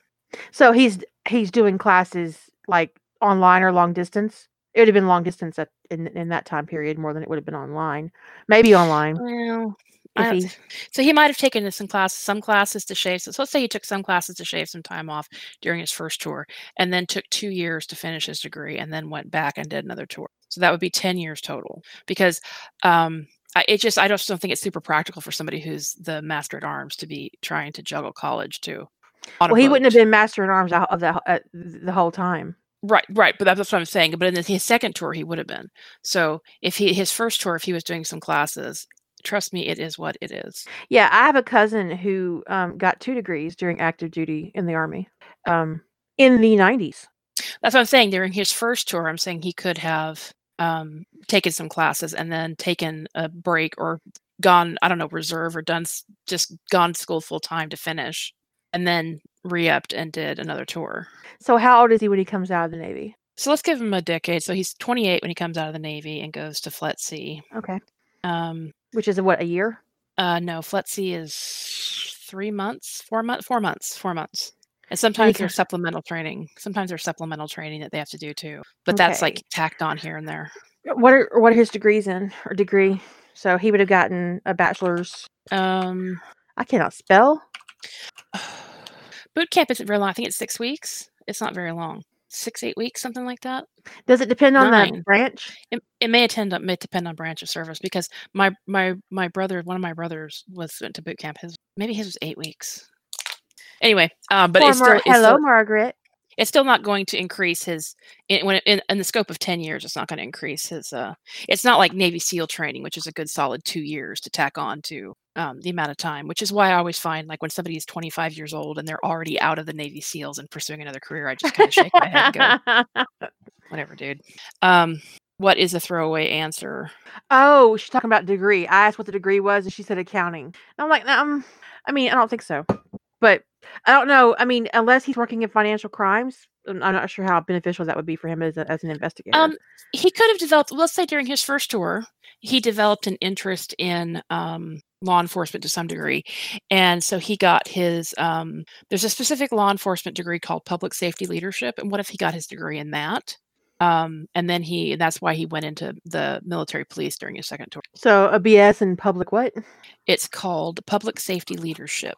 So he's he's doing classes like online or long distance. It would have been long distance at in in that time period more than it would have been online. Maybe online. well, he, so he might have taken some classes, some classes to shave. So let's say he took some classes to shave some time off during his first tour, and then took two years to finish his degree, and then went back and did another tour. So that would be ten years total. Because um, I, it just I just don't think it's super practical for somebody who's the master at arms to be trying to juggle college too. well, he wouldn't have been master at arms of the uh, the whole time. Right, right, but that's what I'm saying. But in the, his second tour, he would have been. So if he his first tour, if he was doing some classes, trust me, it is what it is. Yeah, I have a cousin who um, got two degrees during active duty in the army um, in the 90s. That's what I'm saying. During his first tour, I'm saying he could have um, taken some classes and then taken a break or gone, I don't know, reserve or done just gone to school full time to finish, and then re-upped and did another tour. So how old is he when he comes out of the Navy? So let's give him a decade. So he's 28 when he comes out of the Navy and goes to FLETC. Okay, Um, which is what a year? Uh, no, FLETC is three months, four months, four months, four months. And sometimes ca- there's supplemental training. Sometimes there's supplemental training that they have to do too. But that's like tacked on here and there. What are what are his degrees in or degree? So he would have gotten a bachelor's. Um, I cannot spell. *sighs* boot camp isn't very long. I think it's six weeks. It's not very long. Six, eight weeks, something like that. Does it depend on the Nine. branch? It, it may attend may depend on branch of service because my my my brother, one of my brothers, was went to boot camp. His maybe his was eight weeks. Anyway, um, but it's still, Mar- it's hello, still Margaret. It's still not going to increase his in, when in, in the scope of 10 years it's not going to increase his uh it's not like navy seal training which is a good solid two years to tack on to um, the amount of time which is why i always find like when somebody is 25 years old and they're already out of the navy seals and pursuing another career i just kind of shake my head and go *laughs* whatever dude um what is a throwaway answer oh, she's talking about degree. I asked what the degree was, and she said accounting. And I'm like, um, I mean, I don't think so. But I don't know. I mean, unless he's working in financial crimes, I'm not sure how beneficial that would be for him as, a, as an investigator. Um, he could have developed let's say during his first tour he developed an interest in um, law enforcement to some degree and so he got his um, there's a specific law enforcement degree called public safety leadership and what if he got his degree in that um, and then he that's why he went into the military police during his second tour so a BS in public what? it's called public safety leadership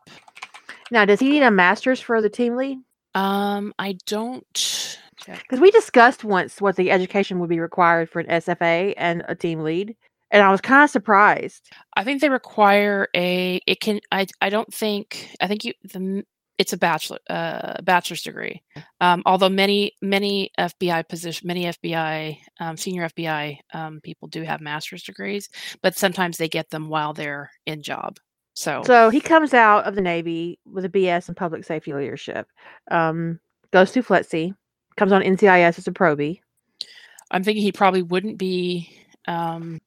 Now, does he need a master's for the team lead? um, i don't. Because we discussed once what the education would be required for an SFA and a team lead, and I was kind of surprised. I think they require a. It can. I. I don't think. I think you. The. It's a bachelor. Uh, bachelor's degree. Um, although many many FBI position many FBI um, senior FBI um, people do have master's degrees, but sometimes they get them while they're in job. So, So he comes out of the Navy with a BS in public safety leadership, um, goes to FLETC, comes on NCIS as a probie. I'm thinking he probably wouldn't be. Um,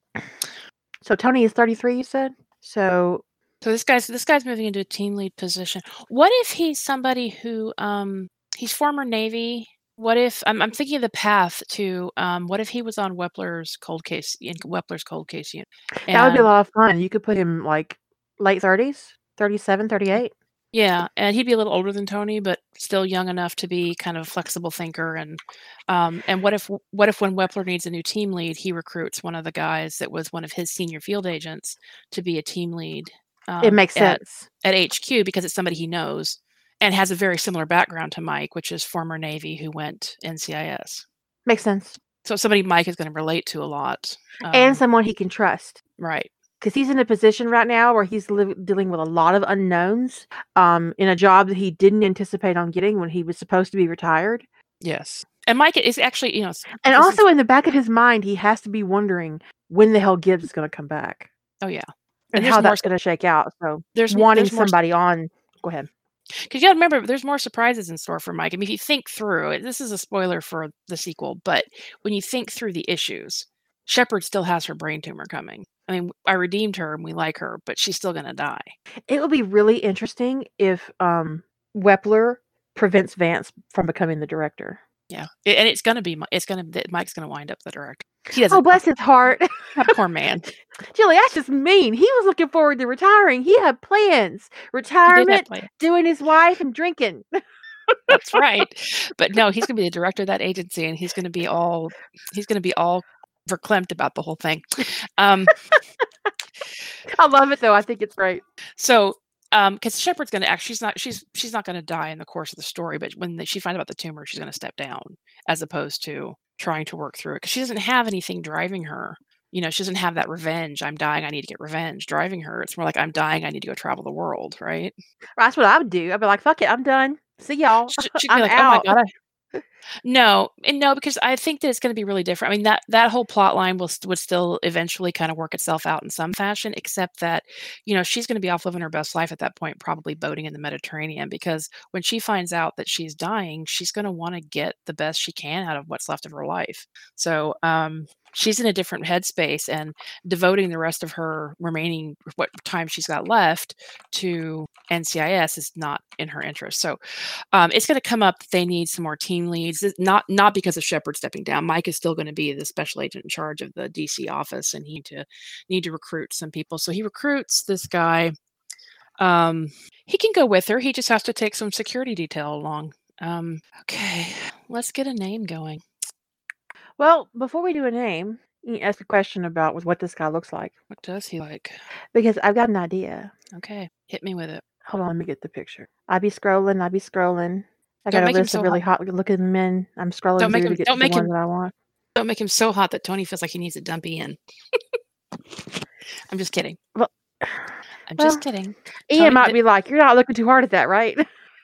So Tony is 33, you said? So so this guy's this guy's moving into a team lead position. What if he's somebody who um, he's former Navy? What if I'm, I'm thinking of the path to um, what if he was on Wepler's cold case in Wepler's cold case unit? that would be a lot of fun. You could put him like late 30s, 37, 38. Yeah, and he'd be a little older than Tony, but still young enough to be kind of a flexible thinker. And um, and what if what if when Wepler needs a new team lead, he recruits one of the guys that was one of his senior field agents to be a team lead Um, it makes sense. at HQ because it's somebody he knows and has a very similar background to Mike, which is former Navy who went NCIS. Makes sense. So somebody Mike is going to relate to a lot. and Um, someone he can trust. right. Because he's in a position right now where he's li- dealing with a lot of unknowns um, in a job that he didn't anticipate on getting when he was supposed to be retired. Yes. And Mike is actually, you know, And This is- also in the back of his mind, he has to be wondering when the hell Gibbs is going to come back oh yeah, and, And how more that's going to shake out. So there's wanting there's somebody on. Go ahead. because you got to remember there's more surprises in store for Mike. I mean, if you think through it, this is a spoiler for the sequel, but when you think through the issues, Shepard still has her brain tumor coming. I mean, I redeemed her and we like her, but she's still going to die. It would be really interesting if um, Wepler prevents Vance from becoming the director. Yeah, I- and it's going to be it's going to Mike's going to wind up the director. He doesn't. Oh, bless his heart. poor man. *laughs* Julie, that's just mean. He was looking forward to retiring. He had plans, He did have retirement, plans. doing his wife, and drinking. That's right. *laughs* But no, he's going to be the director of that agency, and he's going to be all he's going to be all verklempt about the whole thing. Um, I love it though. I think it's great. so um because shepard's going to act she's not she's she's not going to die in the course of the story but when the, she finds about the tumor she's going to step down as opposed to trying to work through it because she doesn't have anything driving her you know she doesn't have that revenge i'm dying i need to get revenge driving her it's more like i'm dying i need to go travel the world right That's what I would do. I'd be like, "Fuck it, I'm done. See y'all. She- she'd be *laughs* I'm like out." oh my god I... no and no because i think that it's going to be really different. I mean that that whole plot line will would still eventually kind of work itself out in some fashion except that you know she's going to be off living her best life at that point probably boating in the mediterranean because when she finds out that she's dying she's going to want to get the best she can out of what's left of her life. So um she's in a different headspace and devoting the rest of her remaining what time she's got left to ncis is not in her interest. So um, it's going to come up they need some more team leads. Not not because of shepard stepping down. Mike is still going to be the special agent in charge of the dc office and he need to need to recruit some people. So he recruits this guy um, he can go with her. He just has to take some security detail along. Um, okay let's get a name going Well, before we do a name, you ask a question about with what this guy looks like what does he like because I've got an idea. okay hit me with it Hold on, let me get the picture. I be scrolling. I be scrolling. I Don't got a make him list so of really hot looking men. I'm scrolling Don't make through to him- get don't to the make ones him- that I want. don't make him so hot that tony feels like he needs to dump in i'm just kidding Well- i'm well, just kidding Ian Tony, might be like, "You're not looking too hard at that, right?"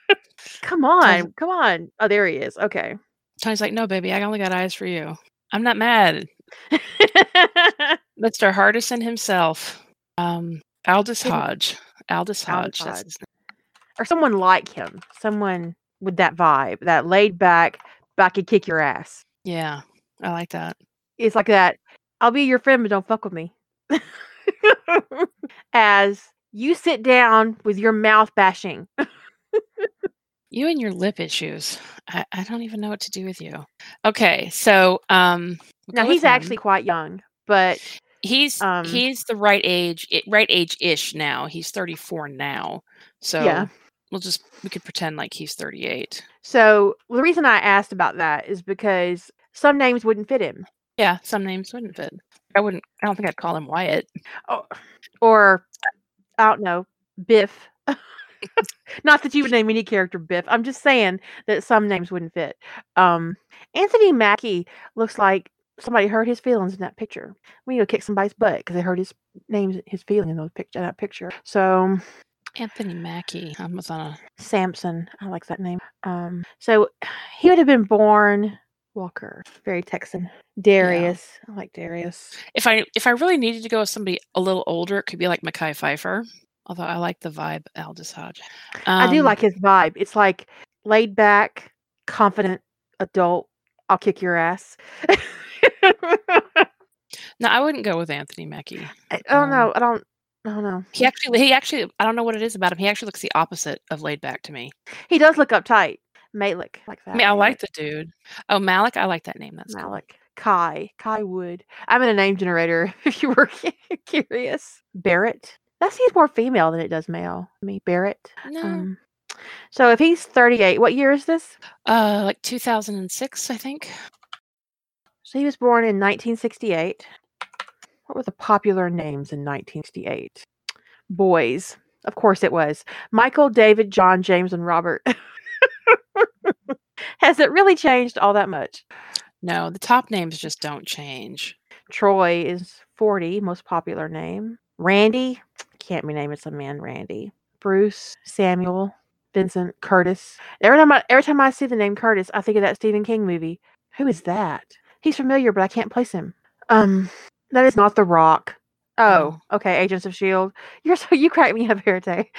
*laughs* come on, come on. Oh, there he is. Okay. tony's like no baby i only got eyes for you i'm not mad *laughs* Mr. Hardison himself, um, Aldis Hodge. Aldis Hodge. That's Hodge. or someone like him, someone with that vibe, that laid back, back and kick your ass. Yeah, I like that. It's like that. I'll be your friend, but don't fuck with me. *laughs* As you sit down with your mouth bashing. *laughs* You and your lip issues. I, I don't even know what to do with you. Okay, so um, Now he's actually quite young, but he's um, he's the right age, right age ish now. He's thirty four now, so Yeah. we'll just we could pretend like he's thirty eight. so the reason I asked about that is because some names wouldn't fit him. Yeah, some names wouldn't fit. I wouldn't. I don't think I'd call him Wyatt. Oh, or I don't know, Biff. *laughs* *laughs* Not that you would name any character Biff. I'm just saying that some names wouldn't fit. Um, Anthony Mackie looks like somebody hurt his feelings in that picture. We need to kick somebody's butt because they hurt his name, his feeling in those picture, that picture. So Anthony Mackie. I was on a Samson, I like that name. Um, so he would have been born Walker, very Texan. Darius, I like Darius. if I if I really needed to go with somebody a little older, it could be like Mekhi Phifer. Although I like the vibe Aldis Hodge. I do Um, like his vibe. It's like laid back, confident adult. I'll kick your ass. *laughs* No, I wouldn't go with Anthony Mackie. I don't Um, know. I don't. I don't know. He actually he actually I don't know what it is about him. He actually looks the opposite of laid back to me. He does look uptight. Malik, like that. I mean, I like the dude. Oh, Malik, I like that name. That's cool. Malik. Kai. Kai Wood. I'm in a name generator. *laughs* If you were *laughs* curious, Barrett. That seems more female than it does male. I mean, Barrett. No, Um, so if he's 38, what year is this? uh, like 2006, I think. So he was born in 1968. What were the popular names in 1968? boys. Of course it was. Michael, David, John, James, and Robert. *laughs* Has it really changed all that much? No, the top names just don't change. Troy is 40, most popular name. Randy, can't be named. It's a man, Randy. Bruce, Samuel, Vincent, Curtis. Every time I every time I see the name Curtis, I think of that Stephen King movie. Who is that? He's familiar, but I can't place him. Um, that is not The Rock. Oh, okay. Agents of Shield. You're so you crack me up here, Tay.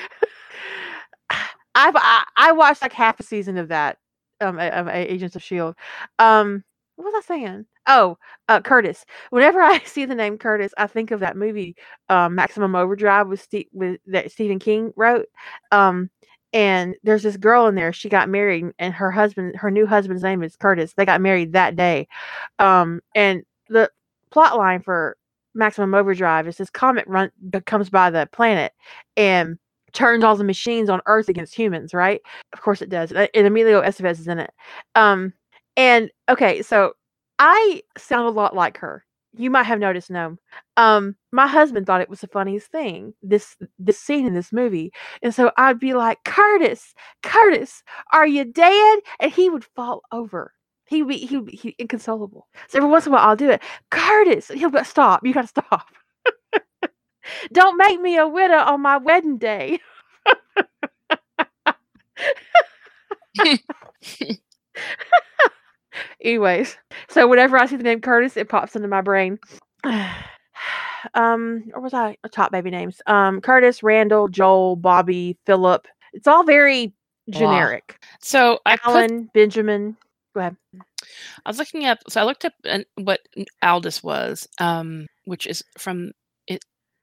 *sighs* I've I, I watched like half a season of that. Um, of Agents of Shield. Um, what was I saying? Oh, uh, Curtis. Whenever *laughs* I see the name Curtis, I think of that movie, um, Maximum Overdrive, with Steve, with that Stephen King wrote. Um, and there's this girl in there. She got married, and her husband, her new husband's name is Curtis. They got married that day. Um, and the plot line for Maximum Overdrive is this comet run comes by the planet and turns all the machines on Earth against humans. Right? Of course it does. And Emilio Estevez is in it. Um, and okay, so I sound a lot like her. You might have noticed, no. Um, my husband thought it was the funniest thing, this this scene in this movie. And so I'd be like, Curtis, Curtis, are you dead? And he would fall over. He would be he would be he, inconsolable. So every once in a while I'll do it. Curtis, he'll be stop, you gotta stop. Don't make me a widow on my wedding day. Anyways, so whenever I see the name Curtis, it pops into my brain. *sighs* um, or was I top baby names? Um, Curtis, Randall, Joel, Bobby, Philip. It's all very generic. Wow. So I Alan, put, Benjamin. Go ahead. I was looking up. So I looked up what Aldous was, um, which is from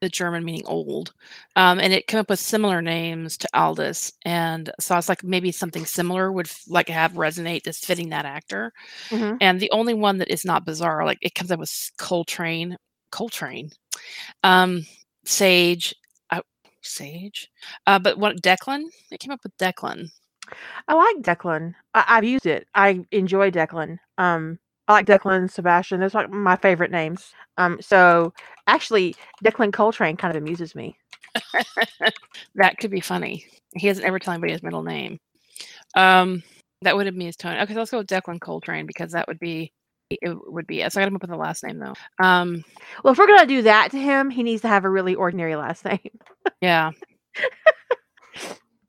the German meaning old, um, and it came up with similar names to Aldous, and so I was like, maybe something similar would like have resonate as fitting that actor. Mm-hmm. And the only one that is not bizarre, like it comes up with Coltrane, Coltrane, um, Sage, uh, Sage, uh, but what Declan? It came up with Declan. I like Declan. I- have used it. I enjoy Declan. Um, I like Declan and Sebastian. Those are like my favorite names. Um, so actually, Declan Coltrane kind of amuses me. *laughs* that could be funny. He hasn't ever told anybody his middle name. Um, that would amuse Tony. Okay, so let's go with Declan Coltrane because that would be it would be. So I got to up with the last name though. Um, well, if we're gonna do that to him, he needs to have a really ordinary last name. yeah.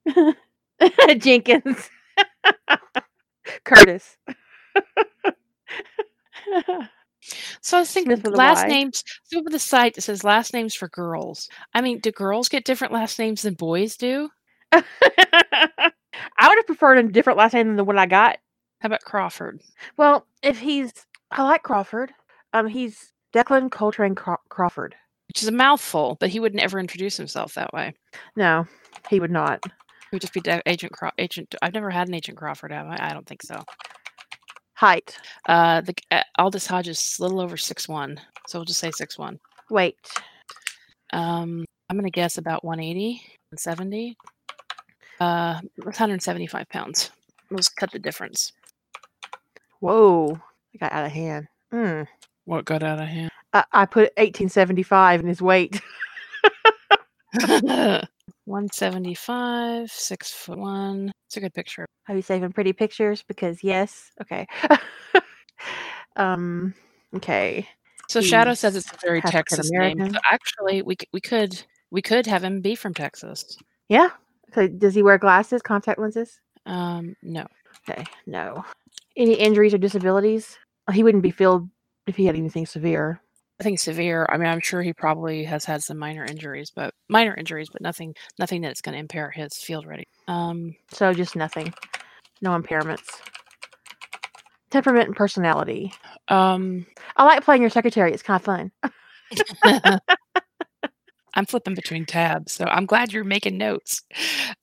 *laughs* Jenkins. *laughs* Curtis. *laughs* so I was thinking last names. With the site that says last names for girls. I mean, do girls get different last names than boys do? *laughs* I would have preferred a different last name than the one I got. How about Crawford? Well, if he's, I like Crawford. Um, he's Declan Coltrane Craw- Crawford, which is a mouthful, but he would never introduce himself that way. No, he would not. He would just be De- Agent Craw- Agent. I've never had an Agent Crawford, have I? I don't think so. Height. Uh, the uh, Aldis Hodge is a little over six one, so we'll just say six one. Weight. Um, I'm gonna guess about 180, 170. Uh, 175 pounds. Let's cut the difference. Whoa, I got out of hand. Mm. What got out of hand? I, I put 1875 in his weight. *laughs* *laughs* *laughs* 175, six foot one. It's a good picture. Are you saving pretty pictures? Because yes. Okay. *laughs* um. Okay. So Shadow says it's a very Texas name. So actually, we we could we could have him be from Texas. Yeah. So does he wear glasses, contact lenses? Um. No. Okay. No. Any injuries or disabilities? He wouldn't be filled if he had anything severe. I think severe. I mean, I'm sure he probably has had some minor injuries, but minor injuries, but nothing, nothing that's going to impair his field ready. Um, so just nothing, no impairments. Temperament and personality. Um, I like playing your secretary. It's kind of fun. *laughs* *laughs* I'm flipping between tabs, so I'm glad you're making notes.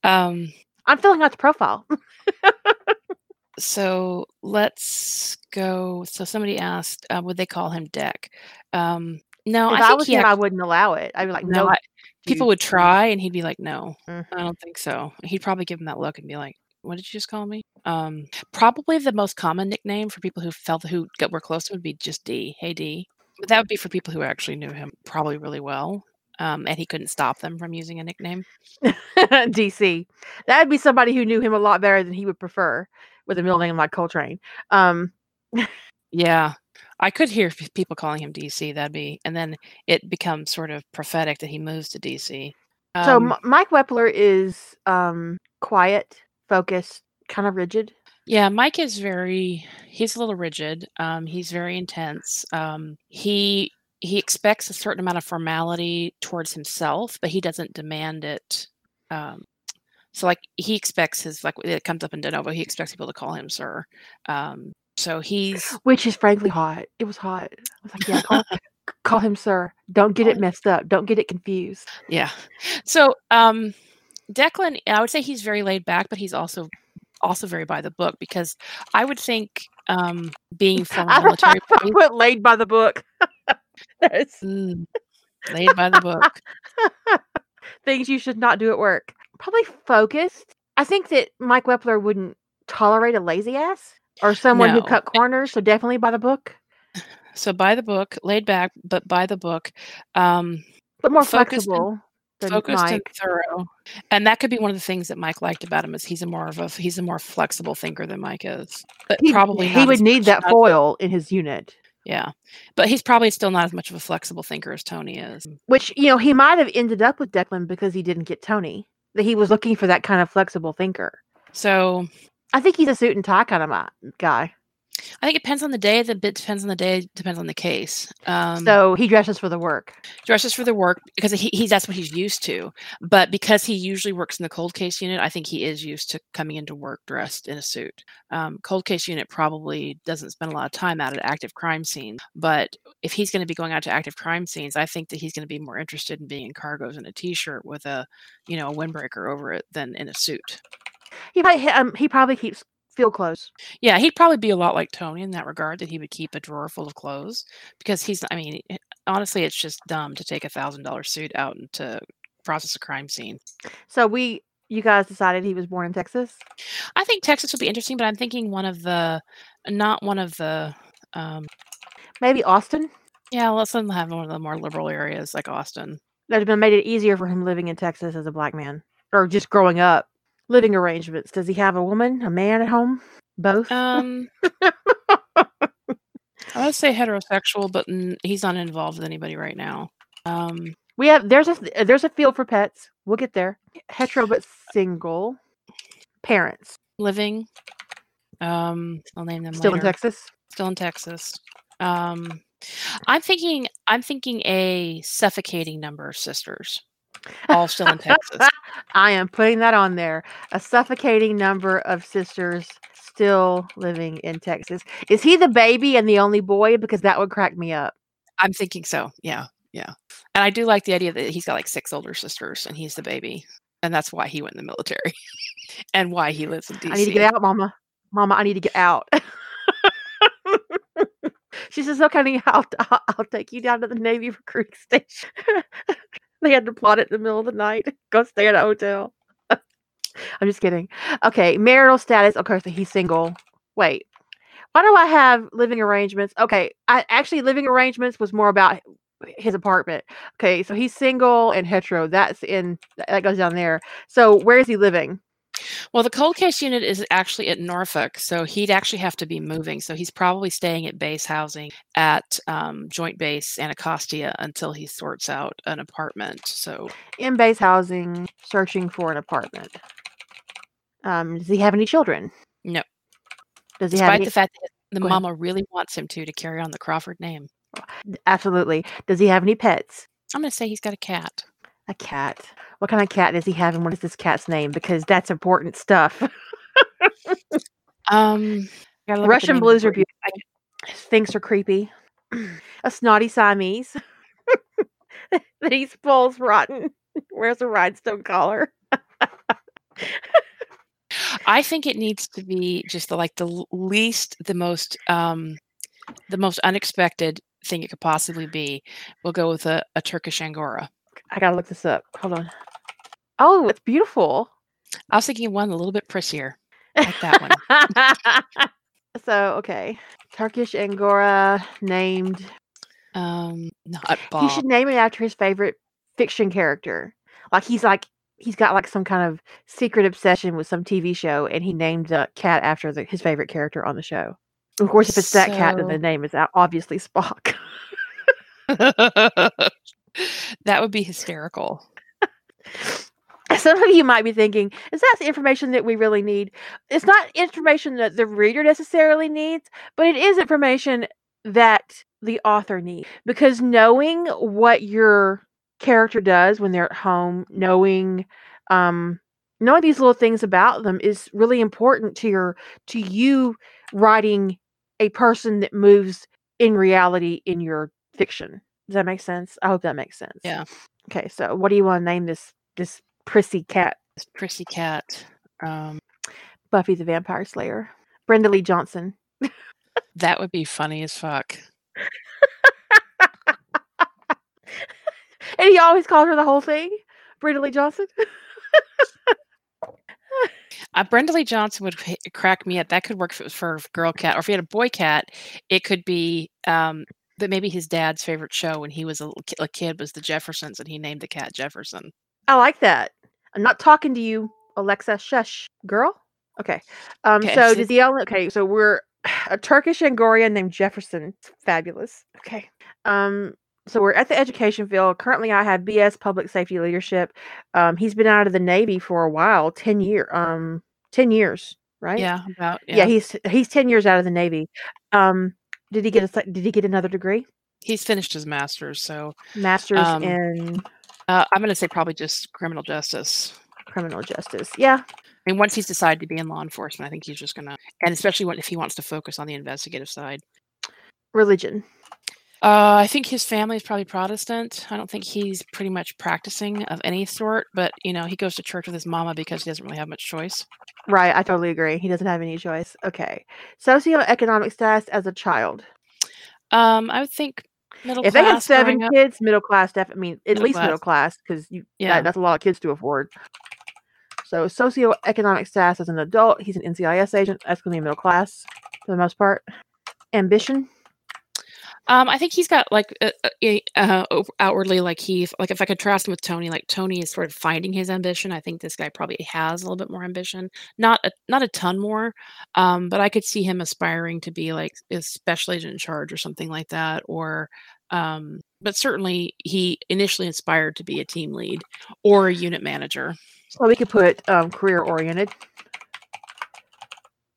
Um, I'm filling out the profile. *laughs* so let's go. So somebody asked, uh, would they call him Deck? Um, no, if I, I was him, actually, I wouldn't allow it. I'd be like, no. no I, people would try, and he'd be like, no, mm-hmm. I don't think so. He'd probably give him that look and be like, what did you just call me? Um, probably the most common nickname for people who felt who got, were close would be just D. Hey D. But that would be for people who actually knew him probably really well. um, and he couldn't stop them from using a nickname. *laughs* DC. That would be somebody who knew him a lot better than he would prefer with a middle name like Coltrane. Um, Yeah, I could hear people calling him DC. That'd be, and then it becomes sort of prophetic that he moves to DC. so Um, M- Mike Wepler is um, quiet, focused, kind of rigid. Yeah, Mike is very he's a little rigid. Um, he's very intense. Um, he he expects a certain amount of formality towards himself, but he doesn't demand it. So like he expects his like it comes up in De Novo, he expects people to call him sir. Um, so he's Which is frankly hot. It was hot. I was like, yeah, call, *laughs* call him sir. Don't get it messed up. Don't get it confused. yeah. So um Declan, I would say he's very laid back, but he's also also very by the book because I would think um being I military *laughs* put laid by the book. *laughs* That's Mm, laid by the book. things you should not do at work. Probably focused. I think that Mike Wepler wouldn't tolerate a lazy ass or someone who cut corners. So definitely by the book, *sighs* So by the book, laid back, but by the book, um, but more and- flexible than focused and thorough. And that could be one of the things that Mike liked about him is he's a more of a he's a more flexible thinker than Mike is. But He, probably he would need that foil in his unit. Yeah, but he's probably still not as much of a flexible thinker as Tony is. Which you know he might have ended up with Declan because he didn't get Tony. That he was looking for that kind of flexible thinker. So I think he's a suit and tie kind of guy. I think it depends on the day. The bit depends on the day. Depends on the case. Um, so he dresses for the work. dresses for the work because he, he's that's what he's used to. But because he usually works in the cold case unit, I think he is used to coming into work dressed in a suit. Um, cold case unit probably doesn't spend a lot of time out at active crime scenes, but if he's going to be going out to active crime scenes, I think that he's going to be more interested in being in cargos and a t-shirt with a, you know, a windbreaker over it than in a suit. He probably, um, he probably keeps field clothes. Yeah, he'd probably be a lot like Tony in that regard that he would keep a drawer full of clothes because he's. I mean, honestly, it's just dumb to take a thousand dollar suit out and to process a crime scene. So we, you guys decided he was born in Texas. I think Texas would be interesting, but I'm thinking one of the, not one of the. Um, Maybe Austin. yeah, let's let them have one of the more liberal areas like Austin. That would have made it easier for him living in Texas as a black man, or just growing up. Living arrangements. Does he have a woman, a man at home? Both. Um, *laughs* I would say heterosexual, but n- he's not involved with anybody right now. Um, we have. There's a there's a field for pets. We'll get there. Hetero but single. Parents living. Um, I'll name them still in. Texas. still in Texas. Um, I'm thinking I'm thinking a suffocating number of sisters, all still in *laughs* Texas. I am putting that on there. A suffocating number of sisters still living in Texas. Is he the baby and the only boy? Because that would crack me up. I'm thinking so. Yeah, yeah. And I do like the idea that he's got like six older sisters and he's the baby, and that's why he went in the military, *laughs* and why he lives in DC. I need to get out, Mama. Mama, I need to get out. *laughs* she says, "Okay, I'll, I'll I'll take you down to the Navy *laughs* recruiting station." They had to plot it in the middle of the night. *laughs* Go stay at a hotel. *laughs* I'm just kidding. Okay, marital status. Okay, so he's single. Wait, why do I have living arrangements? Okay, I actually living arrangements was more about his apartment. Okay, so he's single and hetero. That's in that goes down there. So where is he living? Well, the cold case unit is actually at Norfolk, so he'd actually have to be moving. So he's probably staying at base housing at um, Joint Base Anacostia until he sorts out an apartment. So in base housing, searching for an apartment. Um, does he have any children? No. Does he have despite any? the fact that the mama really wants him to to carry on the Crawford name, Absolutely. Does he have any pets? I'm going to say he's got a cat. A cat. What kind of cat does he have, and what is this cat's name? Because that's important stuff. Um, gotta look at the Russian name of the blues are beautiful. Things are creepy. *clears throat* a snotty Siamese. *laughs* that he spools rotten. *laughs* Wears a rhinestone collar. I think it needs to be just the like the least, the most, um, the most unexpected thing it could possibly be. We'll go with a, a Turkish Angora. I gotta look this up. Hold on. Oh, it's beautiful. I was thinking one a little bit prissier, like that one. *laughs* so okay, Turkish Angora named. Um, not He should name it after his favorite fiction character. Like he's like he's got like some kind of secret obsession with some TV show, and he named the cat after the, his favorite character on the show. Of course, if it's that cat, then the name is obviously Spock. *laughs* *laughs* that would be hysterical. Some of you might be thinking, is that the information that we really need? It's not information that the reader necessarily needs, but it is information that the author needs. Because knowing what your character does when they're at home, knowing um knowing these little things about them is really important to your to you writing a person that moves in reality in your fiction. Does that make sense? I hope that makes sense. Yeah. Okay, so what do you want to name this this prissy cat? This prissy cat. Um, Buffy the Vampire Slayer. Brenda Leigh Johnson. that would be funny as fuck. And he always called her the whole thing. Brenda Leigh Johnson. Uh, Brenda Leigh Johnson would h- crack me up. That could work for, for a girl cat, or if you had a boy cat, it could be um, that maybe his dad's favorite show when he was a, a kid was the Jeffersons, and he named the cat Jefferson. I like that. I'm not talking to you, Alexa. Shush, girl. Okay. Um. Okay, so did the only okay? So we're *sighs* a Turkish Angorian named Jefferson. Fabulous. Okay. Um. So we're at the education field. Currently, I have BS Public Safety Leadership. Um. He's been out of the Navy for a while. Ten year. Um. Ten years. Right. Yeah, about yeah. Yeah. he's he's ten years out of the Navy. Um. Did he get a Did he get another degree? he's finished his master's, so Masters Um, in uh, I'm going to say probably just criminal justice. criminal justice. Yeah. I mean, once he's decided to be in law enforcement, I think he's just going to, and especially when, if he wants to focus on the investigative side. Religion. Uh, I think his family is probably Protestant. I don't think he's pretty much practicing of any sort, but you know, he goes to church with his mama because he doesn't really have much choice. Right, I totally agree. He doesn't have any choice. Okay. Socioeconomic status as a child. Um, I would think middle class if they had seven growing up. kids, middle class, definitely I mean, at Middle least class. middle class, because you Yeah. that, that's a lot of kids to afford. So socioeconomic status as an adult, he's an NCIS agent. That's going to be middle class for the most part. Ambition. Um, I think he's got like uh, uh, uh, outwardly like he like if I contrast him with Tony, like Tony is sort of finding his ambition. I think this guy probably has a little bit more ambition, not a, not a ton more, um, but I could see him aspiring to be like a special agent in charge or something like that, or um, but certainly he initially inspired to be a team lead or a unit manager. So we could put um, career oriented,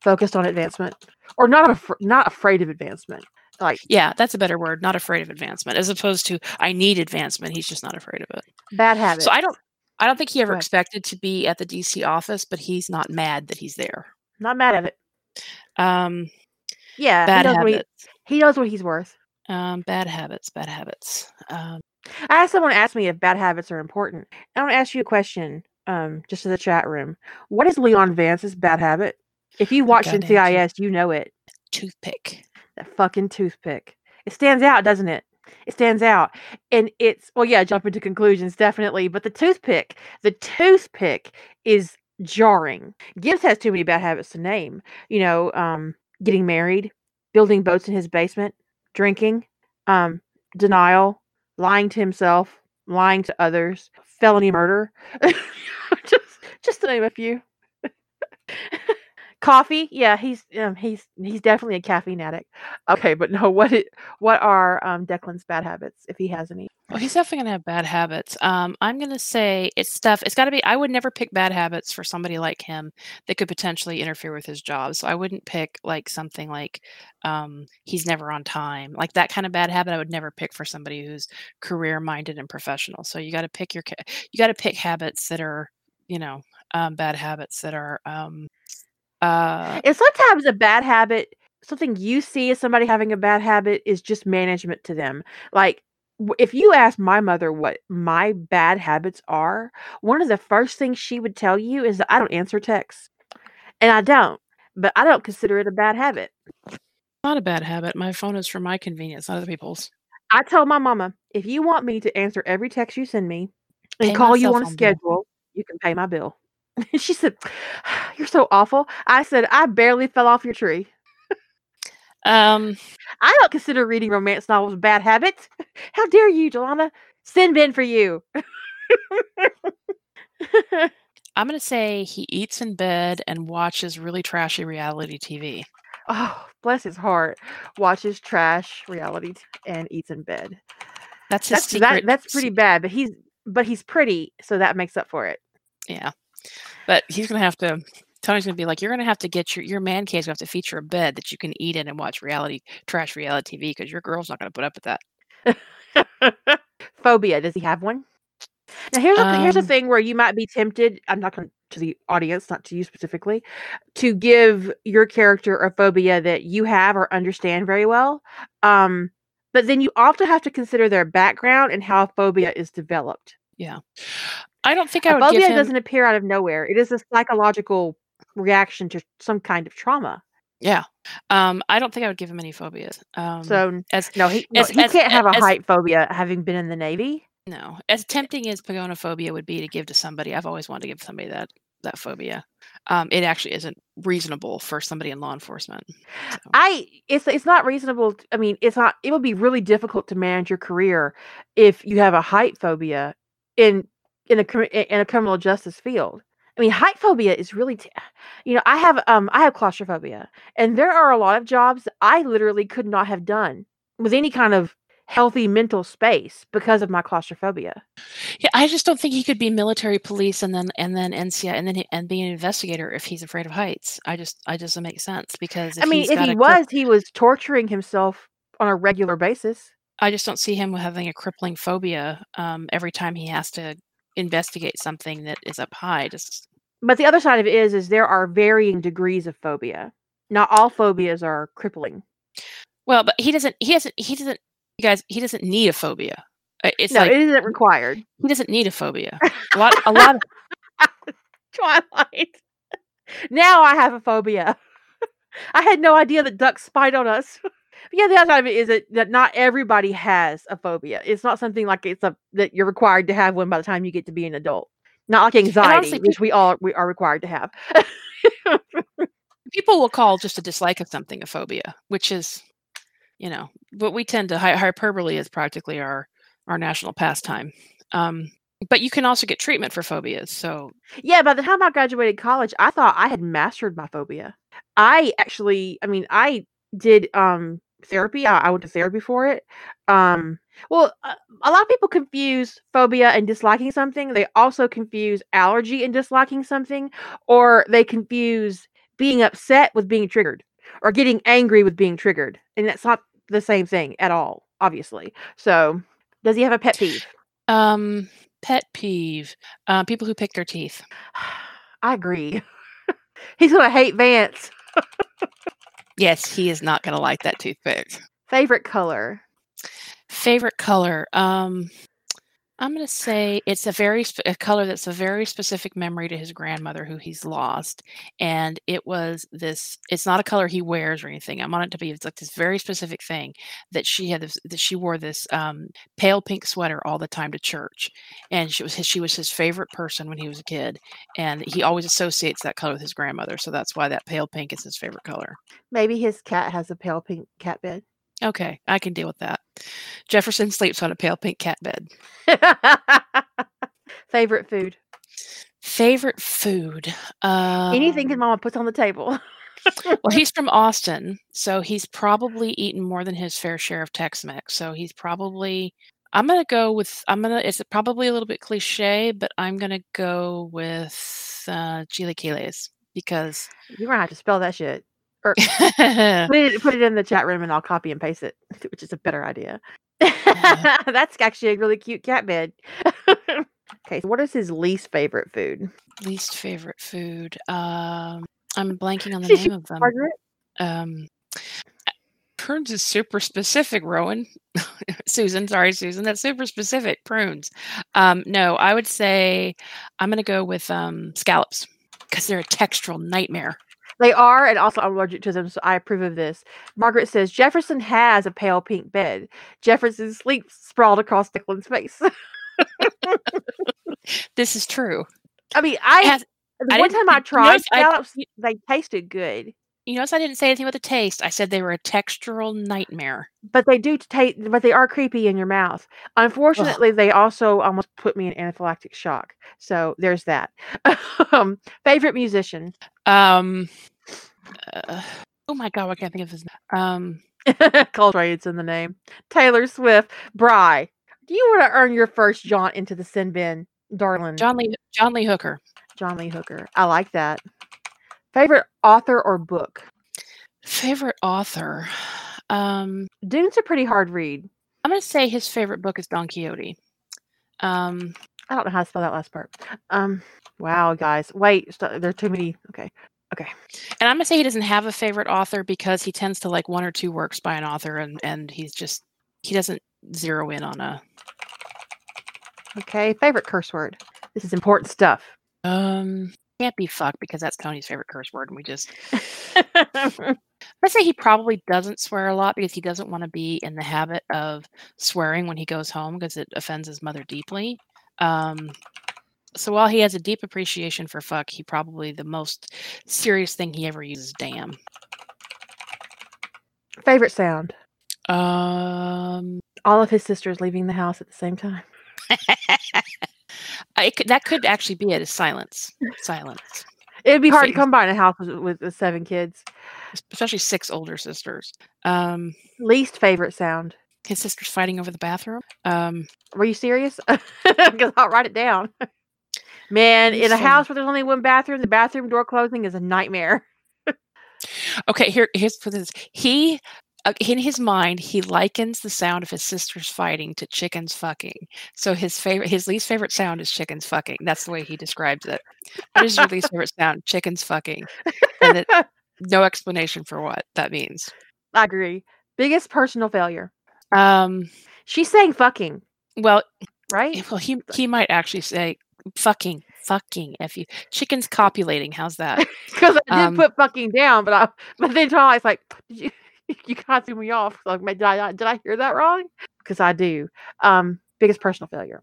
focused on advancement, or not af- not afraid of advancement. Like Yeah, that's a better word. Not afraid of advancement, as opposed to I need advancement. He's just not afraid of it. bad habits. So I don't. I don't think he ever expected to be at the DC office, but he's not mad that he's there. not mad at it. Um, Yeah, bad he knows, what he, habits. he knows what he's worth. Um, bad habits. Bad habits. Um, I had someone ask me if bad habits are important. I want to ask you a question, um, just in the chat room. What is Leon Vance's bad habit? If you watched goddamn NCIS, you know it. toothpick. That fucking toothpick. It stands out, doesn't it? It stands out. And it's well, yeah, jump into conclusions, definitely. But the toothpick, the toothpick is jarring. Gibbs has too many bad habits to name. You know, um, getting married, building boats in his basement, drinking, um, denial, lying to himself, lying to others, felony murder. *laughs* just just to name a few. *laughs* Coffee, yeah, he's um, he's he's definitely a caffeine addict. Okay, but no, what it what are um Declan's bad habits if he has any? Well, he's definitely gonna have bad habits. Um, I'm gonna say it's stuff. It's got to be. I would never pick bad habits for somebody like him that could potentially interfere with his job. So I wouldn't pick like something like um, he's never on time, like that kind of bad habit. I would never pick for somebody who's career minded and professional. So you got to pick your. You got to pick habits that are, you know, um, bad habits that are. Um, uh, And sometimes a bad habit, something you see as somebody having a bad habit, is just management to them. Like if you ask my mother what my bad habits are, one of the first things she would tell you is that I don't answer texts, and I don't. But I don't consider it a bad habit. not a bad habit. My phone is for my convenience, not other people's. I told my mama, if you want me to answer every text you send me and Pay call you on a phone bill. schedule, you can pay my bill. *laughs* she said, *sighs* You're so awful. I said, I barely fell off your tree. Um, I don't consider reading romance novels a bad habit. *laughs* How dare you, Jelana? Sin bin for you. *laughs* I'm going to say he eats in bed and watches really trashy reality TV. oh, bless his heart. Watches trash reality t- and eats in bed. That's his That's secret. that, that's pretty bad, but he's but he's pretty, so that makes up for it. Yeah. But he's going to have to, Tony's going to be like, you're going to have to get your, your man cave's to have to feature a bed that you can eat in and watch reality, trash reality TV because your girl's not going to put up with that. *laughs* Phobia. Does he have one? Now here's a, here's a Um, thing where you might be tempted. I'm not going to the audience, not to you specifically, to give your character a phobia that you have or understand very well. Um, but then you also have to consider their background and how phobia is developed. I don't think I would give phobia him. doesn't appear out of nowhere. It is a psychological reaction to some kind of trauma. Yeah. Um, I don't think I would give him any phobias. Um, So as no, he no, he as- can't have a as- height phobia having been in the Navy. no, as tempting as pogonophobia would be to give to somebody, I've always wanted to give somebody that that phobia. Um, it actually isn't reasonable for somebody in law enforcement. I it's it's not reasonable. I mean, it's not. It would be really difficult to manage your career if you have a height phobia in in a in a criminal justice field. I mean, height phobia is really, t- you know, I have um I have claustrophobia, and there are a lot of jobs I literally could not have done with any kind of healthy mental space because of my claustrophobia. Yeah, I just don't think he could be military police and then and then NCI and then he, and be an investigator if he's afraid of heights. I just I just doesn't make sense because I mean, if he was, he was torturing himself on a regular basis. I just don't see him having a crippling phobia um, every time he has to investigate something that is up high. Just But the other side of it is, is there are varying degrees of phobia. Not all phobias are crippling. well, but he doesn't. He doesn't. He doesn't. You guys, he doesn't need a phobia. It's no, like it isn't required. he doesn't need a phobia. A lot. A lot. Of, *laughs* Twilight. *laughs* now I have a phobia. *laughs* I had no idea that ducks spied on us. But yeah, the other side of it is that, that not everybody has a phobia. It's not something like it's a that you're required to have one by the time you get to be an adult. Not like anxiety, honestly, which we all we are required to have. *laughs* people will call just a dislike of something a phobia, which is, you know, what we tend to hyperbole is practically our our national pastime. Um, but you can also get treatment for phobias. So Yeah, by the time I graduated college, I thought I had mastered my phobia. I actually, I mean, I did um therapy. I, I went to therapy for it. Um, well, a, a lot of people confuse phobia and disliking something. They also confuse allergy and disliking something, or they confuse being upset with being triggered, or getting angry with being triggered, and that's not the same thing at all. Obviously. So, does he have a pet peeve? um, pet peeve: uh, people who pick their teeth. *sighs* I agree. *laughs* He's gonna hate Vance. *laughs* Yes, he is not going to like that toothpick. Favorite color? Favorite color? Um, I'm going to say it's a very sp- a color that's a very specific memory to his grandmother who he's lost, and it was this. It's not a color he wears or anything. I want it to be it's like this very specific thing that she had this that she wore this um, pale pink sweater all the time to church, and she was his, she was his favorite person when he was a kid, and he always associates that color with his grandmother, so that's why that pale pink is his favorite color. Maybe his cat has a pale pink cat bed. Okay, I can deal with that. Jefferson sleeps on a pale pink cat bed. *laughs* Favorite food? Favorite food? Um, Anything his mama puts on the table. *laughs* well, *laughs* he's from Austin, so he's probably eaten more than his fair share of Tex-Mex. So he's probably. I'm gonna go with. I'm gonna. It's probably a little bit cliche, but I'm gonna go with uh, chilaquiles because. You're gonna have to spell that shit. Or *laughs* put it, put it in the chat room and I'll copy and paste it, *laughs* which is a better idea. *laughs* That's actually a really cute cat bed. okay, so what is his least favorite food? least favorite food. Um, I'm blanking on the name of them. Margaret? Um, prunes is super specific, Rowan. Susan, sorry, Susan. That's super specific. Prunes. Um, no, I would say I'm going to go with um, scallops because they're a textural nightmare. They are, and also I'm allergic to them, so I approve of this. Margaret says Jefferson has a pale pink bed. Jefferson sleeps sprawled across Declan's face. This is true. I mean, I the I one time I you- you know tried if I- scallops, they tasted good. You notice I didn't say anything about the taste. I said they were a textural nightmare. But they do taste, but they are creepy in your mouth. Unfortunately, they also almost put me in anaphylactic shock. So there's that. *laughs* um, favorite musician? Um, uh, oh my god, I can't think of his name. Um, *laughs* Coltrane's in the name. Taylor Swift. Bry. Do you want to earn your first jaunt into the sin bin, darling? John Lee John Lee Hooker. John Lee Hooker. I like that. Favorite author or book? Favorite author. Um, Dune's a pretty hard read. I'm gonna say his favorite book is Don Quixote. Um, I don't know how to spell that last part. Um, wow, guys, wait, st- there are too many. Okay, okay. and I'm gonna say he doesn't have a favorite author because he tends to like one or two works by an author, and and he's just he doesn't zero in on a. Okay, favorite curse word. This is important stuff. Um, can't be fuck because that's Tony's favorite curse word, and we just. *laughs* Let's say he probably doesn't swear a lot because he doesn't want to be in the habit of swearing when he goes home because it offends his mother deeply. Um, so while he has a deep appreciation for fuck, he probably the most serious thing he ever uses damn. favorite sound. Um, All of his sisters leaving the house at the same time. *laughs* it could, that could actually be it. Is silence, silence, It'd be hard to Same. come by in a house with, with the seven kids. especially six older sisters. Um, Least favorite sound. his sisters fighting over the bathroom. Um, Were you serious? *laughs* Because I'll write it down. *laughs* Man, in a house where there's only one bathroom, the bathroom door closing is a nightmare. *laughs* Okay, here here's for this. He uh, in his mind he likens the sound of his sisters fighting to chickens fucking. So his favorite his least favorite sound is chickens fucking. That's the way he describes it. What is your least *laughs* favorite sound? Chickens fucking. And it, no explanation for what that means. I agree. Biggest personal failure. Um She's saying fucking, well right? well he he might actually say fucking fucking if you chickens copulating. How's that? *laughs* Because I did Um, put fucking down, but I *laughs* but then Charlie's like, you *laughs* you kind of threw me off. Like, did I did I hear that wrong? Because I do. Um, biggest personal failure.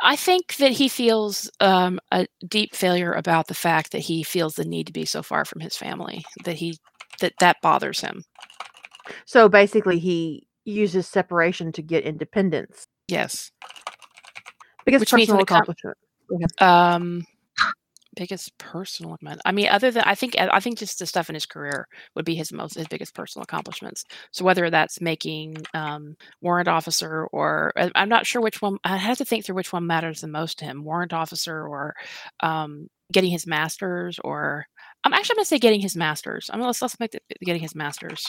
I think that he feels um, a deep failure about the fact that he feels the need to be so far from his family. That he that that bothers him. So basically, he uses separation to get independence. Yes. Biggest Which personal accomplishment. Um, biggest personal accomplishment. I mean, other than I think I think just the stuff in his career would be his most his biggest personal accomplishments. So whether that's making um, warrant officer or I- I'm not sure which one. I have to think through which one matters the most to him: warrant officer or um, getting his master's. Or I'm actually going to say getting his master's. I'm gonna let's let's make the, getting his master's.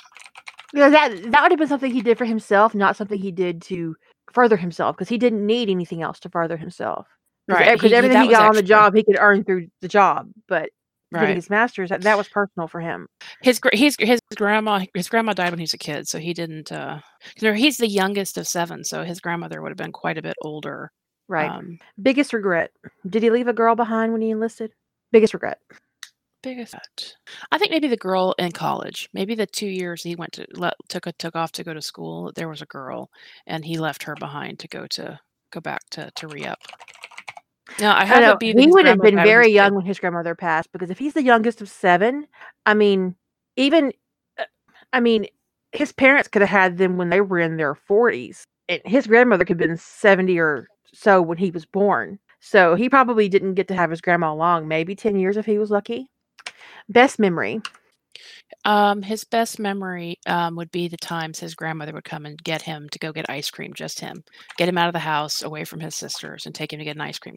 Yeah, that that would have been something he did for himself, not something he did to further himself, because he didn't need anything else to further himself. Right, Because he- he- everything he got on the job, he could earn through the job. But getting his master's, that, that was personal for him. His his his grandma his grandma died when he was a kid, so he didn't. uh He's the youngest of seven, so his grandmother would have been quite a bit older. Right. Um, Biggest regret. Did he leave a girl behind when he enlisted? Biggest regret. Biggest. I think maybe the girl in college. Maybe the two years he went to let, took a, took off to go to school. There was a girl, and he left her behind to go to go back to to re up. Now I I have be He would have been died when he very young kid. when his grandmother passed because if he's the youngest of seven, I mean, even, uh, I mean, his parents could have had them when they were in their 40s. And his grandmother could have been 70 or so when he was born. So he probably didn't get to have his grandma long, maybe 10 years if he was lucky. Best memory. Um, his best memory um, would be the times his grandmother would come and get him to go get ice cream, just him, get him out of the house, away from his sisters, and take him to get an ice cream.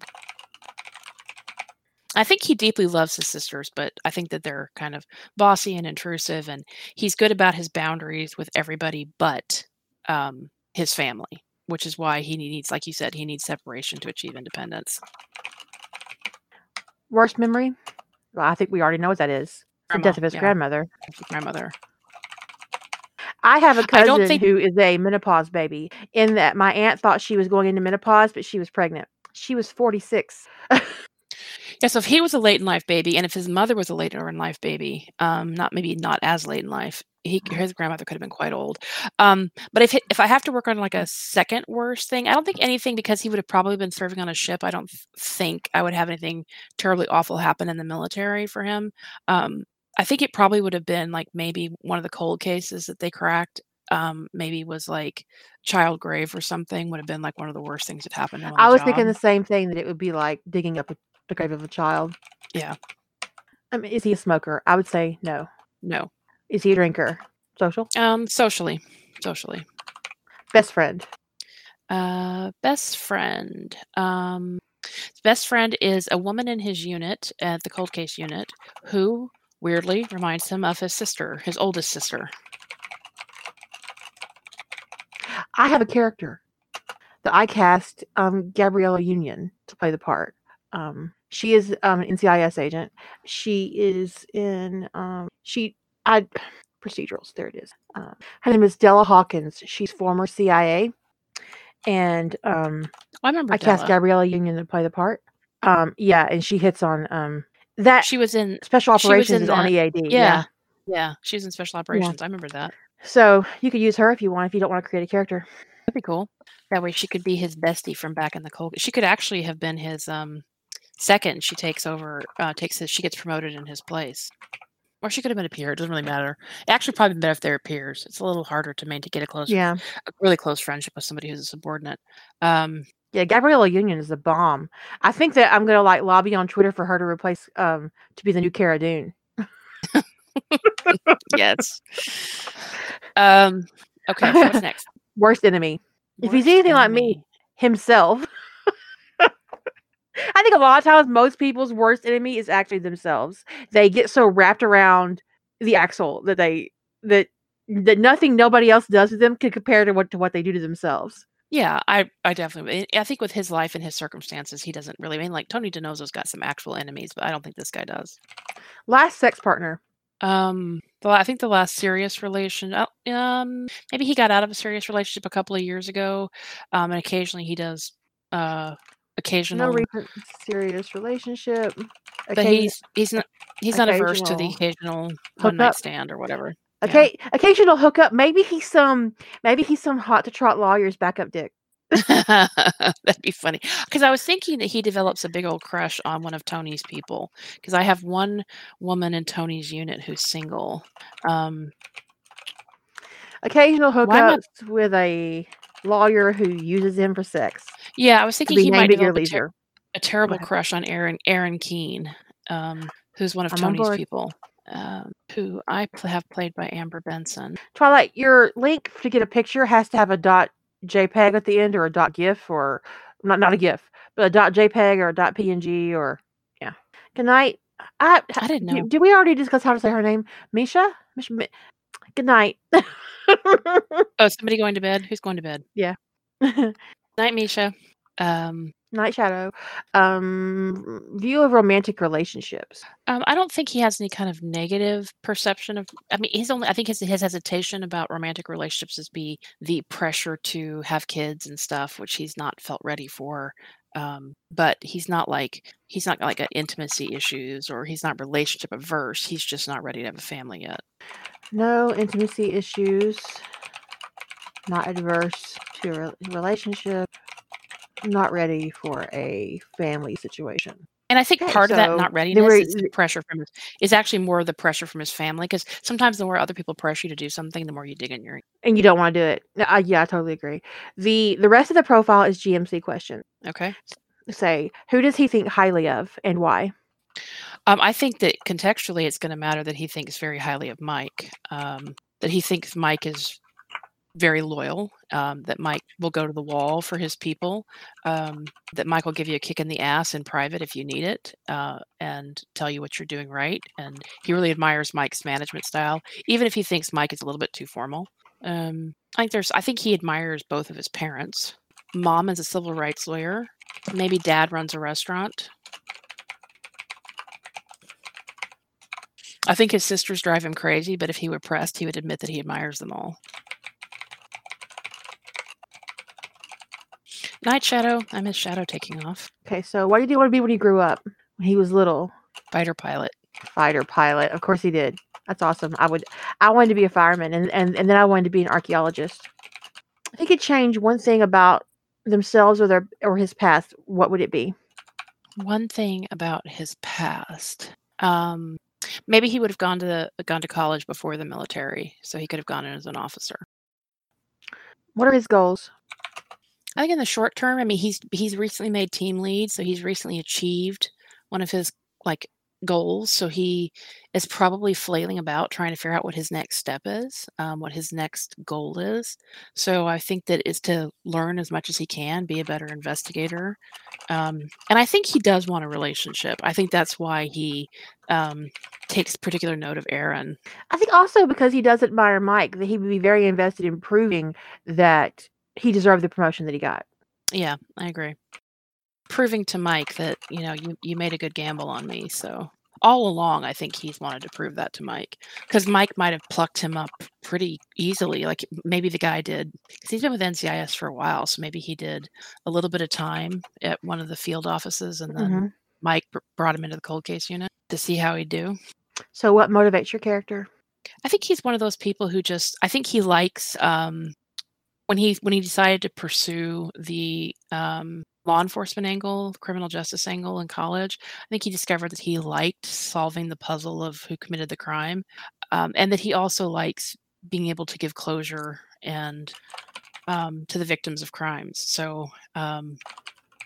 I think he deeply loves his sisters, but I think that they're kind of bossy and intrusive, and he's good about his boundaries with everybody but um, his family, which is why he needs, like you said, he needs separation to achieve independence. Worst memory? Well, I think we already know what that is. The death of his yeah. grandmother. Grandmother. I have a cousin think- who is a menopause baby. In that my aunt thought she was going into menopause, but she was pregnant. She was 46. *laughs* Yeah, so if he was a late in life baby, and if his mother was a later in life baby, um, not maybe not as late in life, he his grandmother could have been quite old. Um, but if if I have to work on like a second worst thing, I don't think anything because he would have probably been serving on a ship. I don't think I would have anything terribly awful happen in the military for him. Um, I think it probably would have been like maybe one of the cold cases that they cracked. Um, maybe was like child grave or something would have been like one of the worst things that happened. To him on I was thinking the same thing that it would be like digging up a, the grave of a child. Yeah. Mean, is he a smoker? I would say no. No. Is he a drinker? Social? Um, socially, socially. Best friend? Uh, best friend. Um, best friend is a woman in his unit at the cold case unit who weirdly reminds him of his sister, his oldest sister. I have a character that I cast um, Gabrielle Union to play the part. Um, she is um, an NCIS agent. She is in um, she I *sighs* procedurals. There it is. Uh, her name is Della Hawkins. She's former CIA, and um, I remember I cast Gabrielle Union to play the part. Um, yeah, and she hits on um, that She was in. special operations in is on EAD. Yeah. Yeah, she was in special operations. I remember that. So you could use her if you want, if you don't want to create a character. That'd be cool. That way she could be his bestie from back in the cold. She could actually have been his um second. She takes over, uh, takes his, she gets promoted in his place. Or she could have been a peer. It doesn't really matter. It actually probably better if they're peers. It's a little harder to maintain get a close, Yeah. a really close friendship with somebody who's a subordinate. Um, Yeah, Gabrielle Union is a bomb. I think that I'm gonna like lobby on Twitter for her to replace um to be the new Cara Dune. *laughs* yes. um, okay. So what's *laughs* next? Worst enemy. If he's Worst anything like me, himself. I think a lot of times most people's worst enemy is actually themselves. They get so wrapped around the axle that they that that nothing nobody else does to them can compare to what to what they do to themselves. Yeah, I, I definitely. I think with his life and his circumstances, he doesn't really. I mean, like Tony DiNozzo's got some actual enemies, but I don't think this guy does. Last sex partner. Um, the, I think the last serious relation, uh, um, maybe he got out of a serious relationship a couple of years ago, um, and occasionally he does, uh, No occasional. recent serious relationship. but he's he's not he's not averse to the occasional one night stand or whatever. Okay, occasional hookup. Maybe he's some. Maybe he's some hot to trot lawyer's backup dick. *laughs* That'd be funny because I was thinking that he develops a big old crush on one of Tony's people because I have one woman in Tony's unit who's single. Um, Occasional am I- hookups with a lawyer who uses him for sex. Yeah, I was thinking he might named at your develop a, ter- a terrible crush on Aaron Aaron Keene, um, who's one of I'm Tony's board. people, um, who I pl- have played by Amber Benson. Twilight, your link to get a picture has to have a dot JPEG at the end or a dot GIF or not not a GIF, but a dot JPEG or a dot PNG or yeah. Good night. I I didn't know. Did, did we already discuss how to say her name? Misha. Misha Mi- Good night. Oh, somebody going to bed? Who's going to bed? *laughs* Yeah. Night, Misha. Um, Shadow. Um, view of romantic relationships. Um, I don't think he has any kind of negative perception of. I mean, his only. I think his his hesitation about romantic relationships is be the pressure to have kids and stuff, which he's not felt ready for. Um, but he's not like he's not like got intimacy issues or he's not relationship averse. He's just not ready to have a family yet. No intimacy issues. Not adverse to a relationship. Not ready for a family situation. And I think Okay, part of that not readiness were- is the pressure from his, is actually more of the pressure from his family because sometimes the more other people pressure you to do something, the more you dig in your and you don't want to do it. I, yeah, I totally agree. the The rest of the profile is GMC question. okay. Say, who does he think highly of, and why? Um, I think that contextually, it's going to matter that he thinks very highly of Mike. Um, that he thinks Mike is very loyal. Um, that Mike will go to the wall for his people. Um, that Mike will give you a kick in the ass in private if you need it, uh, and tell you what you're doing right. And he really admires Mike's management style, even if he thinks Mike is a little bit too formal. Um, I think there's. I think he admires both of his parents. Mom is a civil rights lawyer. Maybe dad runs a restaurant. I think his sisters drive him crazy, but if he were pressed, he would admit that he admires them all. Night Shadow. I miss Shadow taking off. Okay, so what did he want to be when he grew up? When he was little, Fighter pilot. fighter pilot. Of course he did. That's awesome. I would. I wanted to be a fireman, and and and then I wanted to be an archaeologist. If he could change one thing about themselves or their or his past, what would it be? One thing about his past. Um, Maybe he would have gone to the, gone to college before the military, so he could have gone in as an officer. What are his goals? I think in the short term, I mean, he's he's recently made team lead, so he's recently achieved one of his like goals. So he is probably flailing about trying to figure out what his next step is, um, what his next goal is. So I think that is to learn as much as he can, be a better investigator. Um, and I think he does want a relationship. I think that's why he um, takes particular note of Aaron. I think also because he does admire Mike, that he would be very invested in proving that he deserved the promotion that he got. Yeah, I agree proving to Mike that you know you you made a good gamble on me. So all along, I think he's wanted to prove that to Mike because Mike might have plucked him up pretty easily. Like maybe the guy did because he's been with NCIS for a while, so maybe he did a little bit of time at one of the field offices, and then mm-hmm. Mike brought him into the cold case unit to see how he'd do. So, what motivates your character? I think he's one of those people who just I think he likes um, when he when he decided to pursue the um, law enforcement angle, criminal justice angle in college, I think he discovered that he liked solving the puzzle of who committed the crime, um, and that he also likes being able to give closure and um, to the victims of crimes. So um,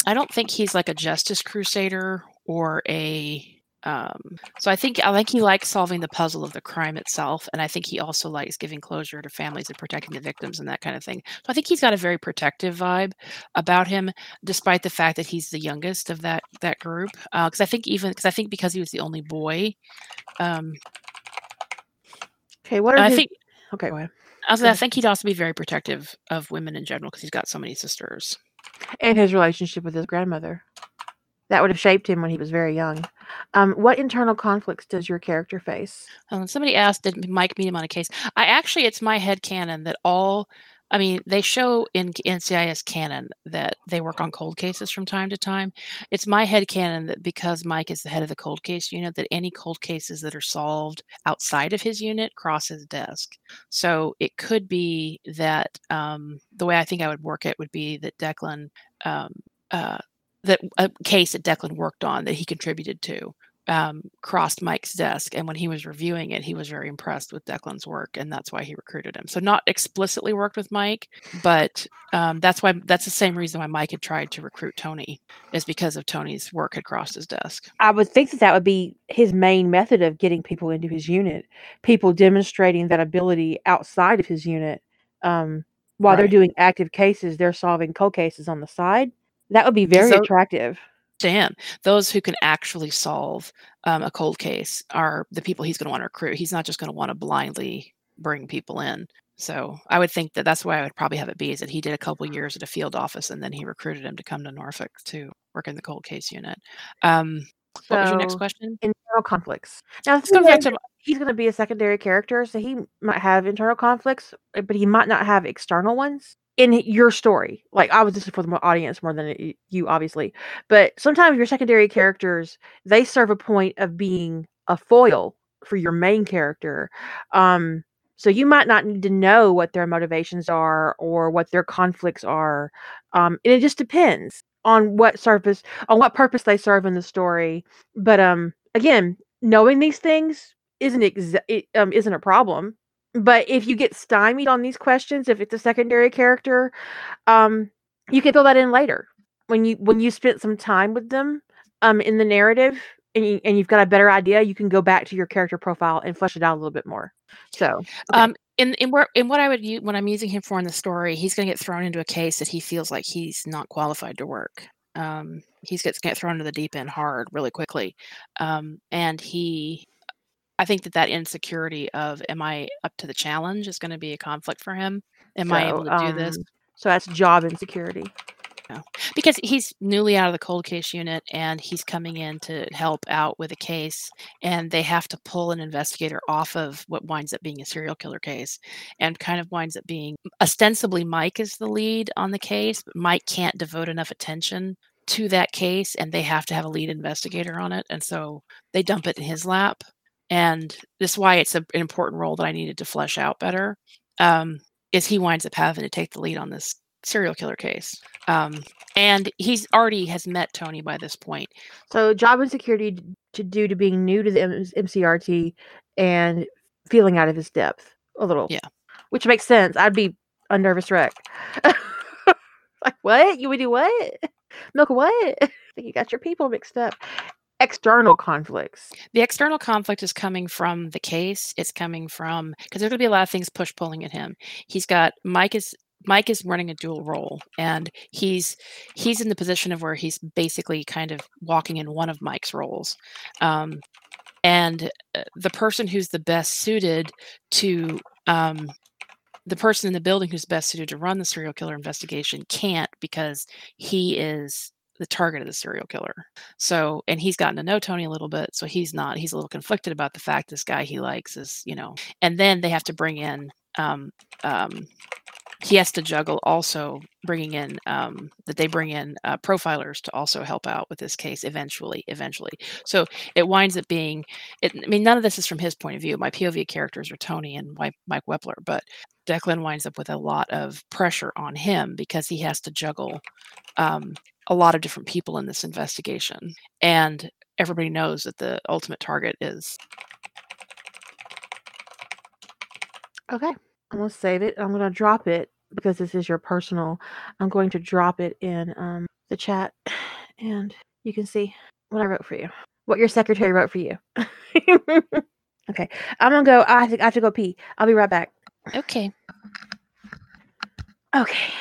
I don't think he's like a justice crusader or a um, so I think I think he likes solving the puzzle of the crime itself, and I think he also likes giving closure to families and protecting the victims and that kind of thing. So I think he's got a very protective vibe about him, despite the fact that he's the youngest of that that group. Because uh, I think even because I think because he was the only boy. Um, okay, what are I his... think? Okay, go ahead. Was, I think he'd also be very protective of women in general because he's got so many sisters. And his relationship with his grandmother that would have shaped him when he was very young. Um, what internal conflicts does your character face? Um, somebody asked, did Mike meet him on a case? I actually, it's my head canon that all, I mean, they show in NCIS canon that they work on cold cases from time to time. It's my head canon that because Mike is the head of the cold case unit, that any cold cases that are solved outside of his unit cross his desk. So it could be that um, the way I think I would work it would be that Declan um, uh, that a case that Declan worked on that he contributed to um, crossed Mike's desk, and when he was reviewing it, he was very impressed with Declan's work, and that's why he recruited him. So not explicitly worked with Mike, but um, that's why that's the same reason why Mike had tried to recruit Tony is because of Tony's work had crossed his desk. I would think that that would be his main method of getting people into his unit, people demonstrating that ability outside of his unit. Um, while right. they're doing active cases, they're solving cold cases on the side that would be very so, attractive. Damn, those who can actually solve um, a cold case are the people he's going to want to recruit. He's not just going to want to blindly bring people in. So I would think that that's why I would probably have it be is that he did a couple years at a field office and then he recruited him to come to Norfolk to work in the cold case unit. Um, what was your next question? Internal conflicts. Now, to, he's going to be a secondary character, so he might have internal conflicts, but he might not have external ones in your story. Like I was just for the audience more than you, obviously. But sometimes your secondary characters they serve a point of being a foil for your main character. Um, so you might not need to know what their motivations are or what their conflicts are. Um, and it just depends on what surface on what purpose they serve in the story. But um, again, knowing these things isn't exa- it, um, isn't a problem but if you get stymied on these questions, if it's a secondary character, um, you can fill that in later when you when you spent some time with them um, in the narrative and, you, and you've got a better idea. You can go back to your character profile and flesh it out a little bit more. So, okay. um, in in where in what I would use when I'm using him for in the story, he's going to get thrown into a case that he feels like he's not qualified to work. Um, he's gets get thrown into the deep end hard really quickly, um, and he I think that that insecurity of am I up to the challenge is going to be a conflict for him. Am so, I able to do this? Um, so that's job insecurity. No. Because he's newly out of the cold case unit and he's coming in to help out with a case and they have to pull an investigator off of what winds up being a serial killer case and kind of winds up being ostensibly Mike is the lead on the case, but Mike can't devote enough attention to that case and they have to have a lead investigator on it and so they dump it in his lap and this is why it's a, an important role that I needed to flesh out better. Um, is he winds up having to take the lead on this serial killer case, um, and he's already has met Tony by this point. So job insecurity to due to being new to the M- MCRT and feeling out of his depth a little. Yeah. Which makes sense. I'd be a nervous wreck. *laughs* like, what? You would do what? Milk what? *laughs* you got your people mixed up. External conflicts. The external conflict is coming from the case. It's coming from because there's going to be a lot of things push pulling at him. He's got Mike is Mike is running a dual role, and he's he's in the position of where he's basically kind of walking in one of Mike's roles. Um, and uh, the person who's the best suited to um, the person in the building who's best suited to run the serial killer investigation can't because he is the target of the serial killer. So, and he's gotten to know Tony a little bit, so he's not. He's a little conflicted about the fact this guy he likes is, you know. And then they have to bring in um, um, he has to juggle also bringing in um, that they bring in uh, profilers to also help out with this case eventually eventually so it winds up being it, i mean none of this is from his point of view my pov characters are tony and mike wepler but declan winds up with a lot of pressure on him because he has to juggle um, a lot of different people in this investigation and everybody knows that the ultimate target is Okay. I'm gonna save it. I'm gonna drop it because this is your personal. I'm going to drop it in um, the chat, *sighs* and you can see what I wrote for you. What your secretary wrote for you. *laughs* okay, I'm gonna go. I think I have to go pee. I'll be right back. Okay. Okay.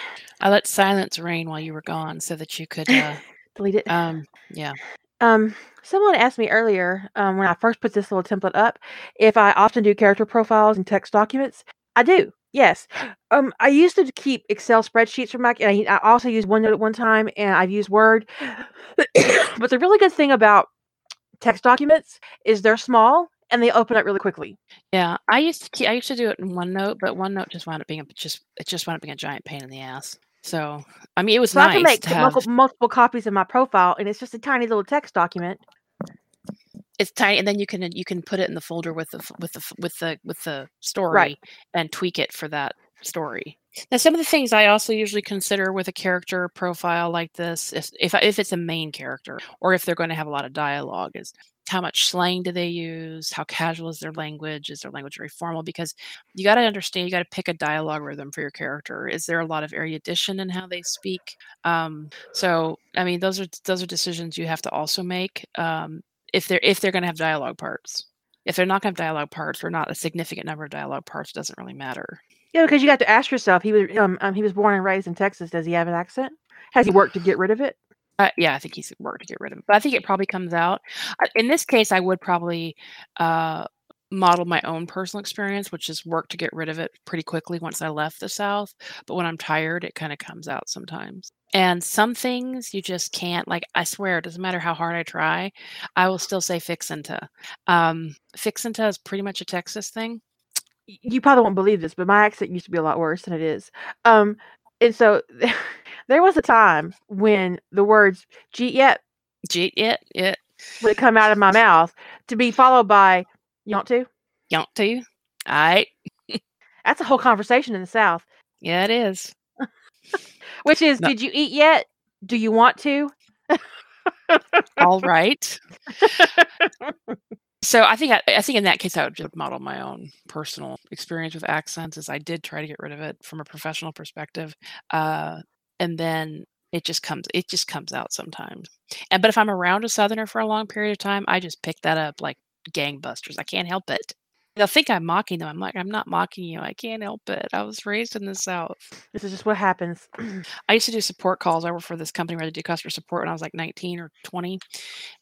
I let silence reign while you were gone so that you could uh, *laughs* delete it. Um, yeah. Um, someone asked me earlier um, when I first put this little template up if I often do character profiles and text documents. I do. Yes. Um, I used to keep Excel spreadsheets for my. I, I also used OneNote at one time, and I've used Word. *coughs* but the really good thing about text documents is they're small and they open up really quickly. Yeah, I used to keep, I used to do it in OneNote, but OneNote just wound up being a, just it just wound up being a giant pain in the ass. So I mean, it was so nice I can make to have. multiple, multiple copies of my profile, and it's just a tiny little text document it's tiny and then you can you can put it in the folder with the with the with the with the story Right. and tweak it for that story now some of the things i also usually consider with a character profile like this is if if it's a main character or if they're going to have a lot of dialogue is how much slang do they use? How casual is their language? Is their language very formal? Because you got to understand you got to pick a dialogue rhythm for your character. Is there a lot of erudition in how they speak? Um, so i mean those are those are decisions you have to also make um, if they're if they're going to have dialogue parts. If they're not going to have dialogue parts or not a significant number of dialogue parts, doesn't really matter. Yeah, because you got to ask yourself. He was um, um he was born and raised in Texas. Does he have an accent? Has he worked to get rid of it? Uh, yeah, I think he's worked to get rid of it, but I think it probably comes out. Uh, in this case, I would probably uh, model my own personal experience, which is work to get rid of it pretty quickly once I left the South. But when I'm tired, it kind of comes out sometimes. And some things you just can't, like, I swear, it doesn't matter how hard I try, I will still say fixinta. Um, fixinta is pretty much a Texas thing. You probably won't believe this, but my accent used to be a lot worse than it is. Um, and so *laughs* there was a time when the words "jeet yet" Jeet, it, it, would come out of my mouth to be followed by "you want to." you want to? All right. *laughs* That's a whole conversation in the South, Yeah, it is. *laughs* which is, No. "Did you eat yet? Do you want to?" All right. So I think I, I think in that case I would model my own personal experience with accents as I did try to get rid of it from a professional perspective. Uh, and then it just comes it just comes out sometimes. And but if I'm around a southerner for a long period of time, I just pick that up like gangbusters. I can't help it. They'll think I'm mocking them. I'm like, I'm not mocking you. I can't help it. I was raised in the South. This is just what happens. *clears throat* I used to do support calls. I worked for this company where I did customer support when I was like 19 or 20.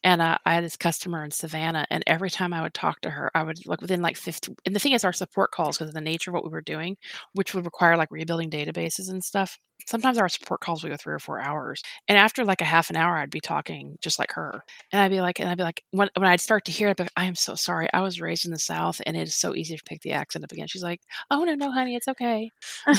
And uh, I had this customer in Savannah. And every time I would talk to her, I would like within like 15. And the thing is, our support calls, because of the nature of what we were doing, which would require like rebuilding databases and stuff, sometimes our support calls would go three or four hours. And after like a half an hour, I'd be talking just like her. And I'd be like, and I'd be like, when, when I'd start to hear it, like, I am so sorry. I was raised in the South and it is so easy to pick the accent up again. She's like, oh, no, no, honey, it's okay. *laughs*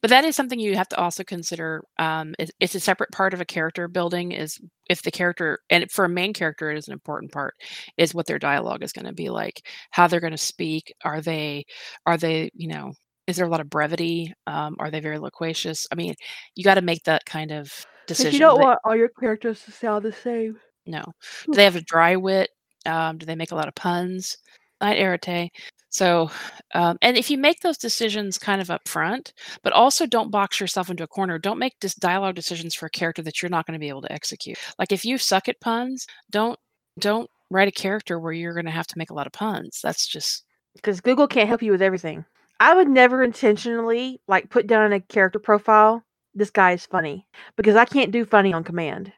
but that is something you have to also consider um, it- it's a separate part of a character building is if the character and for a main character it is an important part is what their dialogue is going to be like how they're going to speak are they are they you know is there a lot of brevity um, are they very loquacious i mean you got to make that kind of decision you don't but- want all your characters to sound the same. No. Do they have a dry wit? Um, do they make a lot of puns? Night Arete. So, um, and if you make those decisions kind of up front, but also don't box yourself into a corner, don't make dialogue decisions for a character that you're not going to be able to execute. Like if you suck at puns, don't don't write a character where you're going to have to make a lot of puns. That's just because Google can't help you with everything. I would never intentionally like put down a character profile. This guy is funny because I can't do funny on command.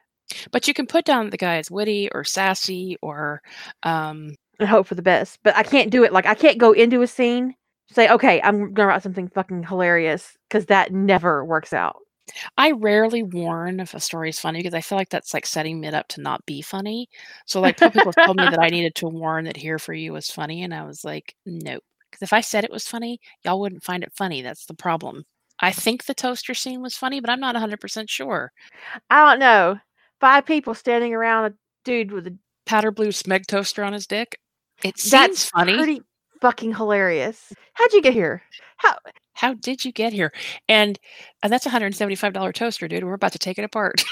But you can put down the guy as witty or sassy or um, and hope for the best. But I can't do it. Like I can't go into a scene say, okay, I'm gonna write something fucking hilarious because that never works out. I rarely warn if a story is funny because I feel like that's like setting it up to not be funny. So like people have told me that I *laughs* needed to warn that Here for You was funny, and I was like, nope. If I said it was funny, y'all wouldn't find it funny. That's the problem. I think the toaster scene was funny, but I'm not 100% sure. I don't know. Five people standing around a dude with a powder blue smeg toaster on his dick. It seems That's funny. pretty fucking hilarious. How'd you get here? How How did you get here? And and that's a hundred seventy five dollar toaster, dude. We're about to take it apart.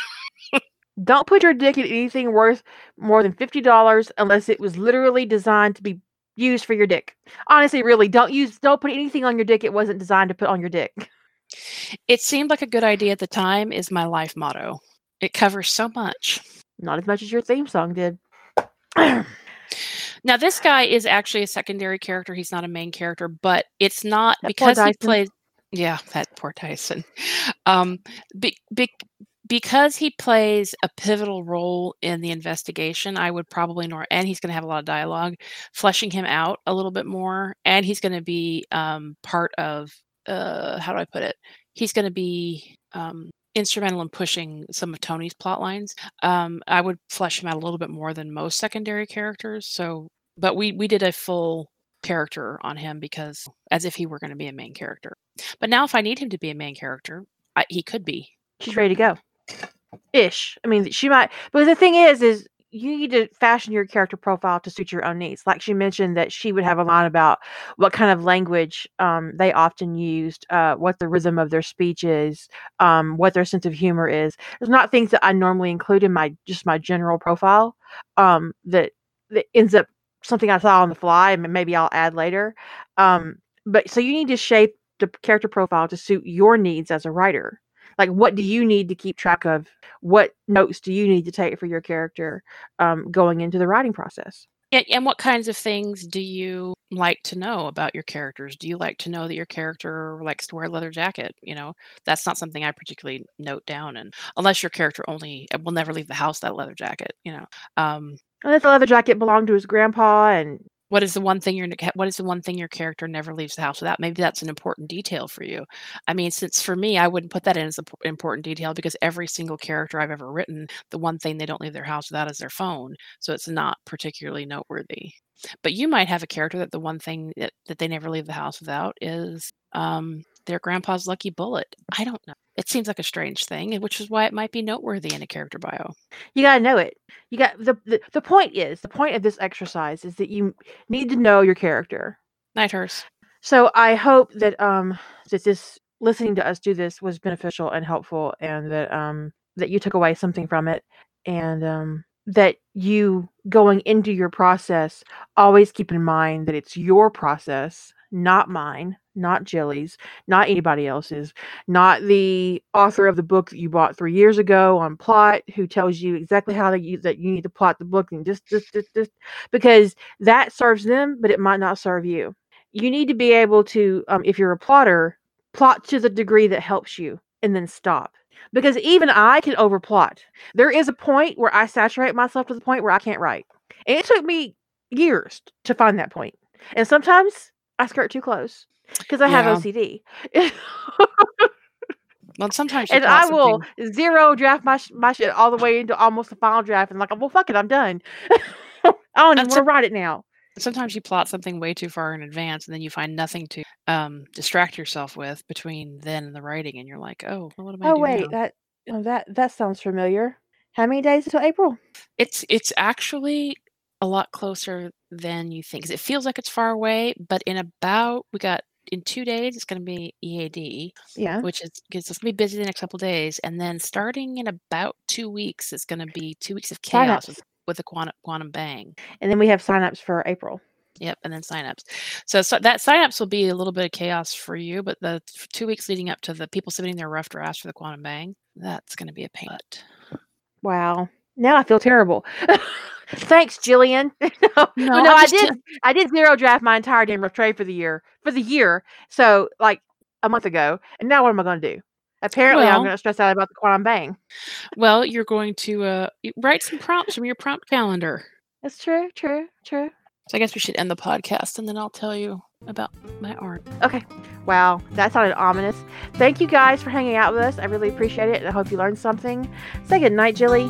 don't put your dick in anything worth more than fifty dollars unless it was literally designed to be used for your dick. Honestly, really, don't use don't put anything on your dick it wasn't designed to put on your dick. it seemed like a good idea at the time is my life motto. It covers so much. Not as much as your theme song did. Now, this guy is actually a secondary character. He's not a main character, but it's not that because he plays. Yeah, that poor Tyson. Um, be, be, because he plays a pivotal role in the investigation, I would probably nor and he's going to have a lot of dialogue, fleshing him out a little bit more, and he's going to be um, part of. Uh, how do I put it? He's going to be um, instrumental in pushing some of Tony's plot lines. Um, I would flesh him out a little bit more than most secondary characters. So, but we we did a full character on him because as if he were going to be a main character. But now, if I need him to be a main character, I, he could be. She's ready to go. Ish. I mean, she might. But the thing is, is you need to fashion your character profile to suit your own needs. Like she mentioned that she would have a line about what kind of language um, they often used, uh, what the rhythm of their speech is, um, what their sense of humor is. There's not things that I normally include in my just my general profile um, that that ends up something I saw on the fly, and maybe I'll add later. Um, but so you need to shape the character profile to suit your needs as a writer like what do you need to keep track of? What notes do you need to take for your character um, going into the writing process? And, what kinds of things do you like to know about your characters? Do you like to know that your character likes to wear a leather jacket? You know that's not something i particularly note down and unless your character only uh, will never leave the house that leather jacket you know um unless the leather jacket belonged to his grandpa and what is the one thing your what is the one thing your character never leaves the house without? Maybe that's an important detail for you. I mean since for me i wouldn't put that in as an important detail because every single character i've ever written the one thing they don't leave their house without is their phone so it's not particularly noteworthy. But you might have a character that the one thing that, that they never leave the house without is um, their grandpa's lucky bullet. I don't know. It seems like a strange thing, which is why it might be noteworthy in a character bio. You got to know it. You got the, the the point is the point of this exercise is that you need to know your character. Nighthurst. So I hope that um that this listening to us do this was beneficial and helpful, and that um that you took away something from it, and um that you going into your process always keep in mind that it's your process, not mine not Jilly's, not anybody else's, not the author of the book that you bought three years ago on plot who tells you exactly how to use that you need to plot the book and just, just, just, just because that serves them, but it might not serve you. You need to be able to, um, if you're a plotter, plot to the degree that helps you and then stop. Because even I can overplot. There is a point where I saturate myself to the point where I can't write. And it took me years to find that point. And sometimes I skirt too close because I have OCD. well, sometimes and I will zero draft my my shit all the way into almost the final draft, and like, well, fuck it, I'm done. *laughs* I don't even want to write it now. Sometimes you plot something way too far in advance, and then you find nothing to um, distract yourself with between then and the writing, and you're like, oh, well, what am I? Oh wait, now? that oh, that that sounds familiar. How many days until April? It's it's actually a lot closer than you think. It feels like it's far away, but in about we got in two days it's going to be EAD, Yeah. which is because it's going to be busy the next couple days, and then starting in about two weeks, it's going to be two weeks of chaos with, with the quantum quantum bang. And then we have signups for April. Yep, and then signups. So, so that signups will be a little bit of chaos for you, but the two weeks leading up to the people submitting their rough drafts for the quantum bang, that's going to be a pain. But Wow. Now I feel terrible. *laughs* Thanks, Jillian. *laughs* no, No, no, I did. I did zero draft my entire damn trade for the year. For the year, so like a month ago. And now what am I going to do? Apparently, I'm going to stress out about the quantum bang. well, you're going to uh, write some prompts from your prompt calendar. That's true. True. True. So I guess we should end the podcast, and then I'll tell you about my art. Okay. Wow, that sounded ominous. Thank you guys for hanging out with us. I really appreciate it, and I hope you learned something. Say good night, Jilly.